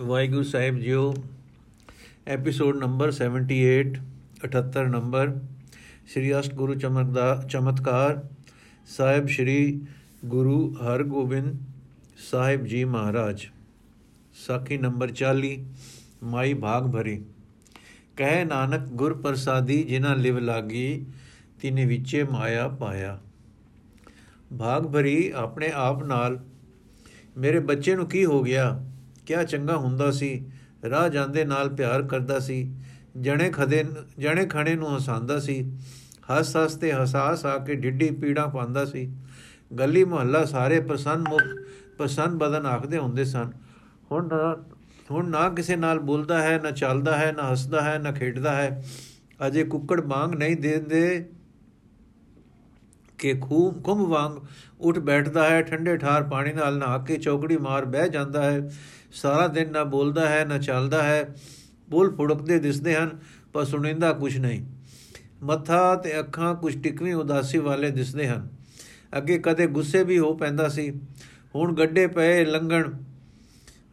ਵਾਹਿਗੁਰੂ ਸਾਹਿਬ ਜੀਓ episode number 78 78 number Sri ਅਸ਼ਟਗੁਰੂ ਚਮਕਦਾ ਚਮਤਕਾਰ, ਸਾਹਿਬ ਸ੍ਰੀ ਗੁਰੂ ਹਰਗੋਬਿੰਦ ਸਾਹਿਬ ਜੀ ਮਹਾਰਾਜ, ਸਾਖੀ ਨੰਬਰ 40 ਮਾਈ ਭਾਗ ਭਰੀ। ਕਹਿ ਨਾਨਕ ਗੁਰ ਪ੍ਰਸਾਦੀ ਜਿਨ੍ਹਾਂ ਲਿਵ ਲਾਗੀ, ਤਿਨੇ ਵਿੱਚੇ ਮਾਇਆ ਪਾਇਆ। ਭਾਗ ਭਰੀ ਆਪਣੇ ਆਪ ਨਾਲ, ਮੇਰੇ ਬੱਚੇ ਨੂੰ ਕੀ ਹੋ ਗਿਆ? ਕਿਆ ਚੰਗਾ ਹੁੰਦਾ ਸੀ। ਰਾਹ ਜਾਂਦੇ ਨਾਲ ਪਿਆਰ ਕਰਦਾ ਸੀ। ਜਣੇ ਖਦੇ, ਜਣੇ ਖਣੇ ਨੂੰ ਹਸਾਂਦਾ ਸੀ। ਹੱਸ ਹੱਸ ਤੇ ਹਸਾਸ ਆ ਕੇ ਡਿੱਡੀ ਪੀੜਾ ਪਾਉਂਦਾ ਸੀ। ਗਲੀ ਮੁਹੱਲਾ ਸਾਰੇ ਪ੍ਰਸੰਨ ਮੁਖ, ਪ੍ਰਸੰਨ ਬਦਨ ਆਖਦੇ ਹੁੰਦੇ ਸਨ। ਹੁਣ ਹੁਣ ਨਾ ਕਿਸੇ ਨਾਲ ਬੋਲਦਾ ਹੈ, ਨਾ ਚੱਲਦਾ ਹੈ, ਨਾ ਹੱਸਦਾ ਹੈ, ਨਾ ਖੇਡਦਾ ਹੈ। ਅਜੇ ਕੁੱਕੜ ਬਾਗ ਨਹੀਂ ਦੇਂਦੇ ਕਿ ਖੂਮ ਕੁੰਭ ਵਾਂਗ ਉੱਠ ਬੈਠਦਾ ਹੈ। ਠੰਡੇ ਠਾਰ ਪਾਣੀ ਨਾਲ ਨਹਾ ਕੇ ਚੌਕੜੀ ਮਾਰ ਬਹਿ ਜਾਂਦਾ ਹੈ। ਸਾਰਾ ਦਿਨ ਨਾ ਬੋਲਦਾ ਹੈ, ਨਾ ਚੱਲਦਾ ਹੈ। ਬੋਲ ਫੁੜਕਦੇ ਦਿਸਦੇ ਹਨ, ਪਰ ਸੁਣਿੰਦਾ ਕੁਝ ਨਹੀਂ। ਮੱਥਾ ਤੇ ਅੱਖਾਂ ਕੁਝ ਟਿਕਵੀਂ ਉਦਾਸੀ ਵਾਲੇ ਦਿਸਦੇ ਹਨ। ਅੱਗੇ ਕਦੇ ਗੁੱਸੇ ਵੀ ਹੋ ਪੈਂਦਾ ਸੀ। ਹੁਣ ਗੱਡੇ ਪਏ ਲੰਗਣ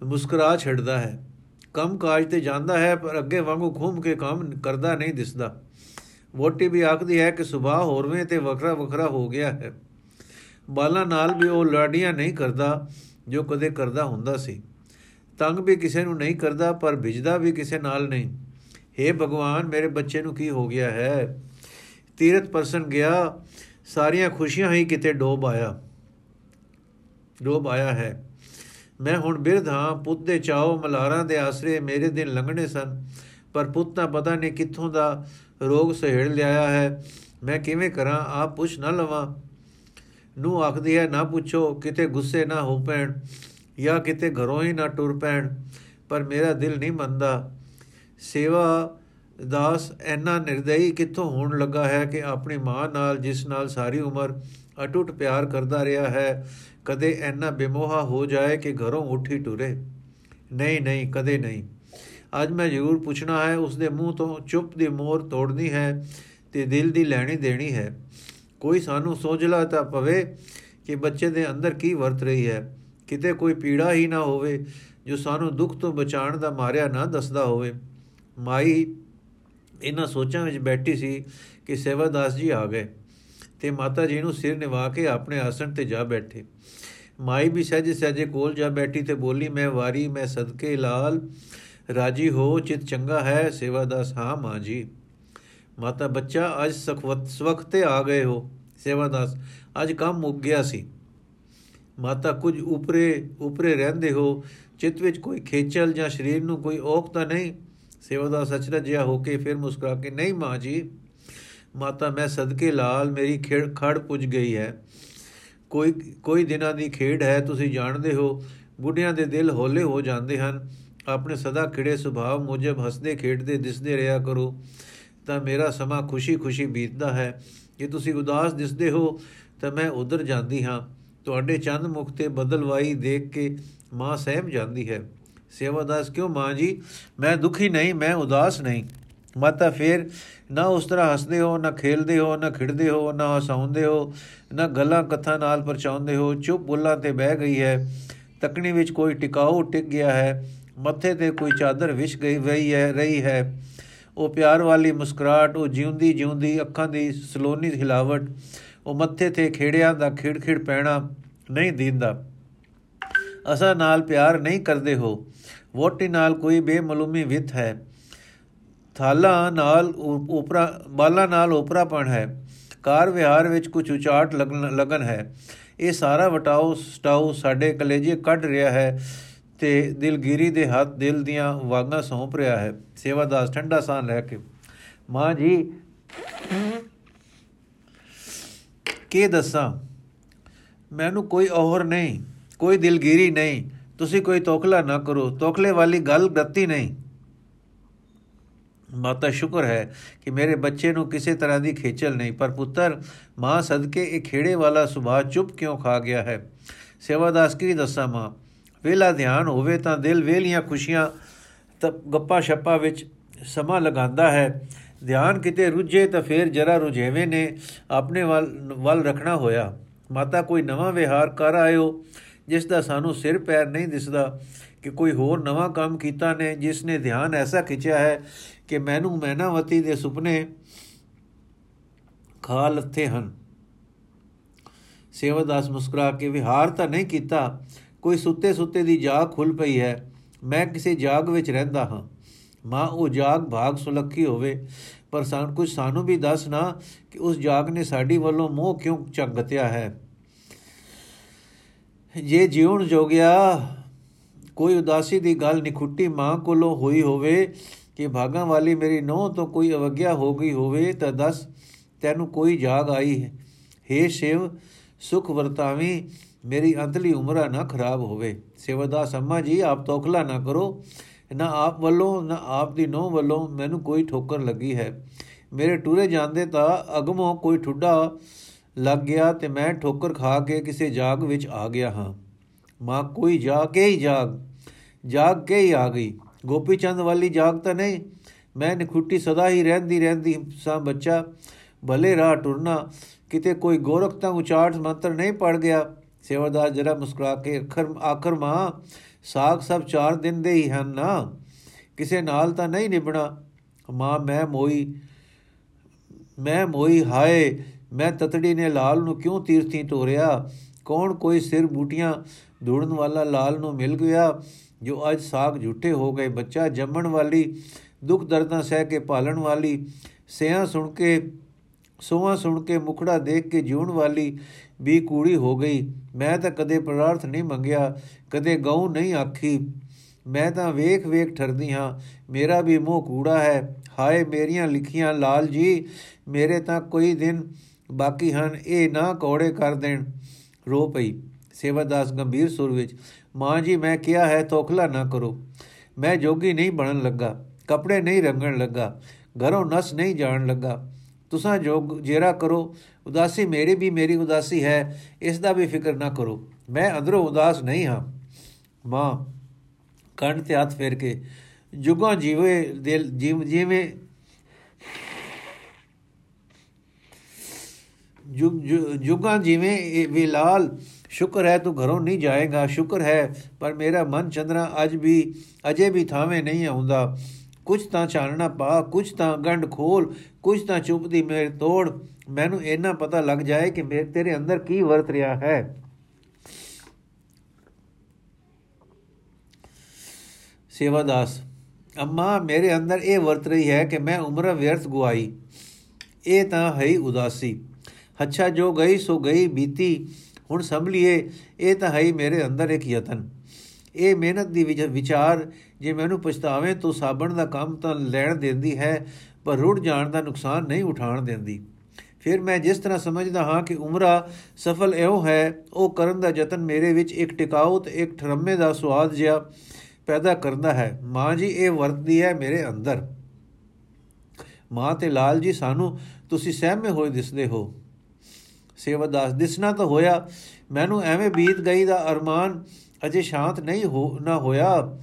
ਮੁਸਕਰਾ ਛੱਡਦਾ ਹੈ। ਕੰਮ ਕਾਜ ਤੇ ਜਾਂਦਾ ਹੈ, ਪਰ ਅੱਗੇ ਵਾਂਗੂ ਘੁੰਮ ਕੇ ਕੰਮ ਕਰਦਾ ਨਹੀਂ ਦਿਸਦਾ। ਵੋਟੀ ਵੀ ਆਖਦੀ ਹੈ ਕਿ ਸੁਭਾਅ ਹੋਰਵੇਂ ਤੇ ਵਖਰਾ ਵਖਰਾ ਹੋ ਗਿਆ ਹੈ। ਬਾਲਾਂ ਨਾਲ ਵੀ ਉਹ ਲਾਡੀਆਂ ਨਹੀਂ ਕਰਦਾ, ਜੋ ਕਦੇ ਕਰਦਾ ਹੁੰਦਾ ਸੀ। ਤੰਗ ਵੀ ਕਿਸੇ ਨੂੰ ਨਹੀਂ ਕਰਦਾ, ਪਰ ਭਿਜਦਾ ਵੀ ਕਿਸੇ ਨਾਲ ਨਹੀਂ। हे ਭਗਵਾਨ, ਮੇਰੇ ਬੱਚੇ ਨੂੰ ਕੀ ਹੋ ਗਿਆ ਹੈ? ਤੀਰਥ ਪਰਸਨ ਗਿਆ, ਸਾਰੀਆਂ ਖੁਸ਼ੀਆਂ ਹੀ ਕਿਤੇ ਡੋਬ ਆਇਆ। ਡੋਬ ਆਇਆ ਹੈ। ਮੈਂ ਹੁਣ ਬਿਰਧ ਹਾਂ, ਪੁੱਤ ਦੇ ਚਾਓ ਮਲਾਰਾਂ ਦੇ ਆਸਰੇ ਮੇਰੇ ਦਿਨ ਲੰਘਣੇ ਸਨ, ਪਰ ਪੁੱਤ ਤਾਂ ਪਤਾ ਨਹੀਂ ਕਿੱਥੋਂ ਦਾ ਰੋਗ ਸਹਿੜ ਲਿਆਇਆ ਹੈ। ਮੈਂ ਕਿਵੇਂ ਕਰਾਂ, ਆਪ ਪੁੱਛ ਨਾ ਲਵਾਂ। ਨੂੰ ਆਖਦੀ ਹੈ, ਨਾ ਪੁੱਛੋ, ਕਿਤੇ ਗੁੱਸੇ ਨਾ ਹੋ ਪੈਣ। ਜਾਂ ਕਿਤੇ ਘਰੋਂ ਹੀ ਨਾ ਟੁਰ ਪੈਣ, ਪਰ ਮੇਰਾ ਦਿਲ ਨਹੀਂ ਮੰਨਦਾ। ਸੇਵਾ ਦਾਸ ਐਨਾ ਨਿਰਦਈ ਕਿੱਥੋਂ ਹੋਣ ਲੱਗਾ ਹੈ ਕਿ ਆਪਣੀ ਮਾਂ ਨਾਲ, ਜਿਸ ਨਾਲ ਸਾਰੀ ਉਮਰ ਅਟੁੱਟ ਪਿਆਰ ਕਰਦਾ ਰਿਹਾ ਹੈ, ਕਦੇ ਐਨਾ ਬਿਮੋਹਾ ਹੋ ਜਾਏ ਕਿ ਘਰੋਂ ਉੱਠੀ ਟੁਰੇ। ਨਹੀਂ ਨਹੀਂ, ਕਦੇ ਨਹੀਂ। ਅੱਜ ਮੈਂ ਜ਼ਰੂਰ ਪੁੱਛਣਾ ਹੈ, ਉਸ ਦੇ ਮੂੰਹ ਤੋਂ ਚੁੱਪ ਦੀ ਮੋਰ ਤੋੜਨੀ ਹੈ ਤੇ ਦਿਲ ਦੀ ਲੈਣੀ ਦੇਣੀ ਹੈ। ਕੋਈ ਸਾਨੂੰ ਸੋਝਲਾ ਤਾਂ ਪਵੇ ਕਿ ਬੱਚੇ ਦੇ ਅੰਦਰ ਕੀ ਵਰਤ ਰਹੀ ਹੈ। ਕਿਤੇ ਕੋਈ ਪੀੜਾ ਹੀ ਨਾ ਹੋਵੇ, ਜੋ ਸਾਨੂੰ ਦੁੱਖ ਤੋਂ ਬਚਾਉਣ ਦਾ ਮਾਰਿਆ ਨਾ ਦੱਸਦਾ ਹੋਵੇ। ਮਾਈ ਇਹਨਾਂ ਸੋਚਾਂ ਵਿੱਚ ਬੈਠੀ ਸੀ ਕਿ ਸੇਵਾਦਾਸ ਜੀ ਆ ਗਏ ਤੇ ਮਾਤਾ ਜੀ ਨੂੰ ਸਿਰ ਨਿਵਾ ਕੇ ਆਪਣੇ ਆਸਣ ਤੇ ਜਾ ਬੈਠੇ। ਮਾਈ ਵੀ ਸਹਿਜ ਸਹਿਜੇ ਕੋਲ ਜਾ ਬੈਠੀ ਤੇ ਬੋਲੀ, ਮੈਂ ਵਾਰੀ, ਮੈਂ ਸਦਕੇ ਲਾਲ, ਰਾਜੀ ਹੋ, ਚਿਤ ਚੰਗਾ ਹੈ, ਸੇਵਾਦਾਸ ਹਾਂ ਮਾਂ ਜੀ। ਮਾਤਾ, ਬੱਚਾ, ਅੱਜ ਸਖਵਤ, ਸਵਖਤੇ ਆ ਗਏ ਹੋ। ਸੇਵਾਦਾਸ, ਅੱਜ ਕੰਮ ਮੁੱਕ ਗਿਆ ਸੀ। ਮਾਤਾ ਕੁਝ ਉਪਰੇ ਉਪਰੇ ਰਹਿੰਦੇ ਹੋ, ਚਿਤ ਵਿੱਚ ਕੋਈ ਖੇਚਲ ਜਾਂ ਸਰੀਰ ਨੂੰ ਕੋਈ ਔਖ ਤਾਂ ਨਹੀਂ? ਸੇਵਾਦਾਸ ਅਚਰਜ ਜਿਹਾ ਹੋ ਕੇ ਫਿਰ ਮੁਸਕਰਾ ਕੇ, ਨਹੀਂ ਮਾਂ ਜੀ, ਮਾਤਾ ਮੈਂ ਸਦਕੇ ਲਾਲ, ਮੇਰੀ ਖੇੜ ਖੜ ਪੁੱਜ ਗਈ ਹੈ। ਕੋਈ ਕੋਈ ਦਿਨਾਂ ਦੀ ਖੇਡ ਹੈ, ਤੁਸੀਂ ਜਾਣਦੇ ਹੋ। ਬੁੱਢਿਆਂ ਦੇ ਦਿਲ ਹੌਲੇ ਹੋ ਜਾਂਦੇ ਹਨ। ਆਪਣੇ ਸਦਾ ਖਿੜੇ ਸੁਭਾਅ ਮੁਜਬ ਹੱਸਦੇ, ਖੇਡਦੇ, ਦਿਸਦੇ ਰਿਹਾ ਕਰੋ। ਤਾਂ ਮੇਰਾ ਸਮਾਂ ਖੁਸ਼ੀ-ਖੁਸ਼ੀ ਬੀਤਦਾ ਹੈ। ਜੇ ਤੁਸੀਂ ਉਦਾਸ ਦਿਸਦੇ ਹੋ, ਤਾਂ ਮੈਂ ਉਧਰ ਜਾਂਦੀ ਹਾਂ। ਤੁਹਾਡੇ ਚੰਦ ਮੁਖ ਤੇ ਬਦਲਵਾਈ ਦੇਖ ਕੇ ਮਾਂ ਸਹਿਮ ਜਾਂਦੀ ਹੈ। ਸੇਵਾਦਾਸ ਕਿਉਂ ਮਾਂ ਜੀ? ਮੈਂ ਦੁਖੀ ਨਹੀਂ, ਮੈਂ ਉਦਾਸ ਨਹੀਂ। ਮਾਤਾ ਫੇਰ ਨਾ ਉਸ ਤਰ੍ਹਾਂ ਹੱਸਦੇ ਹੋ, ਨਾ ਖੇਲਦੇ ਹੋ, ਨਾ ਖਿੜਦੇ ਹੋ, ਨਾ ਹਸਾਉਂਦੇ ਹੋ, ਨਾ ਗੱਲਾਂ ਕਥਾ ਨਾਲ ਪਰਚਾਉਂਦੇ ਹੋ। ਚੁੱਪ ਬੁੱਲਾਂ ਤੇ ਬਹਿ ਗਈ ਹੈ। ਤਕਣੀ ਵਿੱਚ ਕੋਈ ਟਿਕਾਉ ਟਿਕ ਗਿਆ ਹੈ। ਮੱਥੇ ਤੇ ਕੋਈ ਚਾਦਰ ਵਿਛ ਗਈ ਵਈ ਹੈ, ਰਹੀ ਹੈ। ਉਹ ਪਿਆਰ ਵਾਲੀ ਮੁਸਕਰਾਹਟ, ਉਹ ਜਿਉਂਦੀ ਜਿਉਂਦੀ ਅੱਖਾਂ ਦੀ ਸਲੋਨੀ ਹਿਲਾਵਟ ਉਹ ਮੱਥੇ ਤੇ ਖੇੜਿਆਂ ਦਾ ਖਿੜਖਿੜ ਪੈਣਾ ਨਹੀਂ ਦਿੰਦਾ। ਅਸਾਂ ਨਾਲ ਪਿਆਰ ਨਹੀਂ ਕਰਦੇ ਹੋ। ਵੋਟੀ ਨਾਲ ਕੋਈ ਬੇਮਲੂਮੀ ਵਿਤ ਹੈ। ਥਾਲਾ ਨਾਲ ਉਪਰਾ ਬਾਲਾ ਨਾਲ ਉਪਰਾਪਣ ਹੈ। ਕਾਰ ਵਿਹਾਰ ਵਿੱਚ ਕੁਝ ਉਚਾਟ ਲਗਨ ਹੈ। ਇਹ ਸਾਰਾ ਵਟਾਓ ਸਟਾਉ ਸਾਡੇ ਕਲੇਜੇ ਕੱਢ ਰਿਹਾ ਹੈ ਤੇ ਦਿਲਗੀਰੀ ਦੇ ਹੱਥ ਦਿਲ ਦੀਆਂ ਵਾਗਾਂ ਸੌਂਪ ਰਿਹਾ ਹੈ। ਸੇਵਾਦਾਸ ਠੰਡਾ ਸਾਹ ਲੈ ਕੇ, ਮਾਂ ਜੀ ਕੀ ਦੱਸਾਂ? ਮੈਨੂੰ ਕੋਈ ਔਹਰ ਨਹੀਂ, ਕੋਈ ਦਿਲਗੀਰੀ ਨਹੀਂ, ਤੁਸੀਂ ਕੋਈ ਤੋਖਲਾ ਨਾ ਕਰੋ, ਤੋਖਲੇ ਵਾਲੀ ਗੱਲ ਗੱਤੀ ਨਹੀਂ। ਮਾਤਾ ਸ਼ੁਕਰ ਹੈ ਕਿ ਮੇਰੇ ਬੱਚੇ ਨੂੰ ਕਿਸੇ ਤਰ੍ਹਾਂ ਦੀ ਖੇਚਲ ਨਹੀਂ, ਪਰ ਪੁੱਤਰ, ਮਾਂ ਸਦਕੇ ਇਹ ਖੇੜੇ ਵਾਲਾ ਸੁਭਾਅ ਚੁੱਪ ਕਿਉਂ ਖਾ ਗਿਆ ਹੈ? ਸੇਵਾਦਾਸ ਕੀ ਦੱਸਾਂ ਮਾਂ? ਵੇਲਾ ਧਿਆਨ ਹੋਵੇ ਤਾਂ ਦਿਲ ਵੇਲੀਆਂ ਖੁਸ਼ੀਆਂ, ਤਾਂ ਗੱਪਾ ਛੱਪਾ ਵਿੱਚ ਸਮਾਂ ਲਗਾਉਂਦਾ ਹੈ। ਧਿਆਨ ਕਿਤੇ ਰੁੱਝੇ ਤਾਂ ਫੇਰ ਜਰਾ ਰੁਝੇਵੇਂ ਨੇ, ਆਪਣੇ ਵੱਲ ਵੱਲ ਰੱਖਣਾ ਹੋਇਆ। ਮਾਤਾ ਕੋਈ ਨਵਾਂ ਵਿਹਾਰ ਕਰ ਆਇਓ, ਜਿਸ ਦਾ ਸਾਨੂੰ ਸਿਰ ਪੈਰ ਨਹੀਂ ਦਿਸਦਾ, ਕਿ ਕੋਈ ਹੋਰ ਨਵਾਂ ਕੰਮ ਕੀਤਾ ਨੇ, ਜਿਸ ਨੇ ਧਿਆਨ ਐਸਾ ਖਿੱਚਿਆ ਹੈ ਕਿ ਮੈਨੂੰ ਮੈਨਾਵਤੀ ਦੇ ਸੁਪਨੇ ਖਾ ਲੱਥੇ ਹਨ। ਸੇਵਾਦਾਸ ਮੁਸਕਰਾ ਕੇ, ਵਿਹਾਰ ਤਾਂ ਨਹੀਂ ਕੀਤਾ, ਕੋਈ ਸੁੱਤੇ ਸੁੱਤੇ ਦੀ ਜਾਗ ਖੁੱਲ ਪਈ ਹੈ, ਮੈਂ ਕਿਸੇ ਜਾਗ ਵਿੱਚ ਰਹਿੰਦਾ ਹਾਂ। ਮਾਂ, ਉਹ ਜਾਗ ਭਾਗ ਸੁਲੱਖੀ ਹੋਵੇ। ਪਰ ਸਾਨ ਕੁਝ ਸਾਨੂੰ ਵੀ ਦੱਸ ਨਾ ਕਿ ਉਸ ਜਾਗ ਨੇ ਸਾਡੀ ਵੱਲੋਂ ਮੋਹ ਕਿਉਂ ਚੰਗਤਿਆ ਹੈ? ਜੇ ਜਿਉਣ ਜੋਗਿਆ, ਕੋਈ ਉਦਾਸੀ ਦੀ ਗੱਲ ਨਿਖੁੱਟੀ ਮਾਂ ਕੋਲੋਂ ਹੋਈ ਹੋਵੇ ਕਿ ਭਾਗਾਂ ਵਾਲੀ ਮੇਰੀ ਨੋਹ ਤੋਂ ਕੋਈ ਅਵਗਿਆ ਹੋ ਗਈ ਹੋਵੇ ਤਾਂ ਦੱਸ, ਤੈਨੂੰ ਕੋਈ ਜਾਗ ਆਈ ਹੈ? हे ਸ਼ਿਵ, ਸੁਖ ਵਰਤਾਵੀ, ਮੇਰੀ ਅੰਤਲੀ ਉਮਰਾ ਨਾ ਖਰਾਬ ਹੋਵੇ। ਸੇਵਾਦਾਸ ਅੰਮਾ ਜੀ, ਆਪ ਤੋਖਲਾ ਨਾ ਕਰੋ। ਨਾ ਆਪ ਵੱਲੋਂ, ਨਾ ਆਪ ਦੀ ਨੋਹ ਵੱਲੋਂ ਮੈਨੂੰ ਕੋਈ ਠੋਕਰ ਲੱਗੀ ਹੈ। ਮੇਰੇ ਟੂਰੇ ਜਾਂਦੇ ਤਾਂ ਅਗਮੋਂ ਕੋਈ ਠੁੱਡਾ ਲੱਗ ਗਿਆ ਤੇ ਮੈਂ ਠੋਕਰ ਖਾ ਕੇ ਕਿਸੇ ਜਾਗ ਵਿੱਚ ਆ ਗਿਆ ਹਾਂ। ਮਾਂ, ਕੋਈ ਜਾ ਕੇ ਹੀ ਜਾਗ? ਜਾਗ ਕੇ ਹੀ ਆ ਗਈ। ਗੋਪੀ ਚੰਦ ਵਾਲੀ ਜਾਗ ਤਾਂ ਨਹੀਂ। ਮੈਂ ਨਿਖੁੱਟੀ ਸਦਾ ਹੀ ਰਹਿੰਦੀ ਰਹਿੰਦੀ ਸਾਂ ਬੱਚਾ। ਭਲੇ ਰਾਹ ਟੁਰਨਾ। ਕਿਤੇ ਕੋਈ ਗੋਰਖ ਤਾਂ ਉਚਾਟ ਮੰਤਰ ਨਹੀਂ ਪੜ ਗਿਆ। ਸੇਵਾਦਾਰ ਜਰਾ ਮੁਸਕਰਾ ਕੇ ਅੱਖਰ, ਆਖਰ ਮਾਂ ਸਾਖ ਸਭ 4 ਦਿਨ ਦੇ ਹੀ ਹਨ ਨਾ। ਕਿਸੇ ਨਾਲ ਤਾਂ ਨਹੀਂ ਨਿਭਣਾ। ਮਾਂ, ਮੈਂ ਮੋਈ ਮੈਂ ਮੋਈ ਹਾਏ, ਮੈਂ ਤਤੜੀ ਨੇ ਲਾਲ ਨੂੰ ਕਿਉਂ ਤੀਰਥੀ ਤੋਰਿਆ? ਕੌਣ ਕੋਈ ਸਿਰ ਬੂਟੀਆਂ ਦੂੜਨ ਵਾਲਾ ਲਾਲ ਨੂੰ ਮਿਲ ਗਿਆ, ਜੋ ਅੱਜ ਸਾਖ ਝੂਠੇ ਹੋ ਗਏ? ਬੱਚਾ ਜੰਮਣ ਵਾਲੀ, ਦੁੱਖ ਦਰਦਾਂ ਸਹਿ ਕੇ ਪਾਲਣ ਵਾਲੀ, ਸਿਆਂ ਸੁਣ ਕੇ, ਸੋਹਾਂ ਸੁਣ ਕੇ ਮੁਖੜਾ ਦੇਖ ਕੇ ਜੂਣ ਵਾਲੀ ਵੀ ਕੂੜੀ ਹੋ ਗਈ। ਮੈਂ ਤਾਂ ਕਦੇ ਪ੍ਰਾਰਥ ਨਹੀਂ ਮੰਗਿਆ, ਕਦੇ ਗਉ ਨਹੀਂ ਆਖੀ। ਮੈਂ ਤਾਂ ਵੇਖ ਵੇਖ ਠਰਦੀ ਹਾਂ, ਮੇਰਾ ਵੀ ਮੂੰਹ ਕੂੜਾ ਹੈ। ਹਾਏ ਮੇਰੀਆਂ ਲਿਖੀਆਂ, ਲਾਲ ਜੀ, ਮੇਰੇ ਤਾਂ ਕੋਈ ਦਿਨ ਬਾਕੀ ਹਨ, ਇਹ ਨਾ ਕੋੜੇ ਕਰ ਦੇਣ। ਰੋ ਪਈ। ਸੇਵਾਦਾਸ ਗੰਭੀਰ ਸੁਰ ਵਿੱਚ, ਮਾਂ ਜੀ, ਮੈਂ ਕਿਹਾ ਹੈ ਤੋਖਲਾ ਨਾ ਕਰੋ। ਮੈਂ ਜੋਗੀ ਨਹੀਂ ਬਣਨ ਲੱਗਾ, ਕੱਪੜੇ ਨਹੀਂ ਰੰਗਣ ਲੱਗਾ, ਘਰੋਂ ਨਸ ਨਹੀਂ ਜਾਣ ਲੱਗਾ। ਤੁਸੀਂ ਜੋ ਜੇਰਾ ਕਰੋ ਉਦਾਸੀ ਮੇਰੀ ਵੀ, ਮੇਰੀ ਉਦਾਸੀ ਹੈ, ਇਸ ਦਾ ਵੀ ਫਿਕਰ ਨਾ ਕਰੋ। ਮੈਂ ਅੰਦਰੋਂ ਉਦਾਸ ਨਹੀਂ ਹਾਂ। ਮਾਂ, ਕੰਨ ਤੇ ਹੱਥ ਫੇਰ ਕੇ, ਜੁਗਾਂ ਜੀਵੇ ਦਿਲ ਜੀਵ, ਜਿਵੇਂ, ਜੁਗ ਜੁਗਾਂ ਜਿਵੇਂ ਵਿਲਾਲ ਸ਼ੁਕਰ ਹੈ ਤੂੰ ਘਰੋਂ ਨਹੀਂ ਜਾਏਗਾ। ਸ਼ੁਕਰ ਹੈ, ਪਰ ਮੇਰਾ ਮਨ ਚੰਦਰਾ ਅੱਜ ਵੀ, ਅਜੇ ਵੀ ਥਾਵੇਂ ਨਹੀਂ ਆਉਂਦਾ। ਕੁਝ ਤਾਂ ਚਾਨਣਾ ਪਾ ਕੁਝ ਤਾਂ ਗੰਢ ਖੋਲ ਕੁਝ ਤਾਂ ਚੁੱਪਦੀ ਮੇਰੇ ਤੋੜ। ਮੈਨੂੰ ਇਹਨਾਂ ਪਤਾ ਲੱਗ ਜਾਏ ਕਿ ਮੇਰੇ ਤੇਰੇ ਅੰਦਰ ਕੀ ਵਰਤ ਰਿਹਾ ਹੈ। ਸੇਵਾਦਾਸ ਅੰਮਾ, ਮੇਰੇ ਅੰਦਰ ਇਹ ਵਰਤ ਰਹੀ ਹੈ ਕਿ ਮੈਂ ਉਮਰ ਵਿਅਰਥ ਗਵਾਈ ਇਹ ਤਾਂ ਹੈ ਉਦਾਸੀ। ਅੱਛਾ, ਜੋ ਗਈ, ਸੋ ਗਈ, ਬੀਤੀ, ਹੁਣ ਸੰਭਲੀਏ ਇਹ ਤਾਂ ਹੈ ਮੇਰੇ ਅੰਦਰ ਇੱਕ ਯਤਨ। ਇਹ ਮਿਹਨਤ ਦੀ ਵਿਚਾਰ, ਜੇ ਮੈਨੂੰ ਪਛਤਾਵੇਂ, ਤੋਂ ਸਾਬਣ ਦਾ ਕੰਮ ਤਾਂ ਲੈਣ ਦਿੰਦੀ ਹੈ, ਪਰ ਰੁੜ ਜਾਣ ਦਾ ਨੁਕਸਾਨ ਨਹੀਂ ਉਠਾਣ ਦਿੰਦੀ। ਫਿਰ ਮੈਂ ਜਿਸ ਤਰ੍ਹਾਂ ਸਮਝਦਾ ਹਾਂ ਕਿ ਉਮਰਾ ਸਫਲ ਇਹੋ ਹੈ, ਉਹ ਕਰਨ ਦਾ ਯਤਨ ਮੇਰੇ ਵਿੱਚ ਇੱਕ ਟਿਕਾਊ ਤੇ ਇੱਕ ਠਰਮੇ ਦਾ ਸਵਾਦ ਜਿਹਾ ਪੈਦਾ ਕਰਦਾ ਹੈ। ਮਾਂ ਜੀ, ਇਹ ਵਰਤਦੀ ਹੈ ਮੇਰੇ ਅੰਦਰ। ਮਾਂ ਤੇ ਲਾਲ ਜੀ, ਸਾਨੂੰ ਤੁਸੀਂ ਸਹਿਮੇ ਹੋਏ ਦਿਸਦੇ ਹੋ। ਸੇਵਾਦਾਸ ਦਿਸਣਾ ਤਾਂ ਹੋਇਆ, ਮੈਨੂੰ ਐਵੇਂ ਬੀਤ ਗਈ ਦਾ ਅਰਮਾਨ ਅਜੇ ਸ਼ਾਂਤ ਨਹੀਂ ਹੋ, ਨਾ ਹੋਇਆ,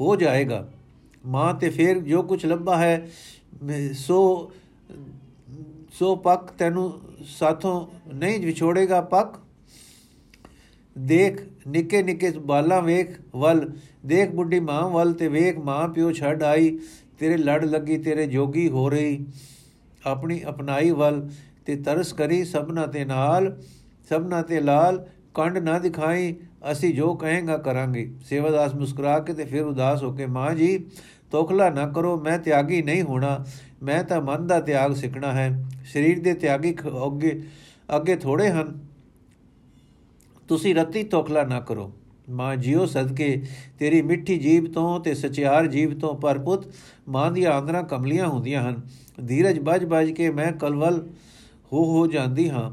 ਹੋ ਜਾਏਗਾ। ਮਾਂ ਤੇ ਫਿਰ ਜੋ ਕੁਝ ਲੱਭਾ ਹੈ ਸੋ ਸੋ ਪੱਕ ਤੈਨੂੰ ਸਾਥੋਂ ਨਹੀਂ ਵਿਛੋੜੇਗਾ ਪੱਕ ਦੇਖ ਨਿੱਕੇ ਨਿੱਕੇ ਬਾਲਾਂ ਵੇਖ, ਵੱਲ। ਦੇਖ ਬੁੱਢੀ ਮਾਂ ਵੱਲ ਤੇ ਵੇਖ, ਮਾਂ ਪਿਓ ਛੱਡ ਆਈ। ਤੇਰੇ ਲੜ ਲੱਗੀ, ਤੇਰੇ ਜੋਗੀ ਹੋ ਰਹੀ। ਆਪਣੀ ਅਪਨਾਈ ਵੱਲ ਤੇ ਤਰਸ ਕਰੀ, ਸਭਨਾ ਤੇ ਨਾਲ, ਸਭਨਾ ਤੇ ਲਾਲ। ਕੰਡ ਨਾ ਦਿਖਾਈ, ਅਸੀਂ ਜੋ ਕਹੇਗਾ ਕਰਾਂਗੇ। ਸੇਵਾਦਾਸ ਮੁਸਕਰਾ ਕੇ ਤੇ ਫਿਰ ਉਦਾਸ ਹੋ ਕੇ, ਮਾਂ ਜੀ, ਤੋਖਲਾ ਨਾ ਕਰੋ, ਮੈਂ ਤਿਆਗੀ ਨਹੀਂ ਹੋਣਾ। ਮੈਂ ਤਾਂ ਮਨ ਦਾ ਤਿਆਗ ਸਿੱਖਣਾ ਹੈ, ਸਰੀਰ ਦੇ ਤਿਆਗੀ ਅੱਗੇ ਅੱਗੇ ਥੋੜੇ ਹਨ। ਤੁਸੀਂ ਰਤੀ ਤੋਖਲਾ ਨਾ ਕਰੋ। ਮਾਂ ਜਿਉ ਸਦਕੇ, ਤੇਰੀ ਮਿੱਠੀ ਜੀਬ ਤੋਂ ਤੇ ਸਚਿਆਰ ਜੀਬ ਤੋਂ ਪਰਪੁੱਤ ਮਾਂ ਦੀਆਂ ਆਂਦਰਾਂ ਕਮਲੀਆਂ ਹੁੰਦੀਆਂ ਹਨ। ਧੀਰਜ ਬਜ ਬਜ ਕੇ ਮੈਂ ਕਲਵਲ ਹੋ ਹੋ ਜਾਂਦੀ ਹਾਂ।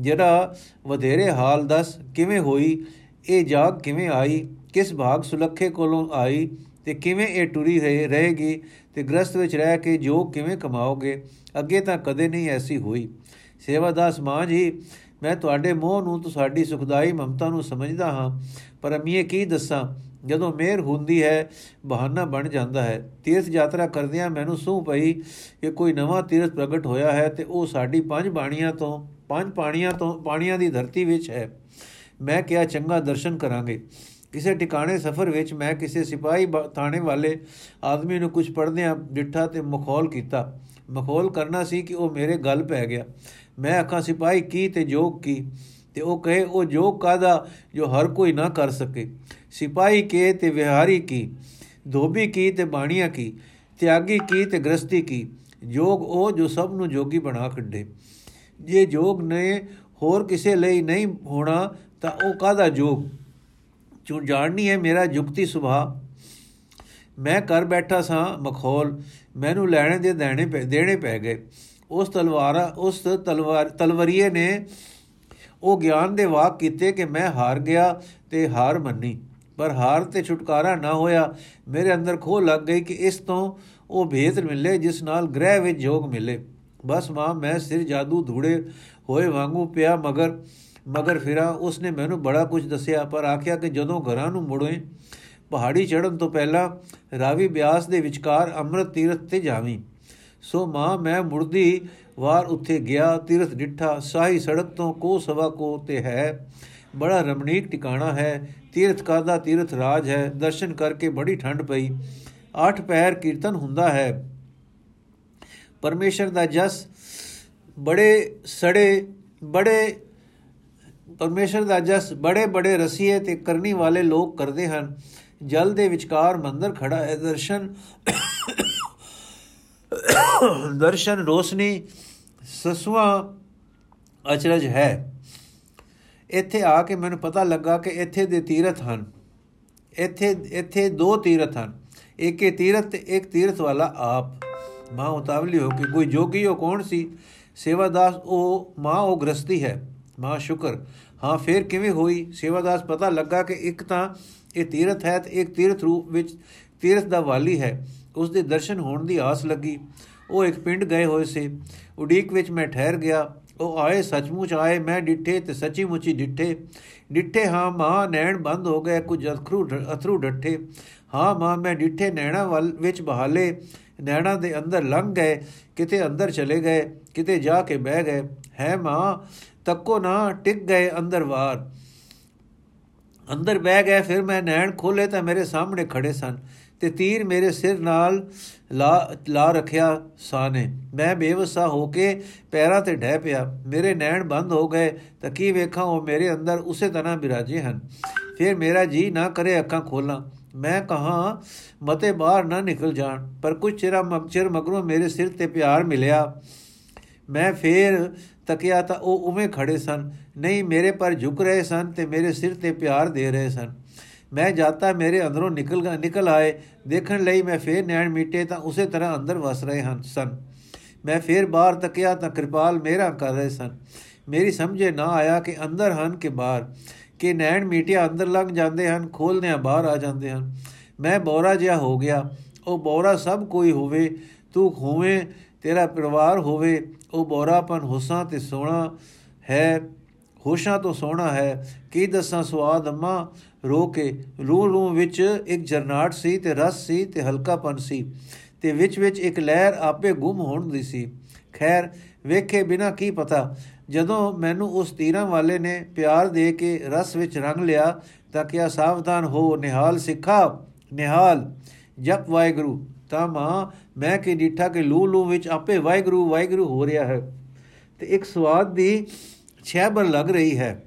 ਜਿਹੜਾ ਵਧੇਰੇ ਹਾਲ ਦੱਸ ਕਿਵੇਂ ਹੋਈ, ਇਹ ਜਾਗ ਕਿਵੇਂ ਆਈ, ਕਿਸ ਭਾਗ ਸੁਲੱਖੇ ਕੋਲੋਂ ਆਈ ਤੇ ਕਿਵੇਂ ਇਹ ਟੁਰੀ ਰਹੇਗੀ ਤੇ ਗ੍ਰਸਤ ਵਿੱਚ ਰਹਿ ਕੇ ਜੋ ਕਿਵੇਂ ਕਮਾਓਗੇ, ਅੱਗੇ ਤਾਂ ਕਦੇ ਨਹੀਂ ਐਸੀ ਹੋਈ। ਸੇਵਾਦਾਸ ਮਾਂ ਜੀ, ਮੈਂ ਤੁਹਾਡੇ ਮੋਹ ਨੂੰ ਤੁਹਾਡੀ ਸੁਖਦਾਈ ਮਮਤਾ ਨੂੰ ਸਮਝਦਾ ਹਾਂ, ਪਰ ਅਮੀਏ ਕੀ ਦੱਸਾਂ? ਜਦੋਂ ਮਿਹਰ ਹੁੰਦੀ ਹੈ, ਬਹਾਨਾ ਬਣ ਜਾਂਦਾ ਹੈ। ਤੀਰਥ ਯਾਤਰਾ ਕਰਦਿਆਂ ਮੈਨੂੰ ਸੂਹ ਪਈ ਕਿ ਕੋਈ ਨਵਾਂ ਤੀਰਥ ਪ੍ਰਗਟ ਹੋਇਆ ਹੈ ਤੇ ਉਹ ਸਾਡੀ ਪੰਜ ਬਾਣੀਆਂ ਤੋਂ, ਪੰਜ ਪਾਣੀਆਂ ਤੋਂ, ਪਾਣੀਆਂ ਦੀ ਧਰਤੀ ਵਿੱਚ ਹੈ। ਮੈਂ ਕਿਹਾ, ਚੰਗਾ ਦਰਸ਼ਨ ਕਰਾਂਗੇ। ਕਿਸੇ ਟਿਕਾਣੇ ਸਫ਼ਰ ਵਿੱਚ ਮੈਂ ਕਿਸੇ ਸਿਪਾਹੀ ਥਾਣੇ ਵਾਲੇ ਆਦਮੀ ਨੂੰ ਕੁਝ ਪੜਦਿਆਂ ਡਿੱਠਾ ਤੇ ਮਖੌਲ ਕੀਤਾ। ਮਖੌਲ ਕਰਨਾ ਸੀ ਕਿ ਉਹ ਮੇਰੇ ਗੱਲ ਪੈ ਗਿਆ। ਮੈਂ ਅੱਖਾਂ ਸਿਪਾਹੀ, ਕੀ ਤੇ ਜੋਗ ਕੀ? ਤੇ ਉਹ ਕਹੇ, ਉਹ ਜੋਗ ਕਾਦਾ ਜੋ ਹਰ ਕੋਈ ਨਾ ਕਰ ਸਕੇ? ਸਿਪਾਹੀ ਕੇ ਤੇ ਵਿਹਾਰੀ ਕੀ? ਧੋਬੀ ਕੀ ਤੇ ਬਾਣੀਆਂ ਕੀ? ਤਿਆਗੀ ਕੀ ਤੇ ਗ੍ਰਸਤੀ ਕੀ? ਜੋਗ ਉਹ ਜੋ ਸਭ ਨੂੰ ਜੋਗੀ ਬਣਾ ਕੱਢੇ ਜੇ ਜੋਗ ਨੇ ਹੋਰ ਕਿਸੇ ਲਈ ਨਹੀਂ ਹੋਣਾ ਤਾਂ ਉਹ ਕਾਦਾ ਜੋਗ? ਚੁਣ ਜਾਣਨੀ ਹੈ ਮੇਰਾ ਜੁਗਤੀ ਸੁਭਾ ਮੈਂ ਕਰ ਬੈਠਾ ਸਾਂ, ਮਖੌਲ। ਮੈਨੂੰ ਲੈਣੇ ਦੇ ਦੇਣੇ ਪੈ ਦੇਣੇ ਪੈ ਗਏ। ਉਸ ਤਲਵਾਰਾ, ਉਸ ਤਲਵਾਰ, ਤਲਵਰੀਏ ਨੇ ਉਹ ਗਿਆਨ ਦੇ ਵਾਕ ਕੀਤੇ ਕਿ ਮੈਂ ਹਾਰ ਗਿਆ ਤੇ ਹਾਰ ਮੰਨੀ। ਪਰ ਹਾਰ ਤੇ ਛੁਟਕਾਰਾ ਨਾ ਹੋਇਆ। ਮੇਰੇ ਅੰਦਰ ਖੋ ਲੱਗ ਗਈ ਕਿ ਇਸ ਤੋਂ ਉਹ ਭੇਦ ਮਿਲੇ, ਜਿਸ ਨਾਲ ਗ੍ਰਹਿ ਵਿੱਚ ਜੋਗ ਮਿਲੇ। ਬਸ ਮਾਂ, ਮੈਂ ਸਿਰ ਜਾਦੂ ਧੂੜੇ ਹੋਏ ਵਾਂਗੂ ਪਿਆ ਮਗਰ ਮਗਰ ਫਿਰਾ ਉਸਨੇ ਮੈਨੂੰ ਬੜਾ ਕੁਝ ਦੱਸਿਆ, ਪਰ ਆਖਿਆ ਕਿ ਜਦੋਂ ਘਰਾਂ ਨੂੰ ਮੁੜੇ ਪਹਾੜੀ ਚੜਨ ਤੋਂ ਪਹਿਲਾਂ ਰਾਵੀ ਬਿਆਸ ਦੇ ਵਿਚਕਾਰ ਅੰਮ੍ਰਿਤ ਤੀਰਥ ਤੇ ਜਾਵੀਂ। ਸੋ ਮਾਂ, ਮੈਂ ਮੁਰਦੀ ਵਾਰ ਉੱਥੇ ਗਿਆ, ਤੀਰਥ ਡਿੱਠਾ, ਸਾਹੀ ਸੜਕ ਤੋਂ ਕੋ ਸਵਾ ਕੋ ਤੇ ਹੈ। ਬੜਾ ਰਮਣੀਕ ਟਿਕਾਣਾ ਹੈ, ਤੀਰਥ ਕਰਦਾ ਤੀਰਥ ਰਾਜ ਹੈ, ਦਰਸ਼ਨ ਕਰਕੇ ਬੜੀ ਠੰਡ ਪਈ। ਅੱਠ ਪੈਰ ਕੀਰਤਨ ਹੁੰਦਾ ਹੈ। ਪਰਮੇਸ਼ਰ ਦਾ ਜਸ ਬੜੇ ਸੜੇ, ਬੜੇ ਪਰਮੇਸ਼ਰ ਦਾ ਜਸ ਬੜੇ ਬੜੇ ਰਸੀਏ ਤੇ ਕਰਨੀ ਵਾਲੇ ਲੋਕ ਕਰਦੇ ਹਨ। ਜਲ ਦੇ ਵਿਚਕਾਰ ਮੰਦਰ ਖੜਾ ਹੈ। ਦਰਸ਼ਨ ਦਰਸ਼ਨ ਰੋਸ਼ਨੀ ਸਸਵਾ ਅਚਰਜ ਹੈ। ਇੱਥੇ ਆ ਕੇ ਮੈਨੂੰ ਪਤਾ ਲੱਗਾ ਕਿ ਇੱਥੇ ਦੇ ਤੀਰਥ ਹਨ। ਇੱਥੇ ਇੱਥੇ ਦੋ ਤੀਰਥ ਹਨ। ਇੱਕ ਇਹ ਤੀਰਥ ਤੇ ਇੱਕ ਤੀਰਥ ਵਾਲਾ ਆਪ। ਮਾਂ ਉਤਾਵਲੀ ਹੋ ਕੇ, ਕੋਈ ਜੋਗੀ ਉਹ ਕੌਣ ਸੀ? ਸੇਵਾਦਾਸ, ਉਹ ਮਾਂ ਉਹ ਗ੍ਰਸਤੀ ਹੈ। ਮਾਂ, ਸ਼ੁਕਰ। ਹਾਂ, ਫੇਰ ਕਿਵੇਂ ਹੋਈ? ਸੇਵਾਦਾਸ ਪਤਾ ਲੱਗਾ ਕਿ ਇੱਕ ਤਾਂ ਇਹ ਤੀਰਥ ਹੈ ਤੇ ਇੱਕ ਤੀਰਥ ਰੂਪ ਵਿੱਚ ਤੀਰਥ ਦਾ ਵਾਲੀ ਹੈ। ਉਸ ਦੇ ਦਰਸ਼ਨ ਹੋਣ ਦੀ ਆਸ ਲੱਗੀ। ਉਹ ਇੱਕ ਪਿੰਡ ਗਏ ਹੋਏ ਸੀ। ਉਡੀਕ ਵਿੱਚ ਮੈਂ ਠਹਿਰ ਗਿਆ। ਉਹ ਆਏ, ਸੱਚਮੁੱਚ ਆਏ। ਮੈਂ ਡਿੱਠੇ ਤੇ ਸੱਚੀ ਮੁੱਚੀ ਡਿੱਠੇ। ਡਿੱਠੇ, ਹਾਂ, ਮਾਂ, ਨੈਣ ਬੰਦ ਹੋ ਗਏ। ਕੁਝ ਅਥਰੂ ਅਥਰੂ ਡੱਠੇ। ਹਾਂ, ਮਾਂ, ਮੈਂ ਡਿੱਠੇ ਨੈਣਾ ਵੱਲ ਵਿੱਚ ਬਹਾਲੇ। ਨੈਣਾ ਦੇ ਅੰਦਰ ਲੰਘ ਗਏ। ਕਿਤੇ ਅੰਦਰ ਚਲੇ ਗਏ। ਕਿਤੇ ਜਾ ਕੇ ਬਹਿ ਗਏ। ਹੈ, ਮਾਂ ਤੱਕੋ ਨਾ ਟਿਕ ਗਏ ਅੰਦਰ ਵਾਰ। ਅੰਦਰ ਬਹਿ ਗਏ, ਫਿਰ ਮੈਂ ਨੈਣ ਖੋਲੇ ਤਾਂ ਮੇਰੇ ਸਾਹਮਣੇ ਖੜੇ ਸਨ ਤੇ ਤੀਰ ਮੇਰੇ ਸਿਰ ਨਾਲ ਲਾ ਲਾ ਰੱਖਿਆ ਸਾਨੇ ਮੈਂ ਬੇਵਸਾ ਹੋ ਕੇ ਪੈਰਾਂ ਤੇ ਡਹਿ ਪਿਆ। ਮੇਰੇ ਨੈਣ ਬੰਦ ਹੋ ਗਏ ਤਾਂ ਕੀ ਵੇਖਾਂ, ਉਹ ਮੇਰੇ ਅੰਦਰ ਉਸੇ ਤਰ੍ਹਾਂ ਬਿਰਾਜੇ ਹਨ। ਫਿਰ ਮੇਰਾ ਜੀ ਨਾ ਕਰੇ ਅੱਖਾਂ ਖੋਲਾਂ। ਮੈਂ ਕਹਾ, ਮਤੇ ਬਾਹਰ ਨਾ ਨਿਕਲ ਜਾਣ, ਪਰ ਕੁਝ ਚਿਰ ਮਗਚਰ ਮਗਰੋਂ ਮੇਰੇ ਸਿਰ ਤੇ ਪਿਆਰ ਮਿਲਿਆ। ਮੈਂ ਫੇਰ ਤਕਿਆ ਤਾਂ ਉਹ ਉਵੇਂ ਖੜੇ ਸਨ। ਨਹੀਂ, ਮੇਰੇ ਪਰ ਝੁਕ ਰਹੇ ਸਨ ਤੇ ਮੇਰੇ ਸਿਰ ਤੇ ਪਿਆਰ ਦੇ ਰਹੇ ਸਨ। ਮੈਂ ਜਾਤਾ, ਮੇਰੇ ਅੰਦਰੋਂ ਨਿਕਲ ਨਿਕਲ ਆਏ। ਦੇਖਣ ਲਈ ਮੈਂ ਫੇਰ ਨੈਣ ਮੀਟੇ ਤਾਂ ਉਸੇ ਤਰ੍ਹਾਂ ਅੰਦਰ ਵਸ ਰਹੇ ਹਨ, ਸਨ। ਮੈਂ ਫੇਰ ਬਾਹਰ ਤੱਕਿਆ ਤਾਂ ਕਿਰਪਾਲ ਮੇਰਾ ਕਰ ਰਹੇ ਸਨ। ਮੇਰੀ ਸਮਝੇ ਨਾ ਆਇਆ ਕਿ ਅੰਦਰ ਹਨ ਕਿ ਬਾਹਰ। ਕਿ ਨੈਣ ਮੀਟਿਆ ਅੰਦਰ ਲੰਘ ਜਾਂਦੇ ਹਨ ਖੋਲਦਿਆਂ ਬਾਹਰ ਆ ਜਾਂਦੇ ਹਨ। ਮੈਂ ਬੌਰਾ ਜਿਹਾ ਹੋ ਗਿਆ। ਉਹ ਬੌਰਾ ਸਭ ਕੋਈ ਹੋਵੇ, ਤੂੰ ਹੋਵੇਂ, ਤੇਰਾ ਪਰਿਵਾਰ ਹੋਵੇ ਉਹ ਬੌਰਾਪਨ ਹੁਸਾਂ ਤੇ ਸੋਹਣਾ ਹੈ, ਹੋਸ਼ਾਂ ਤੋਂ ਸੋਹਣਾ ਹੈ। ਕੀ ਦੱਸਾਂ ਸਵਾਦ ਅੰਮਾ? ਰੋ ਕੇ ਰੂ ਰੂ ਵਿੱਚ ਇੱਕ ਜਰਨਾਟ ਸੀ ਤੇ ਰਸ ਸੀ ਤੇ ਹਲਕਾਪਨ ਸੀ ਤੇ ਵਿੱਚ ਵਿੱਚ ਇੱਕ ਲਹਿਰ ਆਪੇ ਗੁੰਮ ਹੋਣ ਦੀ ਸੀ। ਖੈਰ, ਵੇਖੇ ਬਿਨਾ ਕੀ ਪਤਾ। ਜਦੋਂ ਮੈਨੂੰ ਉਸ ਤੀਰਾਂ ਵਾਲੇ ਨੇ ਪਿਆਰ ਦੇ ਕੇ ਰਸ ਵਿੱਚ ਰੰਗ ਲਿਆ ਤਾਂ ਕਿਆ ਸਾਵਧਾਨ ਹੋ, ਨਿਹਾਲ ਸਿੱਖਾ, ਨਿਹਾਲ, ਜਪ ਵਾਹਿਗੁਰੂ। ਤਾਂ ਮਾਂ, ਮੈਂ ਕਿ ਡੀਠਾ ਕੇ ਲੂ ਲੂ ਵਿੱਚ ਆਪੇ ਵਾਹਿਗੁਰੂ ਵਾਹਿਗੁਰੂ ਹੋ ਰਿਹਾ ਹੈ। ਤੇ ਇੱਕ ਸਵਾਦ ਦੀ ਛੇਬਰ ਲੱਗ ਰਹੀ ਹੈ।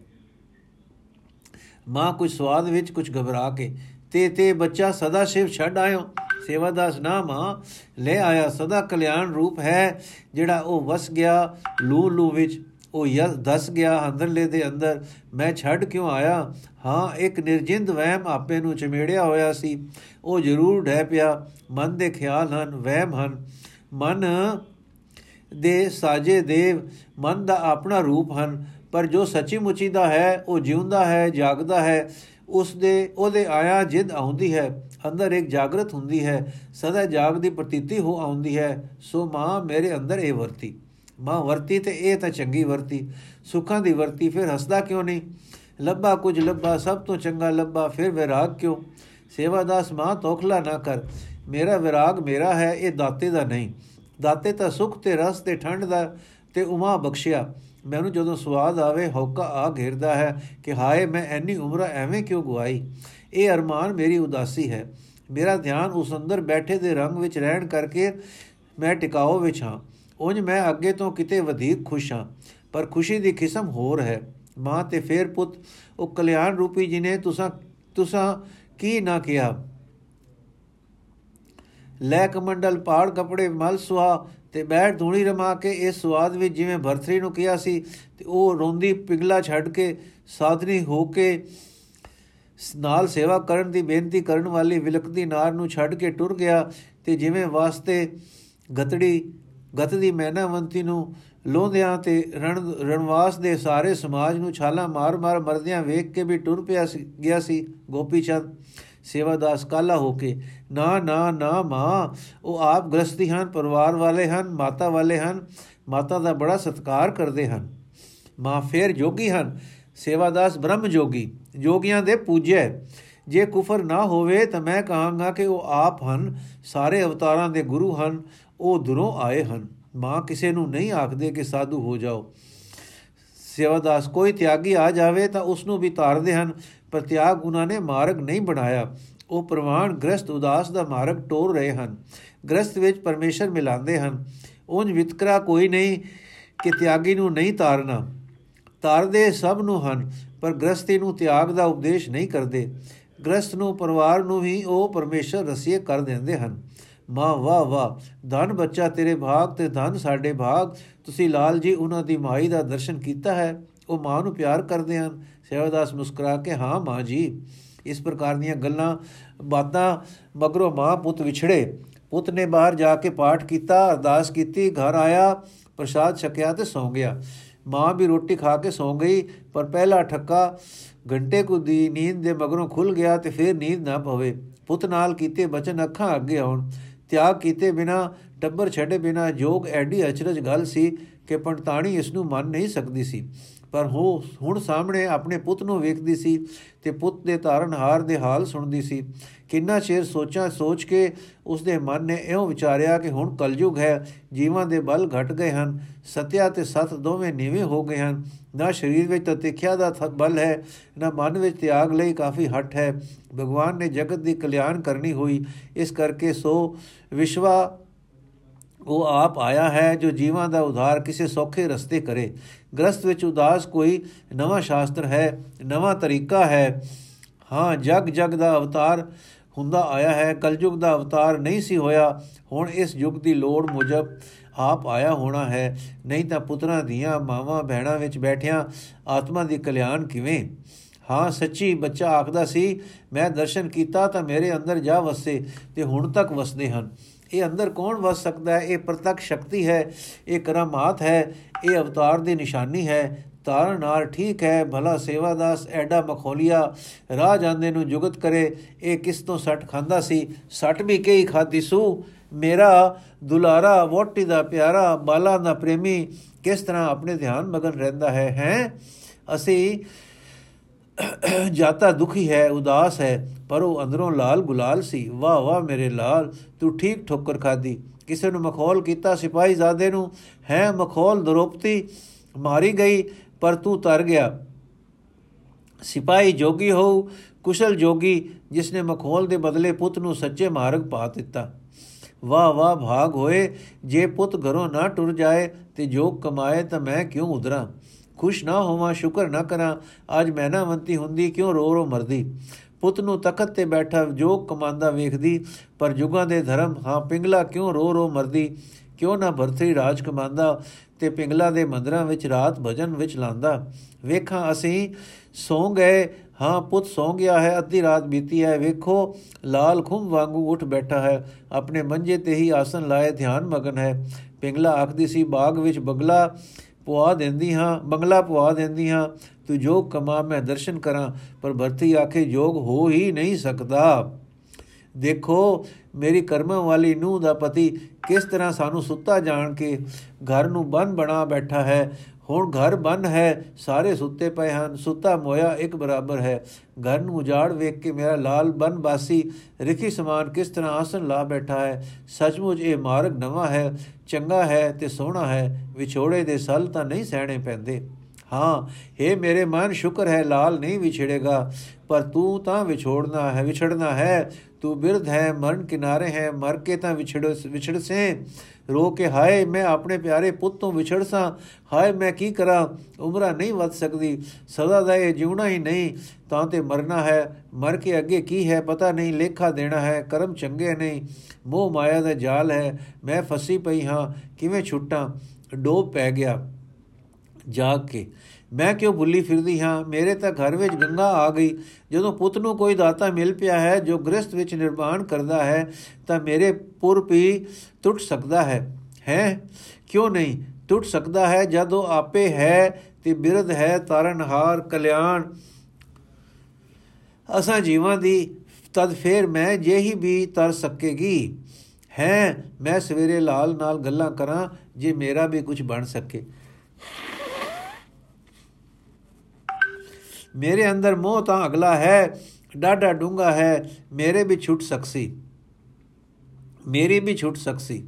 ਮਾਂ, ਕੁਝ ਸਵਾਦ ਵਿੱਚ ਕੁਝ ਘਬਰਾ ਕੇ, ਤੇ ਤੇ ਬੱਚਾ ਸਦਾ ਸ਼ਿਵ ਛੱਡ ਆਇਓ। ਸੇਵਾਦਾਸ, ਨਾ ਮਾਂ, ਲੈ ਆਇਆ। ਸਦਾ ਕਲਿਆਣ ਰੂਪ ਹੈ ਜਿਹੜਾ ਉਹ ਵਸ ਗਿਆ ਲੂ ਲੂ ਵਿੱਚ। ਉਹ ਯਸ ਦਸ ਗਿਆ ਅੰਦਰਲੇ ਦੇ ਅੰਦਰ, ਮੈਂ ਛੱਡ ਕਿਉਂ ਆਇਆ? ਹਾਂ, ਇੱਕ ਨਿਰਜਿੰਦ ਵਹਿਮ ਆਪੇ ਨੂੰ ਚਮੇੜਿਆ ਹੋਇਆ ਸੀ। ਉਹ ਜ਼ਰੂਰ ਢਹਿ ਪਿਆ। ਮਨ ਦੇ ਖਿਆਲ ਹਨ, ਵਹਿਮ ਹਨ। ਮਨ ਦੇ ਸਾਜੇ ਦੇਵ ਮਨ ਦਾ ਆਪਣਾ ਰੂਪ ਹਨ, ਪਰ ਜੋ ਸੱਚੀ ਮੁੱਚੀ ਦਾ ਹੈ, ਉਹ ਜਿਉਂਦਾ ਹੈ, ਜਾਗਦਾ ਹੈ। ਉਸ ਦੇ, ਉਹਦੇ ਆਇਆ ਜਿੱਦ ਆਉਂਦੀ ਹੈ। ਅੰਦਰ ਇੱਕ ਜਾਗਰਤ ਹੁੰਦੀ ਹੈ। ਸਦਾ ਜਾਗਦੀ ਪ੍ਰਤੀਤੀ ਹੋ ਆਉਂਦੀ ਹੈ। ਸੋ ਮਾਂ, ਮੇਰੇ ਅੰਦਰ ਇਹ ਵਰਤੀ। ਮਾਂ ਵਰਤੀ ਤੇ ਇਹ ਤਾਂ ਚੰਗੀ ਵਰਤੀ, ਸੁੱਖਾਂ ਦੀ ਵਰਤੀ, ਫਿਰ ਹੱਸਦਾ ਕਿਉਂ ਨਹੀਂ? ਲੱਭਾ ਕੁਝ ਲੱਭਾ, ਸਭ ਤੋਂ ਚੰਗਾ ਲੱਭਾ, ਫਿਰ ਵਿਰਾਗ ਕਿਉਂ? ਸੇਵਾਦਾਸ ਮਾਂ, ਤੋਖਲਾ ਨਾ ਕਰ। ਮੇਰਾ ਵਿਰਾਗ ਮੇਰਾ ਹੈ, ਇਹ ਦਾਤੇ ਦਾ ਨਹੀਂ। ਦਾਤੇ ਤਾਂ ਸੁਖ ਤੇ ਰਸ ਤੇ ਠੰਡ ਦਾ ਤੇ ਉਮਾ ਬਖਸ਼ਿਆ। ਮੈਨੂੰ ਜਦੋਂ ਸਵਾਦ ਆਵੇ ਹੌਕਾ ਆ ਘੇਰਦਾ ਹੈ ਕਿ ਹਾਏ, ਮੈਂ ਐਨੀ ਉਮਰ ਐਵੇਂ ਕਿਉਂ ਗਵਾਈ ਇਹ ਅਰਮਾਨ ਮੇਰੀ ਉਦਾਸੀ ਹੈ। ਮੇਰਾ ਧਿਆਨ ਉਸ ਅੰਦਰ ਬੈਠੇ ਦੇ ਰੰਗ ਵਿੱਚ ਰਹਿਣ ਕਰਕੇ ਮੈਂ ਟਿਕਾਓ ਵਿੱਚ ਹਾਂ। ਉਂਝ ਮੈਂ ਅੱਗੇ ਤੋਂ ਕਿਤੇ ਵਧੇਕ ਖੁਸ਼ ਹਾਂ, ਪਰ ਖੁਸ਼ੀ ਦੀ ਕਿਸਮ ਹੋਰ ਹੈ। ਮਾਂ ਤੇ ਫੇਰ ਪੁੱਤ, ਉਹ ਕਲਿਆਣ ਰੂਪੀ ਜੀ ਨੇ ਤੁਸਾਂ ਤੁਸਾਂ ਕੀ ਨਾ ਕਿਹਾ? ਲੈ ਕਮੰਡਲ, ਪਾੜ ਕਪੜੇ, ਮਲ ਸੁਆ ਤੇ ਬੈਠ ਧੂਣੀ ਰਮਾ ਕੇ ਇਸ ਸਵਾਦ ਵਿੱਚ ਜਿਵੇਂ ਭਰਤਰੀ ਨੂੰ ਕਿਹਾ ਸੀ, ਤੇ ਉਹ ਰੋਂਦੀ ਪਿਗਲਾ ਛੱਡ ਕੇ ਸਾਧਨੀ ਹੋ ਕੇ ਨਾਲ ਸੇਵਾ ਕਰਨ ਦੀ ਬੇਨਤੀ ਕਰਨ ਵਾਲੀ ਵਿਲਕਦੀ ਨਾਰ ਨੂੰ ਛੱਡ ਕੇ ਟੁਰ ਗਿਆ ਤੇ ਜਿਵੇਂ ਵਾਸਤੇ ਗਤੜੀ ਗਤ ਦੀ ਮੈਨਾਵੰਤੀ ਨੂੰ ਲੋਂਦਿਆਂ ਤੇ ਰਣ ਰਣਵਾਸ ਦੇ ਸਾਰੇ ਸਮਾਜ ਨੂੰ ਛਾਲਾ ਮਾਰ-ਮਾਰ ਮਰਦਿਆਂ ਵੇਖ ਕੇ ਵੀ ਟੁਰ ਪਿਆ ਸੀ, ਗਿਆ ਸੀ ਗੋਪੀ ਚੰਦ। ਸੇਵਾਦਾਸ ਕਾਲਾ ਹੋ ਕੇ, ਨਾ ਨਾ ਨਾ ਮਾਂ, ਉਹ ਆਪ ਗ੍ਰਸਤੀ ਹਨ, ਪਰਿਵਾਰ ਵਾਲੇ ਹਨ, ਮਾਤਾ ਵਾਲੇ ਹਨ, ਮਾਤਾ ਦਾ ਬੜਾ ਸਤਿਕਾਰ ਕਰਦੇ ਹਨ। ਮਾਂ ਫੇਰ ਜੋਗੀ ਹਨ, ਸੇਵਾਦਾਸ ਬ੍ਰਹਮ ਜੋਗੀ, ਜੋਗੀਆਂ ਦੇ ਪੂਜੈ। ਜੇ ਕੁਫਰ ਨਾ ਹੋਵੇ ਤਾਂ ਮੈਂ ਕਹਾਂਗਾ ਕਿ ਉਹ ਆਪ ਹਨ, ਸਾਰੇ ਅਵਤਾਰਾਂ ਦੇ ਗੁਰੂ ਹਨ ਉਹ ਦੁਰੋਂ ਆਏ ਹਨ। ਮਾਂ ਕਿਸੇ ਨੂੰ ਨਹੀਂ ਆਖਦੇ ਕਿ ਸਾਧੂ ਹੋ ਜਾਓ। ਸੇਵਾਦਾਸ ਕੋਈ ਤਿਆਗੀ ਆ ਜਾਵੇ ਤਾਂ ਉਸ ਨੂੰ ਵੀ ਤਾਰਦੇ ਹਨ, ਪਰ ਤਿਆਗ ਉਹਨਾਂ ਨੇ ਮਾਰਗ ਨਹੀਂ ਬਣਾਇਆ। ਉਹ ਪ੍ਰਮਾਣ ਗ੍ਰਸਤ ਉਦਾਸ ਦਾ ਮਾਰਗ ਟੋਰ ਰਹੇ ਹਨ। ਗ੍ਰਸਤ ਵਿੱਚ ਪਰਮੇਸ਼ਰ ਮਿਲਾਉਂਦੇ ਹਨ। ਉਂਝ ਵਿਤਕਰਾ ਕੋਈ ਨਹੀਂ ਕਿ ਤਿਆਗੀ ਨੂੰ ਨਹੀਂ ਤਾਰਨਾ। ਤਾਰਦੇ ਸਭ ਨੂੰ ਹਨ, ਪਰ ਗ੍ਰਸਤੀ ਨੂੰ ਤਿਆਗ ਦਾ ਉਪਦੇਸ਼ ਨਹੀਂ ਕਰਦੇ। ਗ੍ਰਸਤ ਨੂੰ ਪਰਿਵਾਰ ਨੂੰ ਵੀ ਉਹ ਪਰਮੇਸ਼ਰ ਰਸੀਏ ਕਰ ਦਿੰਦੇ ਹਨ। ਮਾਂ ਵਾਹ ਵਾਹ। ਧਨ ਬੱਚਾ ਤੇਰੇ ਭਾਗ ਤੇ ਧਨ ਸਾਡੇ ਭਾਗ ਤੁਸੀਂ ਲਾਲ ਜੀ, ਉਹਨਾਂ ਦੀ ਮਾਈ ਦਾ ਦਰਸ਼ਨ ਕੀਤਾ ਹੈ। ਉਹ ਮਾਂ ਨੂੰ ਪਿਆਰ ਕਰਦੇ ਹਨ। ਸੇਵਾਦਾਸ ਮੁਸਕਰਾ ਕੇ, ਹਾਂ ਮਾਂ ਜੀ। ਇਸ ਪ੍ਰਕਾਰ ਦੀਆਂ ਗੱਲਾਂ ਬਾਤਾਂ ਮਗਰੋਂ ਮਾਂ ਪੁੱਤ ਵਿਛੜੇ। ਪੁੱਤ ਨੇ ਬਾਹਰ ਜਾ ਕੇ ਪਾਠ ਕੀਤਾ, ਅਰਦਾਸ ਕੀਤੀ, ਘਰ ਆਇਆ, ਪ੍ਰਸਾਦ ਛਕਿਆ ਤੇ ਸੌ ਗਿਆ। ਮਾਂ ਵੀ ਰੋਟੀ ਖਾ ਕੇ ਸੌ ਗਈ, ਪਰ ਪਹਿਲਾ ਠੱਕਾ ਘੰਟੇ ਕੁ ਦੀ ਨੀਂਦ ਦੇ ਮਗਰੋਂ ਖੁੱਲ ਗਿਆ ਤੇ ਫਿਰ ਨੀਂਦ ਨਾ ਪਵੇ। ਪੁੱਤ ਨਾਲ ਕੀਤੇ ਬਚਨ ਅੱਖਾਂ ਅੱਗੇ ਆਉਣ। ਤਿਆਗ ਕੀਤੇ ਬਿਨਾ, ਟੱਬਰ ਛੱਡੇ ਬਿਨਾ ਜੋਗ ਐਡੀ ਅਚਰਜ ਗੱਲ ਸੀ ਕਿ ਪੰਡਤਾਣੀ ਇਸ ਨੂੰ ਮੰਨ ਨਹੀਂ ਸਕਦੀ ਸੀ। ਪਰ ਉਹ ਹੁਣ ਸਾਹਮਣੇ ਆਪਣੇ ਪੁੱਤ ਨੂੰ ਵੇਖਦੀ ਸੀ ਤੇ ਪੁੱਤ ਦੇ ਤਾਰਨਹਾਰ ਦੇ ਹਾਲ ਸੁਣਦੀ ਸੀ। ਕਿੰਨਾ ਚਿਰ ਸੋਚਾਂ ਸੋਚ ਕੇ ਉਸ ਦੇ ਮਨ ਨੇ ਇਉਂ ਵਿਚਾਰਿਆ ਕਿ ਹੁਣ ਕਲਯੁਗ ਹੈ, ਜੀਵਾਂ ਦੇ ਬਲ ਘਟ ਗਏ ਹਨ, ਸਤਿਆ ਤੇ ਸਤ ਦੋਵੇਂ ਨੀਵੇਂ ਹੋ ਗਏ ਹਨ। ਨਾ ਸਰੀਰ ਵਿੱਚ ਤਾਂ ਤਿਖਿਆ ਦਾ ਬਲ ਹੈ, ਨਾ ਮਨ ਵਿੱਚ ਤਿਆਗ ਲਈ ਕਾਫੀ ਹੱਟ ਹੈ। ਭਗਵਾਨ ਨੇ ਜਗਤ ਦੀ ਕਲਿਆਣ ਕਰਨੀ ਹੋਈ, ਇਸ ਕਰਕੇ ਸੋ ਵਿਸ਼ਵਾ ਉਹ ਆਪ ਆਇਆ ਹੈ ਜੋ ਜੀਵਾਂ ਦਾ ਉਧਾਰ ਕਿਸੇ ਸੌਖੇ ਰਸਤੇ ਕਰੇ। ਗ੍ਰਸਤ ਵਿੱਚ ਉਦਾਸ ਕੋਈ ਨਵਾਂ ਸ਼ਾਸਤਰ ਹੈ, ਨਵਾਂ ਤਰੀਕਾ ਹੈ। ਹਾਂ, ਜਗ ਜਗ ਦਾ ਅਵਤਾਰ ਹੁੰਦਾ ਆਇਆ ਹੈ, ਕਲਯੁਗ ਦਾ ਅਵਤਾਰ ਨਹੀਂ ਸੀ ਹੋਇਆ। ਹੁਣ ਇਸ ਯੁੱਗ ਦੀ ਲੋੜ ਮੁਜਬ ਆਪ ਆਇਆ ਹੋਣਾ ਹੈ। ਨਹੀਂ ਤਾਂ ਪੁੱਤਰਾਂ ਦੀਆਂ ਮਾਵਾਂ ਭੈਣਾਂ ਵਿੱਚ ਬੈਠਿਆਂ ਆਤਮਾ ਦੀ ਕਲਿਆਣ ਕਿਵੇਂ? ਹਾਂ, ਸੱਚੀ ਬੱਚਾ ਆਖਦਾ ਸੀ, ਮੈਂ ਦਰਸ਼ਨ ਕੀਤਾ ਤਾਂ ਮੇਰੇ ਅੰਦਰ ਜਾ ਵਸੇ ਤੇ ਹੁਣ ਤੱਕ ਵਸਦੇ ਹਨ। ਇਹ ਅੰਦਰ ਕੌਣ ਵਸ ਸਕਦਾ ਹੈ? ਇਹ ਪ੍ਰਤੱਖ ਸ਼ਕਤੀ ਹੈ, ਇਹ ਕਰਾਮਾਤ ਹੈ, ਇਹ ਅਵਤਾਰ ਦੀ ਨਿਸ਼ਾਨੀ ਹੈ। ਤਾਰਨਾਰ ਠੀਕ ਹੈ, ਭਲਾ ਸੇਵਾਦਾਸ ਐਡਾ ਮਖੋਲੀਆ ਰਾਹ ਜਾਂਦੇ ਨੂੰ ਜੁਗਤ ਕਰੇ। ਇਹ ਕਿਸ ਤੋਂ ਸੱਟ ਖਾਂਦਾ ਸੀ? ਸੱਟ ਵੀ ਕਈ ਖਾਦੀ ਸੂ? ਮੇਰਾ ਦੁਲਾਰਾ ਵੋਟੀ ਦਾ ਪਿਆਰਾ, ਬਾਲਾ ਦਾ ਪ੍ਰੇਮੀ ਕਿਸ ਤਰ੍ਹਾਂ ਆਪਣੇ ਧਿਆਨ ਮਗਨ ਰਹਿੰਦਾ ਹੈ ਹੈ? ਅਸੀਂ ਜਾਤਾ ਦੁਖੀ ਹੈ, ਉਦਾਸ ਹੈ, ਪਰ ਉਹ ਅੰਦਰੋਂ ਲਾਲ ਗੁਲਾਲ ਸੀ। ਵਾਹ ਵਾਹ, ਮੇਰੇ ਲਾਲ, ਤੂੰ ਠੀਕ ਠੋਕਰ ਖਾਦੀ ਕਿਸੇ ਨੂੰ ਮਖੌਲ ਕੀਤਾ ਸਿਪਾਹੀ ਜ਼ਾਦੇ ਨੂੰ, ਹੈ, ਮਖੌਲ ਦਰੋਪਤੀ, ਮਾਰੀ ਗਈ, ਪਰ ਤੂੰ ਤਰ ਗਿਆ। ਸਿਪਾਹੀ ਜੋਗੀ ਹੋ ਕੁਸ਼ਲ ਜੋਗੀ ਜਿਸ ਨੇ ਮਖੌਲ ਦੇ ਬਦਲੇ ਪੁੱਤ ਨੂੰ ਸੱਚੇ ਮਾਰਗ ਪਾ ਦਿੱਤਾ। ਵਾਹ ਵਾਹ, ਭਾਗ ਹੋਏ, ਜੇ ਪੁੱਤ ਘਰੋਂ ਨਾ ਟੁਰ ਜਾਏ ਤੇ ਜੋ ਕਮਾਏ ਤਾਂ ਮੈਂ ਕਿਉਂ ਉਧਰਾਂ? ਖੁਸ਼ ਨਾ ਹੋਵਾਂ, ਸ਼ੁਕਰ ਨਾ ਕਰਾਂ, ਅੱਜ ਮੈਨਾਵੰਤੀ ਹੁੰਦੀ, ਕਿਉਂ ਰੋ ਰੋ ਮਰਦੀ? ਪੁੱਤ ਨੂੰ ਤਖਤ ਤੇ ਬੈਠਾ ਜੋ ਕਮਾਂਦਾ ਵੇਖਦੀ, ਪਰ ਜੁਗਾਂ ਦੇ ਧਰਮ, ਹਾਂ ਪਿੰਗਲਾ ਕਿਉਂ ਰੋ ਰੋ ਮਰਦੀ? ਕਿਉਂ ਨਾ ਭਰਤਰੀ ਰਾਜ ਕਮਾਂਦਾ ਤੇ ਪਿੰਗਲਾ ਦੇ ਮੰਦਰਾਂ ਵਿੱਚ ਰਾਤ ਭਜਨ ਵਿੱਚ ਲਾਂਦਾ? ਵੇਖਾਂ ਅਸੀਂ ਸੌ ਗਏ, ਹਾਂ ਪੁੱਤ ਸੌ ਗਿਆ ਹੈ, ਅੱਧੀ ਰਾਤ ਬੀਤੀ ਹੈ, ਵੇਖੋ ਲਾਲ ਖੁੰਮ ਵਾਂਗੂ ਉੱਠ ਬੈਠਾ ਹੈ, ਆਪਣੇ ਮੰਜੇ ਤੇ ਹੀ ਆਸਨ ਲਾਏ, ਧਿਆਨ ਮਗਨ ਹੈ। ਪਿੰਗਲਾ ਆਖਦੀ ਸੀ, ਬਾਗ ਵਿੱਚ ਬਗਲਾ ਪੁਆ ਦਿੰਦੀ ਹਾਂ ਬੰਗਲਾ ਪੁਆ ਦਿੰਦੀ ਹਾਂ। ਤੂੰ ਜੋ ਕਮਾ ਮੈਂ ਦਰਸ਼ਨ ਕਰਾਂ, ਪਰ ਭਰਤੀ ਆਖੇ ਜੋਗ ਹੋ ਹੀ ਨਹੀਂ ਸਕਦਾ। ਦੇਖੋ, ਮੇਰੀ ਕਰਮਾਂ ਵਾਲੀ ਨੂੰ ਦਾ ਪਤੀ ਕਿਸ ਤਰ੍ਹਾਂ ਸਾਨੂੰ ਸੁੱਤਾ ਜਾਣ ਕੇ ਘਰ ਨੂੰ ਬੰਨ ਬਣਾ ਬੈਠਾ ਹੈ। ਹੁਣ ਘਰ ਬੰਨ ਹੈ, ਸਾਰੇ ਸੁੱਤੇ ਪਏ ਹਨ, ਸੁੱਤਾ ਮੋਇਆ ਇੱਕ ਬਰਾਬਰ ਹੈ। ਘਰ ਨੂੰ ਉਜਾੜ ਵੇਖ ਕੇ ਮੇਰਾ ਲਾਲ ਬਨ ਬਾਸੀ, ਰਿਖੀ ਸਮਾਨ ਕਿਸ ਤਰ੍ਹਾਂ ਆਸਨ ਲਾ ਬੈਠਾ ਹੈ। ਸੱਚਮੁੱਚ ਇਹ ਮਾਰਗ ਨਵਾਂ ਹੈ, ਚੰਗਾ ਹੈ ਤੇ ਸੋਹਣਾ ਹੈ, ਵਿਛੋੜੇ ਦੇ ਸਲ ਤਾਂ ਨਹੀਂ ਸਹਿਣੇ ਪੈਂਦੇ। ਹਾਂ हे ਮੇਰੇ ਮਨ, ਸ਼ੁਕਰ ਹੈ, ਲਾਲ ਨਹੀਂ ਵਿਛੜੇਗਾ, ਪਰ ਤੂੰ ਤਾਂ ਵਿਛੋੜਨਾ ਹੈ, ਵਿਛੜਨਾ ਹੈ, ਤੂੰ ਬਿਰਧ ਹੈ ਮਰਨ ਕਿਨਾਰੇ ਹੈ, ਮਰ ਕੇ ਤਾਂ ਵਿਛੜ ਵਿਛੜ ਸੇ। ਰੋ ਕੇ ਹਾਏ, ਮੈਂ ਆਪਣੇ ਪਿਆਰੇ ਪੁੱਤ ਤੋਂ ਵਿਛੜਸਾਂ ਹਾਏ, ਮੈਂ ਕੀ ਕਰਾਂ, ਉਮਰਾਂ ਨਹੀਂ ਵੱਧ ਸਕਦੀ, ਸਦਾ ਦਾ ਇਹ ਜਿਉਣਾ ਹੀ ਨਹੀਂ, ਤਾਂ ਤੇ ਮਰਨਾ ਹੈ, ਮਰ ਕੇ ਅੱਗੇ ਕੀ ਹੈ, ਪਤਾ ਨਹੀਂ, ਲੇਖਾ ਦੇਣਾ ਹੈ, ਕਰਮ ਚੰਗੇ ਨਹੀਂ, ਮੋਹ ਮਾਇਆ ਦਾ ਜਾਲ ਹੈ, ਮੈਂ ਫਸੀ ਪਈ ਹਾਂ, ਕਿਵੇਂ ਛੁੱਟਾਂ, ਡੋਬ ਪੈ ਗਿਆ। ਜਾਗ ਕੇ। ਮੈਂ ਕਿਉਂ ਭੁੱਲੀ ਫਿਰਦੀ ਹਾਂ? ਮੇਰੇ ਤਾਂ ਘਰ ਵਿੱਚ ਗੰਗਾ ਆ ਗਈ। ਜਦੋਂ ਪੁੱਤ ਨੂੰ ਕੋਈ ਦਾਤਾ ਮਿਲ ਪਿਆ ਹੈ, ਜੋ ਗ੍ਰਸਥ ਵਿੱਚ ਨਿਰਮਾਣ ਕਰਦਾ ਹੈ, ਤਾਂ ਮੇਰੇ ਪੁਰ ਵੀ ਟੁੱਟ ਸਕਦਾ ਹੈ। ਹੈ? ਕਿਉਂ ਨਹੀਂ? ਟੁੱਟ ਸਕਦਾ ਹੈ, ਜਦੋਂ ਆਪੇ ਹੈ ਤੇ ਬਿਰਧ ਹੈ ਤਾਰਨਹਾਰ ਕਲਿਆਣ। ਅਸਾਂ ਜੀਵਾਂ ਦੀ ਤਦ ਫੇਰ ਮੈਂ ਜਿਹੀ ਵੀ ਤਰ ਸਕੇਗੀ। ਹੈ? ਮੈਂ ਸਵੇਰੇ ਲਾਲ ਨਾਲ ਗੱਲਾਂ ਕਰਾਂ, ਜੇ ਮੇਰਾ ਵੀ ਕੁਝ ਬਣ ਸਕੇ। ਮੇਰੇ ਅੰਦਰ ਮੋਹ ਤਾਂ ਅਗਲਾ ਹੈ ਡਾਡਾ ਡੂੰਗਾ ਹੈ, ਮੇਰੇ ਵੀ ਛੁੱਟ ਸਕਸੀ। ਮੇਰੀ ਵੀ ਛੁੱਟ ਸਕਸੀ।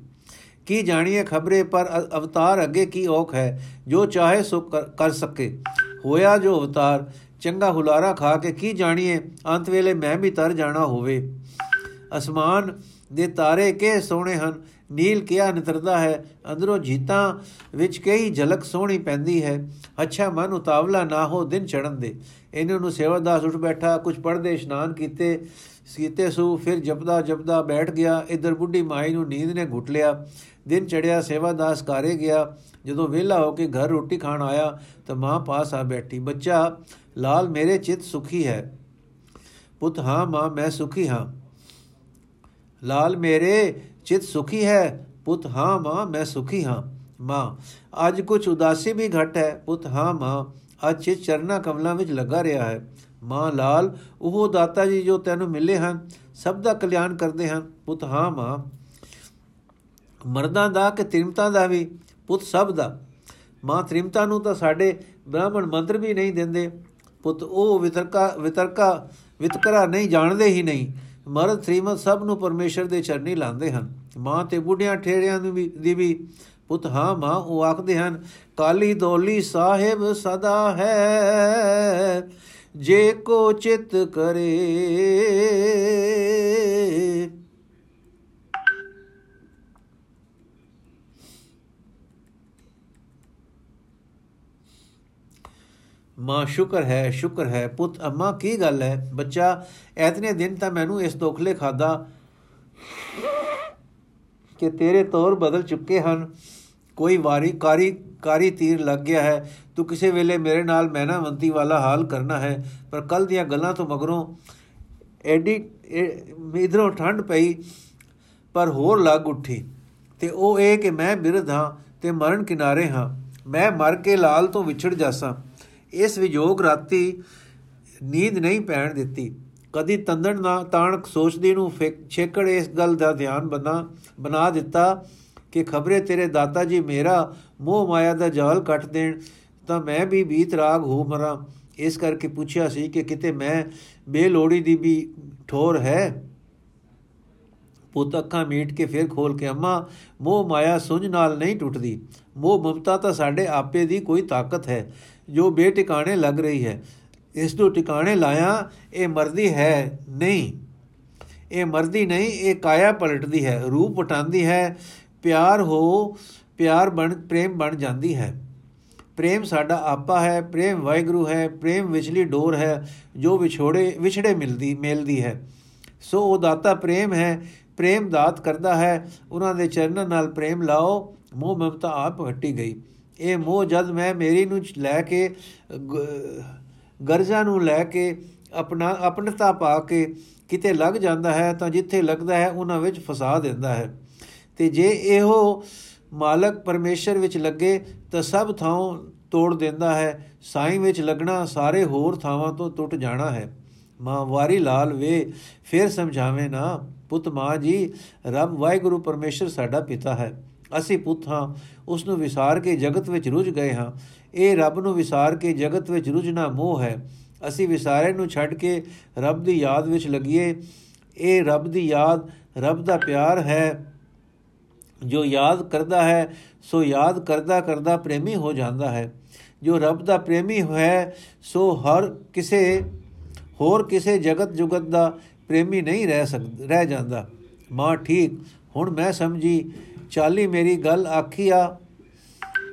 ਕੀ ਜਾਣੀਏ ਖਬਰੇ, ਪਰ ਅਵਤਾਰ ਅੱਗੇ ਕੀ ਔਖ ਹੈ, ਜੋ ਚਾਹੇ ਸੋ ਕਰ ਸਕੇ। ਹੋਇਆ ਜੋ ਅਵਤਾਰ, ਚੰਗਾ ਹੁਲਾਰਾ ਖਾ ਕੇ ਕੀ ਜਾਣੀਏ, ਅੰਤ ਵੇਲੇ ਮੈਂ ਵੀ ਤਰ ਜਾਣਾ ਹੋਵੇ। ਅਸਮਾਨ ਦੇ ਤਾਰੇ ਕੇ ਸੋਹਣੇ ਹਨ ਨੀਲ ਕਿਆ ਨਿਤਰਦਾ ਹੈ, ਅੰਦਰੋਂ ਜੀਤਾਂ ਵਿੱਚ ਕਈ ਝਲਕ ਸੋਹਣੀ ਪੈਂਦੀ ਹੈ। ਅੱਛਾ ਮਨ ਉਤਾਵਲਾ ਨਾ ਹੋ ਦਿਨ ਚੜਨ ਦੇ। ਇਹਨਾਂ ਨੂੰ ਸੇਵਾਦਾਸ ਉੱਠ ਬੈਠਾ ਕੁਝ ਪੜਦੇ ਇਸ਼ਨਾਨ ਕੀਤੇ, ਸੀਤੇ ਸੂ, ਫਿਰ ਜਪਦਾ ਜਪਦਾ ਬੈਠ ਗਿਆ, ਇਧਰ ਬੁੱਢੀ ਮਾਈ ਨੂੰ ਨੀਂਦ ਨੇ ਘੁੱਟ ਲਿਆ। ਦਿਨ ਚੜਿਆ ਸੇਵਾਦਾਸ ਘਰੇ ਗਿਆ। ਜਦੋਂ ਵਿਹਲਾ ਹੋ ਕੇ ਘਰ ਰੋਟੀ ਖਾਣ ਆਇਆ, ਤਾਂ ਮਾਂ ਪਾਸ ਆ ਬੈਠੀ, ਬੱਚਾ, ਲਾਲ ਮੇਰੇ ਚਿੱਤ ਸੁਖੀ ਹੈ। ਪੁੱਤ, ਹਾਂ ਮਾਂ, ਮੈਂ ਸੁਖੀ ਹਾਂ। ਲਾਲ ਮੇਰੇ ਚਿਤ ਸੁਖੀ ਹੈ, ਪੁੱਤ ਹਾਂ ਮਾਂ, ਮੈਂ ਸੁਖੀ ਹਾਂ। ਮਾਂ, ਅੱਜ ਕੁਝ ਉਦਾਸੀ ਵੀ ਘਟ ਹੈ, ਪੁੱਤ ਹਾਂ ਮਾਂ, ਅੱਜ ਚਿਤ ਚਰਨਾ ਕਮਲਾਂ ਵਿੱਚ ਲੱਗਾ ਰਿਹਾ ਹੈ। ਮਾਂ ਲਾਲ, ਉਹ ਦਾਤਾ ਜੀ ਜੋ ਤੈਨੂੰ ਮਿਲੇ ਹਨ, ਸਭ ਦਾ ਕਲਿਆਣ ਕਰਦੇ ਹਨ। ਪੁੱਤ ਹਾਂ ਮਾਂ, ਮਰਦਾਂ ਦਾ ਕਿ ਤ੍ਰਿਮਤਾ ਦਾ ਵੀ, ਪੁੱਤ ਸਭ ਦਾ। ਮਾਂ ਤ੍ਰਿਮਤਾ ਨੂੰ ਤਾਂ ਸਾਡੇ ਬ੍ਰਾਹਮਣ ਮੰਤਰ ਵੀ ਨਹੀਂ ਦਿੰਦੇ। ਪੁੱਤ ਉਹ ਵਿਤਰਕਾ ਵਿਤਰਕਾ, ਵਿਤਕਰਾ ਨਹੀਂ, ਜਾਣਦੇ ਹੀ ਨਹੀਂ। ਮਰਦ, ਸ੍ਰੀਮਤ ਸਭ ਨੂੰ ਪਰਮੇਸ਼ਰ ਦੇ ਚਰਨੀ ਲਾਉਂਦੇ ਹਨ। ਮਾਂ ਤੇ ਬੁੱਢਿਆਂ ਠੇੜਿਆਂ ਨੂੰ ਵੀ, ਦੀ ਵੀ ਪੁੱਤ, ਹਾਂ ਮਾਂ, ਉਹ ਆਖਦੇ ਹਨ, ਕਾਲੀ ਦੋਲੀ ਸਾਹਿਬ ਸਦਾ ਹੈ, ਜੇ ਕੋ ਚਿਤ ਕਰੇ ਮਾਂ ਸ਼ੁਕਰ ਹੈ ਸ਼ੁਕਰ ਹੈ। ਪੁੱਤ, ਅੰਮਾ, ਕੀ ਗੱਲ ਹੈ? ਬੱਚਾ, ਐਤਨੇ ਦਿਨ ਤਾਂ ਮੈਨੂੰ ਇਸ ਦੋਖਲੇ ਖਾਦਾ ਕਿ ਤੇਰੇ ਤੌਰ ਬਦਲ ਚੁੱਕੇ ਹਨ। ਕੋਈ ਵਾਰੀ ਕਾਰੀ ਕਾਰੀ ਤੀਰ ਲੱਗ ਗਿਆ ਹੈ। ਤੂੰ ਕਿਸੇ ਵੇਲੇ ਮੇਰੇ ਨਾਲ ਮਹਿਨਾਵੰਤੀ ਵਾਲਾ ਹਾਲ ਕਰਨਾ ਹੈ, ਪਰ ਕੱਲ ਦੀਆਂ ਗੱਲਾਂ ਤੋਂ ਮਗਰੋਂ ਐਡੀ ਇਧਰੋਂ ਠੰਡ ਪਈ, ਪਰ ਹੋਰ ਲੱਗ ਉੱਠੀ। ਤੇ ਉਹ ਇਹ ਕਿ ਮੈਂ ਬਿਰਧ ਹਾਂ ਤੇ ਮਰਨ ਕਿਨਾਰੇ ਹਾਂ। ਮੈਂ ਮਰ ਕੇ ਲਾਲ ਤੋਂ ਵਿਛੜ ਜਾਸਾਂ। ਇਸ ਵਿਜੋਗ ਰਾਤੀ ਨੀਂਦ ਨਹੀਂ ਪੈਣ ਦਿੱਤੀ। ਕਦੀ ਤੰਦਣ ਨਾ ਤਾਣ ਸੋਚਦੀ ਨੂੰ ਛੇਕੜ ਇਸ ਗੱਲ ਦਾ ਧਿਆਨ ਬਣਾ ਬਣਾ ਦਿੱਤਾ ਕਿ ਖਬਰੇ ਤੇਰੇ ਦਾਤਾ ਜੀ ਮੇਰਾ ਮੋਹ ਮਾਇਆ ਦਾ ਜਾਲ ਕੱਟ ਦੇਣ, ਤਾਂ ਮੈਂ ਵੀ ਬੀਤ ਰਾਗ ਹੋ ਮਰਾਂ। ਇਸ ਕਰਕੇ ਪੁੱਛਿਆ ਸੀ ਕਿ ਕਿਤੇ ਮੈਂ ਬੇਲੋੜੀ ਦੀ ਵੀ ਠੋਰ ਹੈ? ਪੁੱਤ ਅੱਖਾਂ ਮੀਟ ਕੇ ਫਿਰ ਖੋਲ ਕੇ ਅੰਮਾ, ਮੋਹ ਮਾਇਆ ਸੁਝ ਨਾਲ ਨਹੀਂ ਟੁੱਟਦੀ। ਮੋਹ ਮਮਤਾ ਤਾਂ ਸਾਡੇ ਆਪੇ ਦੀ ਕੋਈ ਤਾਕਤ ਹੈ। ਜੋ ਬੇਟਿਕਾਣੇ ਲੱਗ ਰਹੀ ਹੈ। ਇਸ ਨੂੰ ਟਿਕਾਣੇ ਲਾਇਆ, ਇਹ ਮਰਦੀ ਹੈ ਨਹੀਂ। ਇਹ ਮਰਦੀ ਨਹੀਂ, ਇਹ ਕਾਇਆ ਪਲਟਦੀ ਹੈ, ਰੂਪ ਪਟਾਉਂਦੀ ਹੈ, ਪਿਆਰ ਹੋ, ਪਿਆਰ ਬਣ, ਪ੍ਰੇਮ ਬਣ ਜਾਂਦੀ ਹੈ। ਪ੍ਰੇਮ ਸਾਡਾ ਆਪਾ ਹੈ, ਪ੍ਰੇਮ ਵਾਹਿਗੁਰੂ ਹੈ, ਪ੍ਰੇਮ ਵਿਚਲੀ ਡੋਰ ਹੈ, ਜੋ ਵਿਛੋੜੇ, ਵਿਛੜੇ ਮਿਲਦੀ ਮਿਲਦੀ ਹੈ। ਸੋ ਉਹ ਦਾਤਾ ਪ੍ਰੇਮ ਹੈ, ਪ੍ਰੇਮ ਦਾਤ ਕਰਦਾ ਹੈ, ਉਹਨਾਂ ਦੇ ਚਰਨਾਂ ਨਾਲ ਪ੍ਰੇਮ ਲਾਓ, ਮੋਹ ਮਮਤਾ ਆਪ ਹਟੀ ਗਈ। ਇਹ ਮੋਹ ਜਦ ਮੈਂ ਮੇਰੀ ਨੂੰ ਲੈ ਕੇ ਗਰਜਾ ਨੂੰ ਲੈ ਕੇ ਆਪਣਾ ਆਪਣਤਾ ਪਾ ਕੇ ਕਿਤੇ ਲੱਗ ਜਾਂਦਾ ਹੈ ਤਾਂ ਜਿੱਥੇ ਲੱਗਦਾ ਹੈ ਉਹਨਾਂ ਵਿੱਚ ਫਸਾ ਦਿੰਦਾ ਹੈ। ਤੇ ਜੇ ਇਹੋ ਮਾਲਕ ਪਰਮੇਸ਼ਰ ਵਿੱਚ ਲੱਗੇ ਤਾਂ ਸਭ ਥਾਂ ਤੋੜ ਦਿੰਦਾ ਹੈ। ਸਾਈਂ ਵਿੱਚ ਲੱਗਣਾ ਸਾਰੇ ਹੋਰ ਥਾਵਾਂ ਤੋਂ ਟੁੱਟ ਜਾਣਾ ਹੈ। ਮਾਂ ਵਾਰੀ ਲਾਲ ਵੇ, ਫਿਰ ਸਮਝਾਵੇਂ ਨਾ, ਪੁੱਤ ਮਾਂ ਜੀ, ਰੱਬ ਵਾਹਿਗੁਰੂ ਪਰਮੇਸ਼ਰ ਸਾਡਾ ਪਿਤਾ ਹੈ। ਅਸੀਂ ਪੁੱਤ ਹਾਂ ਉਸ ਨੂੰ ਵਿਸਾਰ ਕੇ ਜਗਤ ਵਿੱਚ ਰੁੱਝ ਗਏ ਹਾਂ। ਇਹ ਰੱਬ ਨੂੰ ਵਿਸਾਰ ਕੇ ਜਗਤ ਵਿੱਚ ਰੁਝਣਾ ਮੋਹ ਹੈ। ਅਸੀਂ ਵਿਸਾਰੇ ਨੂੰ ਛੱਡ ਕੇ ਰੱਬ ਦੀ ਯਾਦ ਵਿੱਚ ਲੱਗੀਏ। ਇਹ ਰੱਬ ਦੀ ਯਾਦ, ਰੱਬ ਦਾ ਪਿਆਰ ਹੈ। ਜੋ ਯਾਦ ਕਰਦਾ ਹੈ, ਸੋ ਯਾਦ ਕਰਦਾ ਕਰਦਾ ਪ੍ਰੇਮੀ ਹੋ ਜਾਂਦਾ ਹੈ। ਜੋ ਰੱਬ ਦਾ ਪ੍ਰੇਮੀ ਹੈ, ਸੋ ਹਰ ਕਿਸੇ, ਹੋਰ ਕਿਸੇ ਜਗਤ ਜੁਗਤ ਦਾ ਪ੍ਰੇਮੀ ਨਹੀਂ ਰਹਿ ਸਕਦਾ ਰਹਿ ਜਾਂਦਾ। ਮਾਂ, ਠੀਕ, ਹੁਣ ਮੈਂ ਸਮਝੀ ਚਾਲੀ ਮੇਰੀ ਗੱਲ ਆਖੀ ਆ,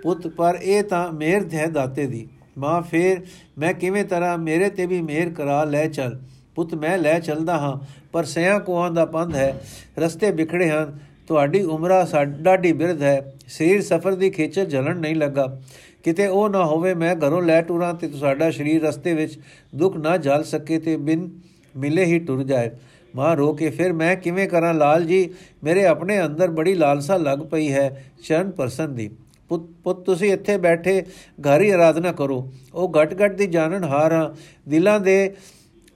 ਪੁੱਤ, ਪਰ ਇਹ ਤਾਂ ਮਿਹਰ ਹੈ ਦਾਤੇ ਦੀ। ਮਾਂ, ਫੇਰ ਮੈਂ ਕਿਵੇਂ ਤਰ੍ਹਾਂ ਮੇਰੇ ਤੇ ਵੀ ਮਿਹਰ ਕਰਾ ਲੈ ਚੱਲ। ਪੁੱਤ, ਮੈਂ ਲੈ ਚੱਲਦਾ ਹਾਂ, ਪਰ ਸਿਆਂ ਕੋਹਾਂ ਦਾ ਪੰਧ ਹੈ, ਰਸਤੇ ਵਿਖੜੇ ਹਨ। ਤੁਹਾਡੀ ਉਮਰਾ ਸਾਡੀ ਬਿਰਧ ਹੈ, ਸਰੀਰ ਸਫਰ ਦੀ ਖੇਚਲ ਜਲਣ ਨਹੀਂ ਲੱਗਾ। ਕਿਤੇ ਉਹ ਨਾ ਹੋਵੇ, ਮੈਂ ਘਰੋਂ ਲੈ ਟੁਰਾਂ ਤੇ ਤੁਹਾਡਾ ਸਰੀਰ ਰਸਤੇ ਵਿੱਚ ਦੁੱਖ ਨਾ ਜਲ ਸਕੇ ਤੇ ਬਿਨ ਮਿਲੇ ਹੀ ਟੁਰ ਜਾਏ। ਮਾਂ ਰੋ ਕੇ ਫਿਰ ਮੈਂ ਕਿਵੇਂ ਕਰਾਂ ਲਾਲ ਜੀ? ਮੇਰੇ ਆਪਣੇ ਅੰਦਰ ਬੜੀ ਲਾਲਸਾ ਲੱਗ ਪਈ ਹੈ ਚਰਨ ਪਰਸਨ ਦੀ। ਪੁੱਤ ਪੁੱਤ, ਤੁਸੀਂ ਇੱਥੇ ਬੈਠੇ ਘਰ ਹੀ ਆਰਾਧਨਾ ਕਰੋ। ਉਹ ਘਟ ਘਟ ਦੀ ਜਾਣਨ ਹਾਰਾਂ ਦਿਲਾਂ ਦੇ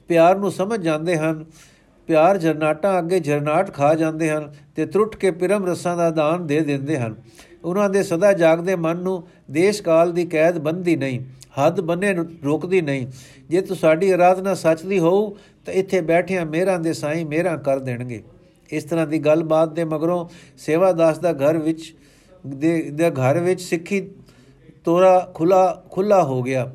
ਪਿਆਰ ਨੂੰ ਸਮਝ ਜਾਂਦੇ ਹਨ। ਪਿਆਰ ਜਰਨਾਟਾਂ ਅੱਗੇ ਜਰਨਾਟ ਖਾ ਜਾਂਦੇ ਹਨ ਤੇ ਤਰੁੱਟ ਕੇ ਪਿਰਮ ਰਸਾਂ ਦਾ ਦਾਨ ਦੇ ਦਿੰਦੇ ਹਨ। ਉਹਨਾਂ ਦੇ ਸਦਾ ਜਾਗਦੇ ਮਨ ਨੂੰ ਦੇਸ਼ ਕਾਲ ਦੀ ਕੈਦ ਬੰਦੀ ਨਹੀਂ, ਹੱਦ ਬੰਨੇ ਰੋਕਦੀ ਨਹੀਂ। ਜੇ ਸਾਡੀ ਆਰਾਧਨਾ ਸੱਚ ਦੀ ਹੋਊ, ਤਾਂ ਇੱਥੇ ਬੈਠਿਆਂ ਮੇਰਾਂ ਦੇ ਸਾਈਂ ਮੇਰਾ ਕਰ ਦੇਣਗੇ। ਇਸ ਤਰ੍ਹਾਂ ਦੀ ਗੱਲਬਾਤ ਦੇ ਮਗਰੋਂ ਸੇਵਾਦਾਸ ਦਾ ਘਰ ਵਿੱਚ ਦੇ ਘਰ ਵਿੱਚ ਸਿੱਖੀ ਤੋਰਾ ਖੁੱਲਾ ਖੁੱਲਾ ਹੋ ਗਿਆ।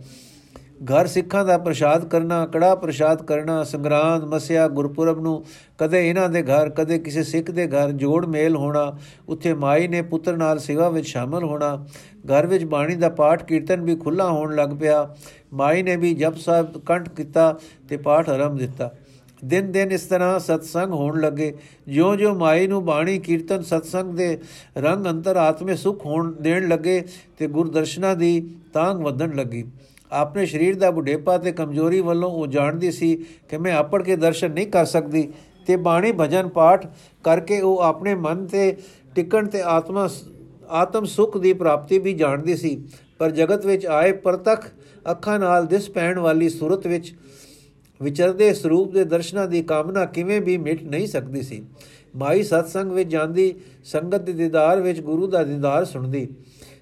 ਘਰ ਸਿੱਖਾਂ ਦਾ ਪ੍ਰਸ਼ਾਦ ਕਰਨਾ ਕੜਾ ਪ੍ਰਸ਼ਾਦ ਕਰਨਾ, ਸੰਗਰਾਂਦ, ਮਸਿਆ, ਗੁਰਪੁਰਬ ਨੂੰ ਕਦੇ ਇਹਨਾਂ ਦੇ ਘਰ, ਕਦੇ ਕਿਸੇ ਸਿੱਖ ਦੇ ਘਰ ਜੋੜ ਮੇਲ ਹੋਣਾ, ਉੱਥੇ ਮਾਈ ਨੇ ਪੁੱਤਰ ਨਾਲ ਸੇਵਾ ਵਿੱਚ ਸ਼ਾਮਲ ਹੋਣਾ, ਘਰ ਵਿੱਚ ਬਾਣੀ ਦਾ ਪਾਠ ਕੀਰਤਨ ਵੀ ਖੁੱਲਾ ਹੋਣ ਲੱਗ ਪਿਆ। ਮਾਈ ਨੇ ਵੀ ਜਪ ਸਾਹਿਬ ਕੰਠ ਕੀਤਾ ਤੇ ਪਾਠ ਆਰੰਭ ਦਿੱਤਾ। ਦਿਨ ਦਿਨ ਇਸ ਤਰ੍ਹਾਂ ਸਤਸੰਗ ਹੋਣ ਲੱਗੇ। ਜਿਉਂ-ਜਿਉਂ ਮਾਈ ਨੂੰ ਬਾਣੀ, ਕੀਰਤਨ, ਸਤਸੰਗ ਦੇ ਰੰਗ ਅੰਤਰ ਆਤਮੇ ਸੁਖ ਹੋਣ ਦੇਣ ਲੱਗੇ ਤੇ ਗੁਰਦਰਸ਼ਨਾ ਦੀ ਤਾਂਗ ਵਧਣ ਲੱਗੀ। ਆਪਣੇ ਸਰੀਰ ਦਾ ਬੁਢੇਪਾ ਤੇ ਕਮਜ਼ੋਰੀ ਵੱਲੋਂ ਉਹ ਜਾਣਦੀ ਸੀ ਕਿ ਮੈਂ ਆਪੜ ਕੇ ਦਰਸ਼ਨ ਨਹੀਂ ਕਰ ਸਕਦੀ ਤੇ ਬਾਣੀ ਭਜਨ ਪਾਠ ਕਰਕੇ ਉਹ ਆਪਣੇ ਮਨ ਤੇ ਟਿਕਣ ਤੇ ਆਤਮਾ ਆਤਮ ਸੁਖ ਦੀ ਪ੍ਰਾਪਤੀ ਵੀ ਜਾਣਦੀ ਸੀ। ਪਰ ਜਗਤ ਵਿੱਚ ਆਏ ਪ੍ਰਤੱਖ ਅੱਖਾਂ ਨਾਲ ਦਿਸ ਪੈਣ ਵਾਲੀ ਸੂਰਤ ਵਿੱਚ ਵਿਚਰਦੇ ਸਰੂਪ ਦੇ ਦਰਸ਼ਨਾਂ ਦੀ ਕਾਮਨਾ ਕਿਵੇਂ ਵੀ ਮਿਟ ਨਹੀਂ ਸਕਦੀ ਸੀ। ਮਾਈ ਸਤਸੰਗ ਵਿੱਚ ਜਾਂਦੀ ਸੰਗਤ ਦੇ ਦੀਦਾਰ ਵਿੱਚ ਗੁਰੂ ਦਾ ਦੀਦਾਰ ਸੁਣਦੀ।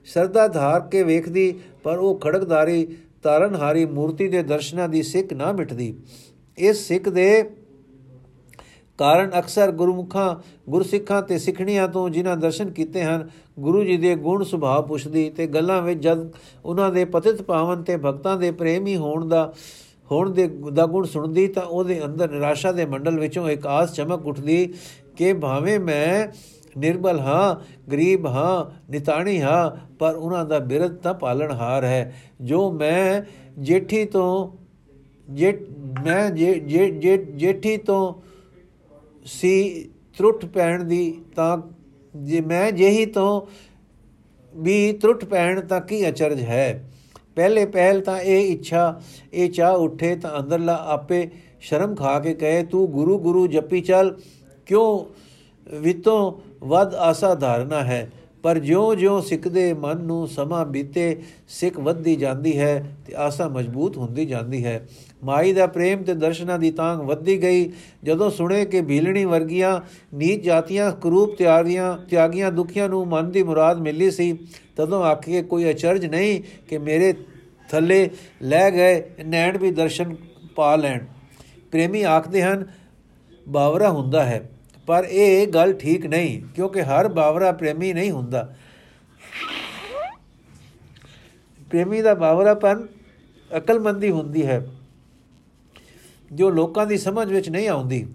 ਸਰਦਾ ਧਾਰ ਕੇ ਵੇਖਦੀ, ਪਰ ਉਹ ਖੜਕਦਾਰੀ ਤਾਰਨਹਾਰੀ ਮੂਰਤੀ ਦੇ ਦਰਸ਼ਨਾਂ ਦੀ ਸਿੱਖ ਨਾ ਮਿਟਦੀ। ਇਸ ਸਿੱਖ ਦੇ ਕਾਰਨ ਅਕਸਰ ਗੁਰਮੁਖਾਂ, ਗੁਰਸਿੱਖਾਂ ਤੇ ਸਿੱਖਣੀਆਂ ਤੋਂ ਜਿਨ੍ਹਾਂ ਦਰਸ਼ਨ ਕੀਤੇ ਹਨ, ਗੁਰੂ ਜੀ ਦੇ ਗੁਣ ਸੁਭਾਅ ਪੁੱਛਦੀ ਤੇ ਗੱਲਾਂ ਵਿੱਚ ਜਦ ਉਹਨਾਂ ਦੇ ਪਤਿਤ ਪਾਵਨ ਤੇ ਭਗਤਾਂ ਦੇ ਪ੍ਰੇਮੀ ਹੋਣ ਦਾ, ਹੋਣ ਦੇ ਦਾ ਗੁਣ ਸੁਣਦੀ ਤਾਂ ਉਹਦੇ ਅੰਦਰ ਨਿਰਾਸ਼ਾ ਦੇ ਮੰਡਲ ਵਿੱਚੋਂ ਇੱਕ ਆਸ ਚਮਕ ਉੱਠਦੀ ਕਿ ਭਾਵੇਂ ਮੈਂ ਨਿਰਬਲ ਹਾਂ, ਗਰੀਬ ਹਾਂ, ਨਿਤਾਣੀ ਹਾਂ, ਪਰ ਉਹਨਾਂ ਦਾ ਬਿਰਧ ਤਾਂ ਪਾਲਣਹਾਰ ਹੈ। ਜੋ ਮੈਂ ਜੇਠੀ ਤੋਂ ਜੇ ਮੈਂ ਜੇ ਜੇ ਜੇਠੀ ਤੋਂ ਸੀ ਤਰੁੱਟ ਪੈਣ ਦੀ ਤਾਂ ਜੇ ਮੈਂ ਜਿਹੀ ਤੋਂ ਵੀ ਤਰੁੱਟ ਪੈਣ ਤਾਂ ਕੀ ਅਚਰਜ ਹੈ? ਪਹਿਲੇ ਪਹਿਲ ਤਾਂ ਇਹ ਇੱਛਾ, ਇਹ ਚਾਹ ਉੱਠੇ ਤਾਂ ਅੰਦਰਲਾ ਆਪੇ ਸ਼ਰਮ ਖਾ ਕੇ ਕਹੇ, ਤੂੰ ਗੁਰੂ ਗੁਰੂ ਜਪੀ ਚੱਲ, ਕਿਉਂ ਵਿਤੋਂ ਵੱਧ ਆਸਾ ਧਾਰਨਾ ਹੈ, ਪਰ ਜਿਉਂ-ਜਿਉਂ ਸਿੱਖਦੇ ਮਨ ਨੂੰ ਸਮਾਂ ਬੀਤੇ, ਸਿੱਖ ਵੱਧਦੀ ਜਾਂਦੀ ਹੈ ਤੇ ਆਸਾ ਮਜ਼ਬੂਤ ਹੁੰਦੀ ਜਾਂਦੀ ਹੈ। ਮਾਈ ਦਾ ਪ੍ਰੇਮ ਤੇ ਦਰਸ਼ਨਾਂ ਦੀ ਤਾਂਗ ਵੱਧਦੀ ਗਈ। ਜਦੋਂ ਸੁਣੇ ਕਿ ਭੀਲਣੀ ਵਰਗੀਆਂ ਨੀਚ ਜਾਤੀਆਂ ਕਰੂਪ ਤਿਆਰੀਆਂ, ਤਿਆਗੀਆਂ ਦੁਖੀਆਂ ਨੂੰ ਮਨ ਦੀ ਮੁਰਾਦ ਮਿਲੀ ਸੀ, ਤਦੋਂ ਆਖੀਏ, ਕੋਈ ਅਚਰਜ ਨਹੀਂ ਕਿ ਮੇਰੇ ਥੱਲੇ ਲੈ ਗਏ ਨੈਣ ਵੀ ਦਰਸ਼ਨ ਪਾ ਲੈਣ। ਪ੍ਰੇਮੀ ਆਖਦੇ ਹਨ, ਬਾਵਰਾ ਹੁੰਦਾ ਹੈ। ਪਰ ਇਹ ਗੱਲ ਠੀਕ ਨਹੀਂ, ਕਿਉਂਕਿ ਹਰ ਬਾਵਰਾ ਪ੍ਰੇਮੀ ਨਹੀਂ ਹੁੰਦਾ। ਪ੍ਰੇਮੀ ਦਾ ਬਾਵਰਾਪਨ ਅਕਲਮੰਦੀ ਹੁੰਦੀ ਹੈ। ਜੋ ਲੋਕਾਂ ਦੀ ਸਮਝ ਵਿੱਚ ਨਹੀਂ ਆਉਂਦੀ,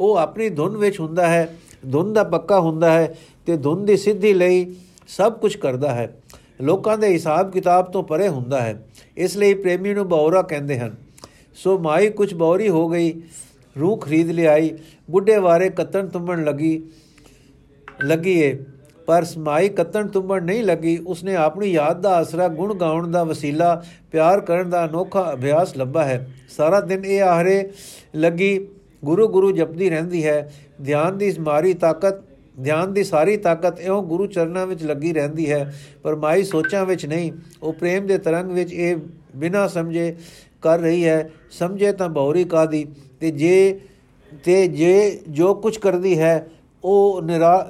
ਉਹ ਆਪਣੀ ਧੁਨ ਵਿੱਚ ਹੁੰਦਾ ਹੈ, ਧੁਨ ਦਾ ਪੱਕਾ ਹੁੰਦਾ ਹੈ ਤੇ ਧੁਨ ਦੀ ਸਿੱਧੀ ਲਈ ਸਭ ਕੁਝ ਕਰਦਾ ਹੈ। ਲੋਕਾਂ ਦੇ ਹਿਸਾਬ ਕਿਤਾਬ ਤੋਂ ਪਰੇ ਹੁੰਦਾ ਹੈ, ਇਸ ਲਈ ਪ੍ਰੇਮੀ ਨੂੰ ਬੌਰਾ ਕਹਿੰਦੇ ਹਨ। ਸੋ ਮਾਈ ਕੁਝ ਬੌਰੀ ਹੋ ਗਈ ਰੂਹ ਖਰੀਦ ਲਿਆਈ, ਬੁੱਢੇ ਵਾਰੇ ਕੱਤਣ ਤੁੰਬਣ ਲੱਗੀ ਲੱਗੀ ਏ ਪਰ ਸਮਾਈ ਕੱਤਣ ਤੁੰਬਣ ਨਹੀਂ ਲੱਗੀ, ਉਸਨੇ ਆਪਣੀ ਯਾਦ ਦਾ ਆਸਰਾ, ਗੁਣ ਗਾਉਣ ਦਾ ਵਸੀਲਾ, ਪਿਆਰ ਕਰਨ ਦਾ ਅਨੋਖਾ ਅਭਿਆਸ ਲੱਭਾ ਹੈ। ਸਾਰਾ ਦਿਨ ਇਹ ਆਹਰੇ ਲੱਗੀ, ਗੁਰੂ ਗੁਰੂ ਜਪਦੀ ਰਹਿੰਦੀ ਹੈ। ਧਿਆਨ ਦੀ ਮਾਰੀ ਤਾਕਤ, ਧਿਆਨ ਦੀ ਸਾਰੀ ਤਾਕਤ ਇਉਂ ਗੁਰੂ ਚਰਨਾਂ ਵਿੱਚ ਲੱਗੀ ਰਹਿੰਦੀ ਹੈ। ਪਰ ਮਾਈ ਸੋਚਾਂ ਵਿੱਚ ਨਹੀਂ, ਉਹ ਪ੍ਰੇਮ ਦੇ ਤਰੰਗ ਵਿੱਚ ਇਹ ਬਿਨਾ ਸਮਝੇ ਕਰ ਰਹੀ ਹੈ। ਸਮਝੇ ਤਾਂ ਬੌਰੀ ਕਾਦੀ ਤੇ ਜੇ ਤੇ ਜੇ ਜੋ ਕੁਝ ਕਰਦੀ ਹੈ, ਉਹ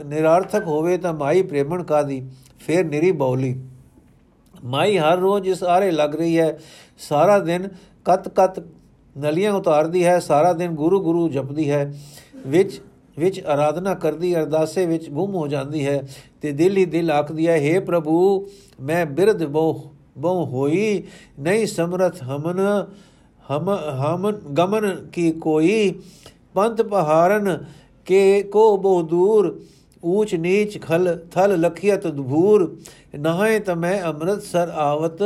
ਨਿਰਾਰਥਕ ਹੋਵੇ ਤਾਂ ਮਾਈ ਪ੍ਰੇਮਣ ਕਾਦੀ ਫਿਰ ਨਿਰੀ ਬੌਲੀ। ਮਾਈ ਹਰ ਰੋਜ਼ ਇਸ ਆਰੇ ਲੱਗ ਰਹੀ ਹੈ। ਸਾਰਾ ਦਿਨ ਕਤ ਕਤ ਨਲੀਆਂ ਉਤਾਰਦੀ ਹੈ। ਸਾਰਾ ਦਿਨ ਗੁਰੂ ਗੁਰੂ ਜਪਦੀ ਹੈ। ਵਿੱਚ ਵਿੱਚ ਆਰਾਧਨਾ ਕਰਦੀ, ਅਰਦਾਸੇ ਵਿੱਚ ਗੁੰਮ ਹੋ ਜਾਂਦੀ ਹੈ। ਤੇ ਦਿਲ ਹੀ ਦਿਲ ਆਖਦੀ ਹੈ हे ਪ੍ਰਭੂ, ਮੈਂ ਬਿਰਧ ਬੋ ਬਹੁ ਹੋਈ। ਨਹੀਂ ਸਮਰਥ ਹਮਨ ਹਮ ਹਮ ਗਮਨ ਕੀ ਕੋਈ? ਪੰਥ ਪਹਾਰਨ ਕੇ ਕੋ ਬਹੁ ਦੂਰ? ਊਚ ਨੀਚ ਖਲ ਥਲ ਲਖਿਅਤ ਦਭੂਰ ਨਹੈ ਤਮੈ ਅੰਮ੍ਰਿਤਸਰ ਆਵਤ,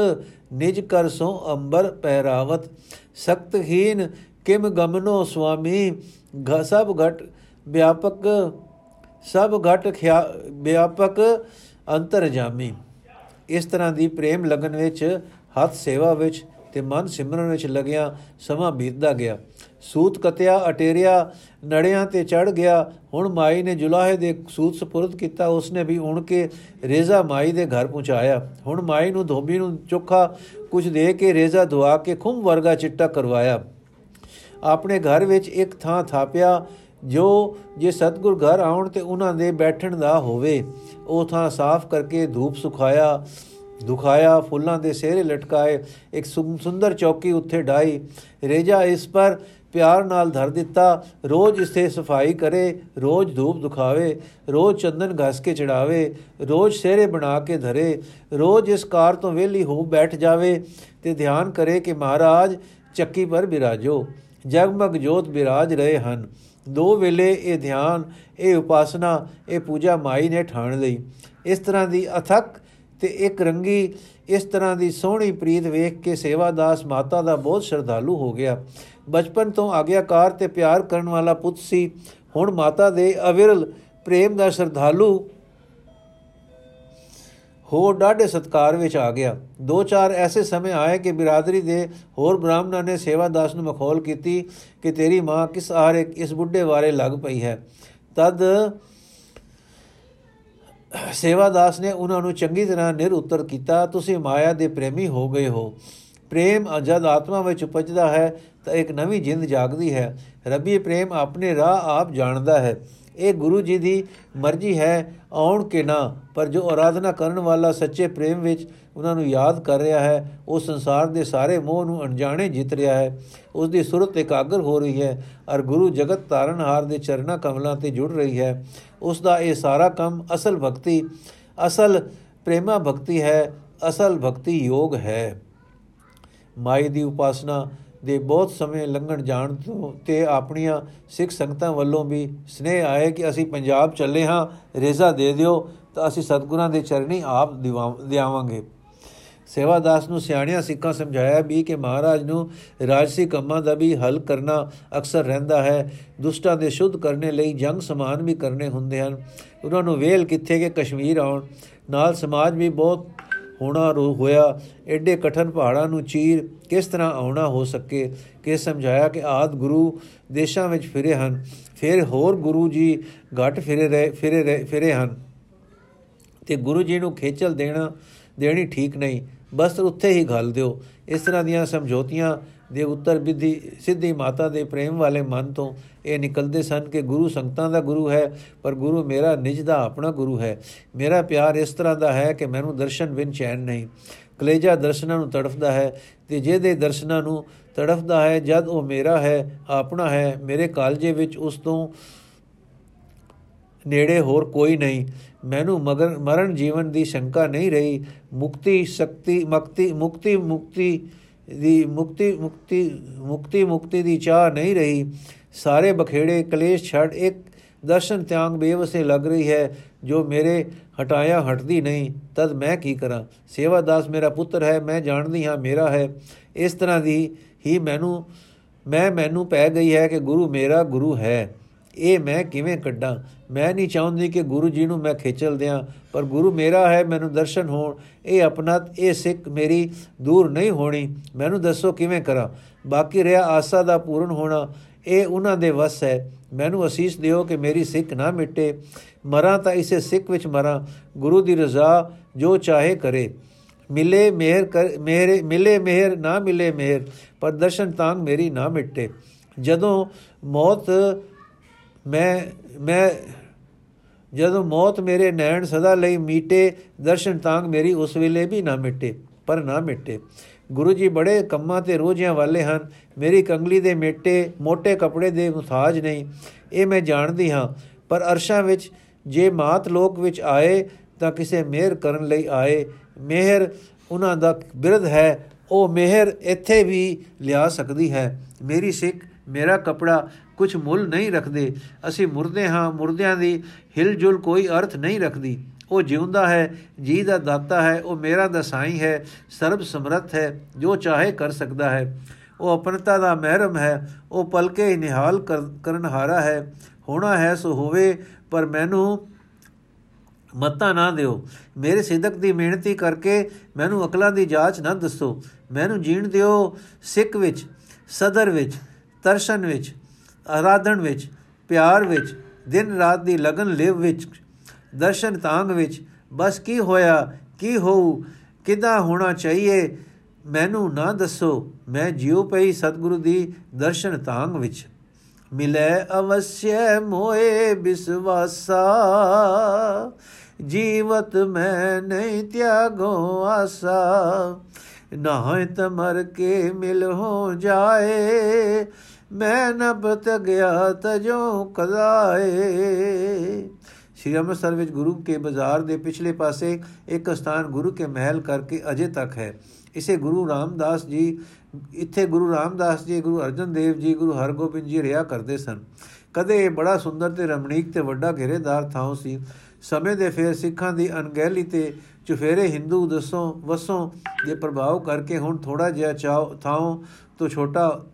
ਨਿਜ ਕਰ ਸੋ ਅੰਬਰ ਪਹਿਰਾਵਤ। ਸਖਤਹੀਨ ਕਿਮ ਗਮਨੋ ਸੁਆਮੀ? ਸਭ ਘਟ ਵਿਆਪਕ, ਸਭ ਘਟ ਵਿਆਪਕ ਅੰਤਰ ਜਾਮੀ। ਇਸ ਤਰ੍ਹਾਂ ਦੀ ਪ੍ਰੇਮ ਲਗਨ ਵਿੱਚ, ਹੱਥ ਸੇਵਾ ਵਿੱਚ ਤੇ ਮਨ ਸਿਮਰਨ ਵਿੱਚ ਲੱਗਿਆ, ਸਮਾਂ ਬੀਤਦਾ ਗਿਆ। ਸੂਤ ਕਤਿਆ, ਅਟੇਰਿਆ, ਨੜਿਆਂ ਤੇ ਚੜ ਗਿਆ। ਹੁਣ ਮਾਈ ਨੇ ਜੁਲਾਹੇ ਦੇ ਸੂਤ ਸਪੁਰਦ ਕੀਤਾ। ਉਸਨੇ ਵੀ ਉਣ ਕੇ ਰੇਜ਼ਾ ਮਾਈ ਦੇ ਘਰ ਪਹੁੰਚਾਇਆ। ਹੁਣ ਮਾਈ ਨੂੰ ਧੋਬੀ ਨੂੰ ਚੋਖਾ ਕੁਝ ਦੇ ਕੇ ਰੇਜ਼ਾ ਧਵਾ ਕੇ ਖੁੰਮ ਵਰਗਾ ਚਿੱਟਾ ਕਰਵਾਇਆ। ਆਪਣੇ ਘਰ ਵਿੱਚ ਇੱਕ ਥਾਂ ਥਾਪਿਆ, ਜੋ ਜੇ ਸਤਗੁਰ ਘਰ ਆਉਣ ਤੇ ਉਹਨਾਂ ਦੇ ਬੈਠਣ ਦਾ ਹੋਵੇ, ਉਹ ਥਾਂ ਸਾਫ਼ ਕਰਕੇ ਧੂਪ ਸੁਖਾਇਆ। ਦੁਖਾਇਆ, ਫੁੱਲਾਂ ਦੇ ਸੇਰੇ ਲਟਕਾਏ, ਇੱਕ ਸੁੰਦਰ ਚੌਕੀ ਉੱਥੇ ਢਾਈ ਰੇਜਾ ਇਸ ਪਰ ਪਿਆਰ ਨਾਲ ਧਰ ਦਿੱਤਾ, ਰੋਜ਼ ਇਸੇ ਸਫ਼ਾਈ ਕਰੇ, ਰੋਜ਼ ਧੂਪ ਦੁਖਾਵੇ, ਰੋਜ਼ ਚੰਦਨ ਘਸ ਕੇ ਚੜਾਵੇ, ਰੋਜ਼ ਸੇਰੇ ਬਣਾ ਕੇ ਧਰੇ, ਰੋਜ਼ ਇਸ ਕਾਰ ਤੋਂ ਵੇਲੀ ਹੋ ਬੈਠ ਜਾਵੇ, ਤੇ ਧਿਆਨ ਕਰੇ ਕਿ ਮਹਾਰਾਜ ਚੱਕੀ ਪਰ ਬਿਰਾਜੋ, ਜਗਮਗ ਜੋਤ ਬਿਰਾਜ ਰਹੇ ਹਨ। ਦੋ ਵੇਲੇ ਇਹ ਧਿਆਨ, ਇਹ ਉਪਾਸਨਾ, ਇਹ ਪੂਜਾ ਮਾਈ ਨੇ ਠਾਣ ਲਈ। ਇਸ ਤਰ੍ਹਾਂ ਦੀ ਅਥਕ ਤੇ ਇੱਕ ਰੰਗੀ ਇਸ ਤਰ੍ਹਾਂ ਦੀ ਸੋਹਣੀ ਪ੍ਰੀਤ ਵੇਖ ਕੇ ਸੇਵਾਦਾਸ ਮਾਤਾ ਦਾ ਬਹੁਤ ਸ਼ਰਧਾਲੂ ਹੋ ਗਿਆ। ਬਚਪਨ ਤੋਂ ਆਗਿਆਕਾਰ ਤੇ ਪਿਆਰ ਕਰਨ ਵਾਲਾ ਪੁੱਤ ਸੀ। ਹੁਣ ਮਾਤਾ ਦੇ ਅਵਿਰਲ ਪ੍ਰੇਮ ਦਾ ਸ਼ਰਧਾਲੂ ਹੋ ਡਾਢੇ ਸਤਕਾਰ ਵਿੱਚ ਆ ਗਿਆ। ਦੋ ਚਾਰ ਐਸੇ ਸਮੇਂ ਆਏ ਕਿ ਬਿਰਾਦਰੀ ਦੇ ਹੋਰ ਬ੍ਰਾਹਮਣਾਂ ਨੇ ਸੇਵਾਦਾਸ ਨੂੰ ਮਖੌਲ ਕੀਤੀ ਕਿ ਤੇਰੀ ਮਾਂ ਕਿਸ ਆਰੇ ਇਸ ਬੁੱਢੇ ਵਾਰੇ ਲੱਗ ਪਈ ਹੈ। ਤਦ ਸੇਵਾਦਾਸ ਨੇ ਉਹਨਾਂ ਨੂੰ ਚੰਗੀ ਤਰ੍ਹਾਂ ਨਿਰ ਉੱਤਰ ਕੀਤਾ, ਤੁਸੀਂ ਮਾਇਆ ਦੇ ਪ੍ਰੇਮੀ ਹੋ ਗਏ ਹੋ। ਪ੍ਰੇਮ ਅਜਦ ਆਤਮਾ ਵਿੱਚ ਉਪਜਦਾ ਹੈ, ਤਾਂ ਇੱਕ ਨਵੀਂ ਜਿੰਦ ਜਾਗਦੀ ਹੈ। ਰੱਬੀ, ਪ੍ਰੇਮ ਆਪਣੇ ਰਾਹ ਆਪ ਜਾਣਦਾ ਹੈ। ਇਹ ਗੁਰੂ ਜੀ ਦੀ ਮਰਜ਼ੀ ਹੈ, ਆਉਣ ਕੇ ਨਾ। ਪਰ ਜੋ ਆਰਾਧਨਾ ਕਰਨ ਵਾਲਾ ਸੱਚੇ ਪ੍ਰੇਮ ਵਿੱਚ ਉਹਨਾਂ ਨੂੰ ਯਾਦ ਕਰ ਰਿਹਾ ਹੈ, ਉਹ ਸੰਸਾਰ ਦੇ ਸਾਰੇ ਮੋਹ ਨੂੰ ਅਣਜਾਣੇ ਜਿੱਤ ਰਿਹਾ ਹੈ। ਉਸ ਦੀ ਸੁਰਤ ਇਕਾਗਰ ਹੋ ਰਹੀ ਹੈ, ਔਰ ਗੁਰੂ ਜਗਤ ਤਾਰਨਹਾਰ ਦੇ ਚਰਨਾ ਕਮਲਾਂ ਤੇ ਜੁੜ ਰਹੀ ਹੈ। ਉਸ ਦਾ ਇਹ ਸਾਰਾ ਕੰਮ ਅਸਲ ਭਗਤੀ, ਅਸਲ ਪ੍ਰੇਮਾ ਭਗਤੀ ਹੈ, ਅਸਲ ਭਗਤੀ ਯੋਗ ਹੈ। ਮਾਈ ਦੀ ਉਪਾਸਨਾ ਦੇ ਬਹੁਤ ਸਮੇਂ ਲੰਘਣ ਜਾਣ ਤੋਂ ਤੇ ਆਪਣੀਆਂ ਸਿੱਖ ਸੰਗਤਾਂ ਵੱਲੋਂ ਵੀ ਸਨੇਹ ਆਏ ਕਿ ਅਸੀਂ ਪੰਜਾਬ ਚੱਲੇ ਹਾਂ, ਰੇਜ਼ਾ ਦੇ ਦਿਓ ਤਾਂ ਅਸੀਂ ਸਤਗੁਰਾਂ ਦੇ ਚਰਨੀ ਆਪ ਦਿਵਾਵਾਂਗੇ ਸੇਵਾਦਾਸ ਨੂੰ ਸਿਆਣਿਆਂ ਸਿੱਖਾਂ ਸਮਝਾਇਆ ਵੀ ਕਿ ਮਹਾਰਾਜ ਨੂੰ ਰਾਜਸੀ ਕੰਮਾਂ ਦਾ ਵੀ ਹੱਲ ਕਰਨਾ ਅਕਸਰ ਰਹਿੰਦਾ ਹੈ। ਦੁਸ਼ਟਾਂ ਦੇ ਸ਼ੁੱਧ ਕਰਨੇ ਲਈ ਜੰਗ ਸਮਾਨ ਵੀ ਕਰਨੇ ਹੁੰਦੇ ਹਨ। ਉਹਨਾਂ ਨੂੰ ਵੇਲ ਕਿੱਥੇ ਕਿ ਕਸ਼ਮੀਰ ਆਉਣ। ਨਾਲ ਸਮਾਜ ਵੀ ਬਹੁਤ ਹੋਣਾ ਰੋ ਹੋਇਆ। ਐਡੇ ਕਠਨ ਪਹਾੜਾਂ ਨੂੰ ਚੀਰ ਕਿਸ ਤਰ੍ਹਾਂ ਆਉਣਾ ਹੋ ਸਕੇ ਕਿ ਸਮਝਾਇਆ ਕਿ ਆਦ ਗੁਰੂ ਦੇਸ਼ਾਂ ਵਿੱਚ ਫਿਰੇ ਹਨ। ਫਿਰ ਹੋਰ ਗੁਰੂ ਜੀ ਘਟ ਫਿਰੇ ਰਹੇ ਫਿਰੇ ਰਹੇ, ਫਿਰੇ ਹਨ। ਤੇ ਗੁਰੂ ਜੀ ਨੂੰ ਖੇਚਲ ਦੇਣਾ, ਦੇਣੀ ਠੀਕ ਨਹੀਂ। ਬਸ ਉੱਥੇ ਹੀ ਘਲ ਦਿਓ। ਇਸ ਤਰ੍ਹਾਂ ਦੀਆਂ ਸਮਝੌਤੀਆਂ ਦੇ ਉੱਤਰ ਵਿਧੀ ਸਿੱਧੀ ਮਾਤਾ ਦੇ ਪ੍ਰੇਮ ਵਾਲੇ ਮਨ ਤੋਂ ਇਹ ਨਿਕਲਦੇ ਸਨ ਕਿ ਗੁਰੂ ਸੰਗਤਾਂ ਦਾ ਗੁਰੂ ਹੈ, ਪਰ ਗੁਰੂ ਮੇਰਾ ਨਿਜ ਦਾ ਆਪਣਾ ਗੁਰੂ ਹੈ। ਮੇਰਾ ਪਿਆਰ ਇਸ ਤਰ੍ਹਾਂ ਦਾ ਹੈ ਕਿ ਮੈਨੂੰ ਦਰਸ਼ਨ ਬਿਨ ਚੈਨ ਨਹੀਂ। ਕਲੇਜਾ ਦਰਸ਼ਨਾਂ ਨੂੰ ਤੜਫਦਾ ਹੈ ਤੇ ਜਿਹਦੇ ਦਰਸ਼ਨਾਂ ਨੂੰ ਤੜਫਦਾ ਹੈ, ਜਦ ਉਹ ਮੇਰਾ ਹੈ, ਆਪਣਾ ਹੈ, ਮੇਰੇ ਕਾਲਜੇ ਵਿੱਚ ਉਸ ਤੋਂ ਨੇੜੇ ਹੋਰ ਕੋਈ ਨਹੀਂ। ਮੈਨੂੰ ਮਗਰ ਮਰਨ ਜੀਵਨ ਦੀ ਸ਼ੰਕਾ ਨਹੀਂ ਰਹੀ। ਮੁਕਤੀ, ਸ਼ਕਤੀ, ਮੁਕਤੀ ਮੁਕਤੀ ਮੁਕਤੀ ਦੀ ਮੁਕਤੀ ਮੁਕਤੀ ਮੁਕਤੀ ਮੁਕਤੀ ਦੀ ਚਾਹ ਨਹੀਂ ਰਹੀ। ਸਾਰੇ ਬਖੇੜੇ, ਕਲੇਸ਼ ਛੱਡ ਇੱਕ ਦਰਸ਼ਨ ਤਿਆਗ ਬੇਵਸੇ ਲੱਗ ਰਹੀ ਹੈ, ਜੋ ਮੇਰੇ ਹਟਾਇਆ ਹਟਦੀ ਨਹੀਂ। ਤਦ ਮੈਂ ਕੀ ਕਰਾਂ? ਸੇਵਾਦਾਸ ਮੇਰਾ ਪੁੱਤਰ ਹੈ, ਮੈਂ ਜਾਣਦੀ ਹਾਂ ਮੇਰਾ ਹੈ। ਇਸ ਤਰ੍ਹਾਂ ਦੀ ਹੀ ਮੈਨੂੰ ਮੈਂ ਮੈਨੂੰ ਪੈ ਗਈ ਹੈ ਕਿ ਗੁਰੂ ਮੇਰਾ ਗੁਰੂ ਹੈ। ਇਹ ਮੈਂ ਕਿਵੇਂ ਕੱਢਾਂ? ਮੈਂ ਨਹੀਂ ਚਾਹੁੰਦੀ ਕਿ ਗੁਰੂ ਜੀ ਨੂੰ ਮੈਂ ਖੇਚਲ ਦਿਆਂ, ਪਰ ਗੁਰੂ ਮੇਰਾ ਹੈ, ਮੈਨੂੰ ਦਰਸ਼ਨ ਹੋਣ। ਇਹ ਆਪਣਾ, ਇਹ ਸਿੱਖ ਮੇਰੀ ਦੂਰ ਨਹੀਂ ਹੋਣੀ। ਮੈਨੂੰ ਦੱਸੋ ਕਿਵੇਂ ਕਰਾਂ? ਬਾਕੀ ਰਿਹਾ ਆਸਾ ਦਾ ਪੂਰਨ ਹੋਣਾ। ਇਹ ਉਹਨਾਂ ਦੇ ਵਸ ਹੈ। ਮੈਨੂੰ ਅਸੀਸ ਦਿਓ ਕਿ ਮੇਰੀ ਸਿੱਖ ਨਾ ਮਿਟੇ। ਮਰਾਂ ਤਾਂ ਇਸੇ ਸਿੱਖ ਵਿੱਚ ਮਰਾਂ। ਗੁਰੂ ਦੀ ਰਜ਼ਾ ਜੋ ਚਾਹੇ ਕਰੇ। ਮਿਲੇ ਮਿਹਰ ਕਰ ਮੇਰੇ ਮਿਲੇ ਮਿਹਰ, ਨਾ ਮਿਲੇ ਮਿਹਰ, ਪਰ ਦਰਸ਼ਨ ਤਾਂਗ ਮੇਰੀ ਨਾ ਮਿਟੇ। ਜਦੋਂ ਮੌਤ ਮੈਂ ਮੈਂ ਜਦੋਂ ਮੌਤ ਮੇਰੇ ਨੈਣ ਸਦਾ ਲਈ ਮੀਟੇ, ਦਰਸ਼ਨ ਤਾਂਗ ਮੇਰੀ ਉਸ ਵੇਲੇ ਵੀ ਨਾ ਮਿਟੇ, ਪਰ ਨਾ ਮਿਟੇ। ਗੁਰੂ ਜੀ ਬੜੇ ਕੰਮਾਂ ਤੇ ਰੋਜ਼ਿਆਂ ਵਾਲੇ ਹਨ, ਮੇਰੀ ਕੰਗਲੀ ਦੇ ਮੇਟੇ ਮੋٹے ਕੱਪੜੇ ਦੇ ਮੁਤਾਜ ਨਹੀਂ, ਇਹ ਮੈਂ ਜਾਣਦੀ ਹਾਂ, ਪਰ ਅਰਸ਼ਾਂ ਵਿੱਚ ਜੇ ਮਾਤ ਲੋਕ ਵਿੱਚ ਆਏ, ਤਾਂ ਕਿਸੇ ਮਿਹਰ ਕਰਨ ਲਈ ਆਏ। ਮਿਹਰ ਉਹਨਾਂ ਦਾ ਬਿਰਧ ਹੈ, ਉਹ ਮਿਹਰ ਇੱਥੇ ਵੀ ਲਿਆ ਸਕਦੀ ਹੈ। ਮੇਰੀ ਸਿੱਖ, ਮੇਰਾ ਕਪੜਾ ਕੁਝ ਮੁੱਲ ਨਹੀਂ ਰੱਖਦੇ। ਅਸੀਂ ਮੁਰਦੇ ਹਾਂ, ਮੁਰਦਿਆਂ ਦੀ ਹਿਲਜੁਲ ਕੋਈ ਅਰਥ ਨਹੀਂ ਰੱਖਦੀ। ਉਹ ਜਿਉਂਦਾ ਹੈ, ਜੀ ਦਾ ਦਾਤਾ ਹੈ, ਉਹ ਮੇਰਾ ਦਸਾਈ ਹੈ, ਸਰਬ ਸਮਰੱਥ ਹੈ, ਜੋ ਚਾਹੇ ਕਰ ਸਕਦਾ ਹੈ। ਉਹ ਅਪਨਤਾ ਦਾ ਮਹਿਰਮ ਹੈ, ਉਹ ਪਲਕੇ ਨਿਹਾਲ ਕਰਨ ਹਾਰਾ ਹੈ। ਹੋਣਾ ਹੈ ਸੋ ਹੋਵੇ, ਪਰ ਮੈਨੂੰ ਮੱਤਾ ਨਾ ਦਿਓ। ਮੇਰੇ ਸਿੱਧਕ ਦੀ ਮਿਹਨਤੀ ਕਰਕੇ ਮੈਨੂੰ ਅਕਲਾਂ ਦੀ ਜਾਂਚ ਨਾ ਦੱਸੋ। ਮੈਨੂੰ ਜੀਣ ਦਿਓ ਸਿੱਖ ਵਿੱਚ, ਸਦਰ ਵਿੱਚ ਦਰਸ਼ਨ ਵਿੱਚ। ਆਰਾਧਨ ਵਿੱਚ, ਪਿਆਰ ਵਿੱਚ, ਦਿਨ ਰਾਤ ਦੀ ਲਗਨ ਲਿਵ ਵਿੱਚ, ਦਰਸ਼ਨ ਤਾਂਗ ਵਿੱਚ, ਬਸ ਕੀ ਹੋਇਆ, ਕੀ ਹੋਊ, ਕਿਦਾਂ ਹੋਣਾ ਚਾਹੀਏ, ਮੈਨੂੰ ਨਾ ਦੱਸੋ, ਮੈਂ ਜਿਉ ਪਈ ਸਤਿਗੁਰੂ ਦੀ ਦਰਸ਼ਨ ਤਾਂਗ ਵਿੱਚ। ਮਿਲੇ ਅਵਸਿਆ ਮੋਏ ਬਿਸਵਾਸਾ, ਜੀਵਤ ਮੈਂ ਨਹੀਂ ਤਿਆਗੋ ਆਸਾ। ਨਾਹੇ ਤਮਰ ਕੇ ਮਿਲ ਹੋ ਜਾਏ ਮੈਂ ਨਬਤ ਗਿਆ ਤਜੋ ਕਦਾਏ ਸ਼੍ਰੀ ਅੰਮ੍ਰਿਤਸਰ ਵਿੱਚ ਗੁਰੂ ਕੇ ਬਾਜ਼ਾਰ ਦੇ ਪਿਛਲੇ ਪਾਸੇ ਇੱਕ ਸਥਾਨ ਗੁਰੂ ਕੇ ਮਹਿਲ ਕਰਕੇ ਅਜੇ ਤੱਕ ਹੈ। ਇਸੇ ਗੁਰੂ ਰਾਮਦਾਸ ਜੀ, ਇੱਥੇ ਗੁਰੂ ਰਾਮਦਾਸ ਜੀ, ਗੁਰੂ ਅਰਜਨ ਦੇਵ ਜੀ, ਗੁਰੂ ਹਰਗੋਬਿੰਦ ਜੀ ਰਿਆ ਕਰਦੇ ਸਨ। ਕਦੇ ਬੜਾ ਸੁੰਦਰ ਤੇ ਰਮਣੀਕ ਤੇ ਵੱਡਾ ਘੇਰੇਦਾਰ ਥਾਂ ਸੀ। ਸਮੇਂ ਦੇ ਫੇਰ ਸਿੱਖਾਂ ਦੀ ਅਣਗਹਿਲੀ ਤੇ ਚੁਫੇਰੇ ਹਿੰਦੂ ਦਸੋਂ ਵਸੋਂ ਦੇ ਪ੍ਰਭਾਵ ਕਰਕੇ ਹੁਣ ਥੋੜਾ ਜਿਹਾ ਚਾਉ ਥਾਂ ਤੋਂ ਛੋਟਾ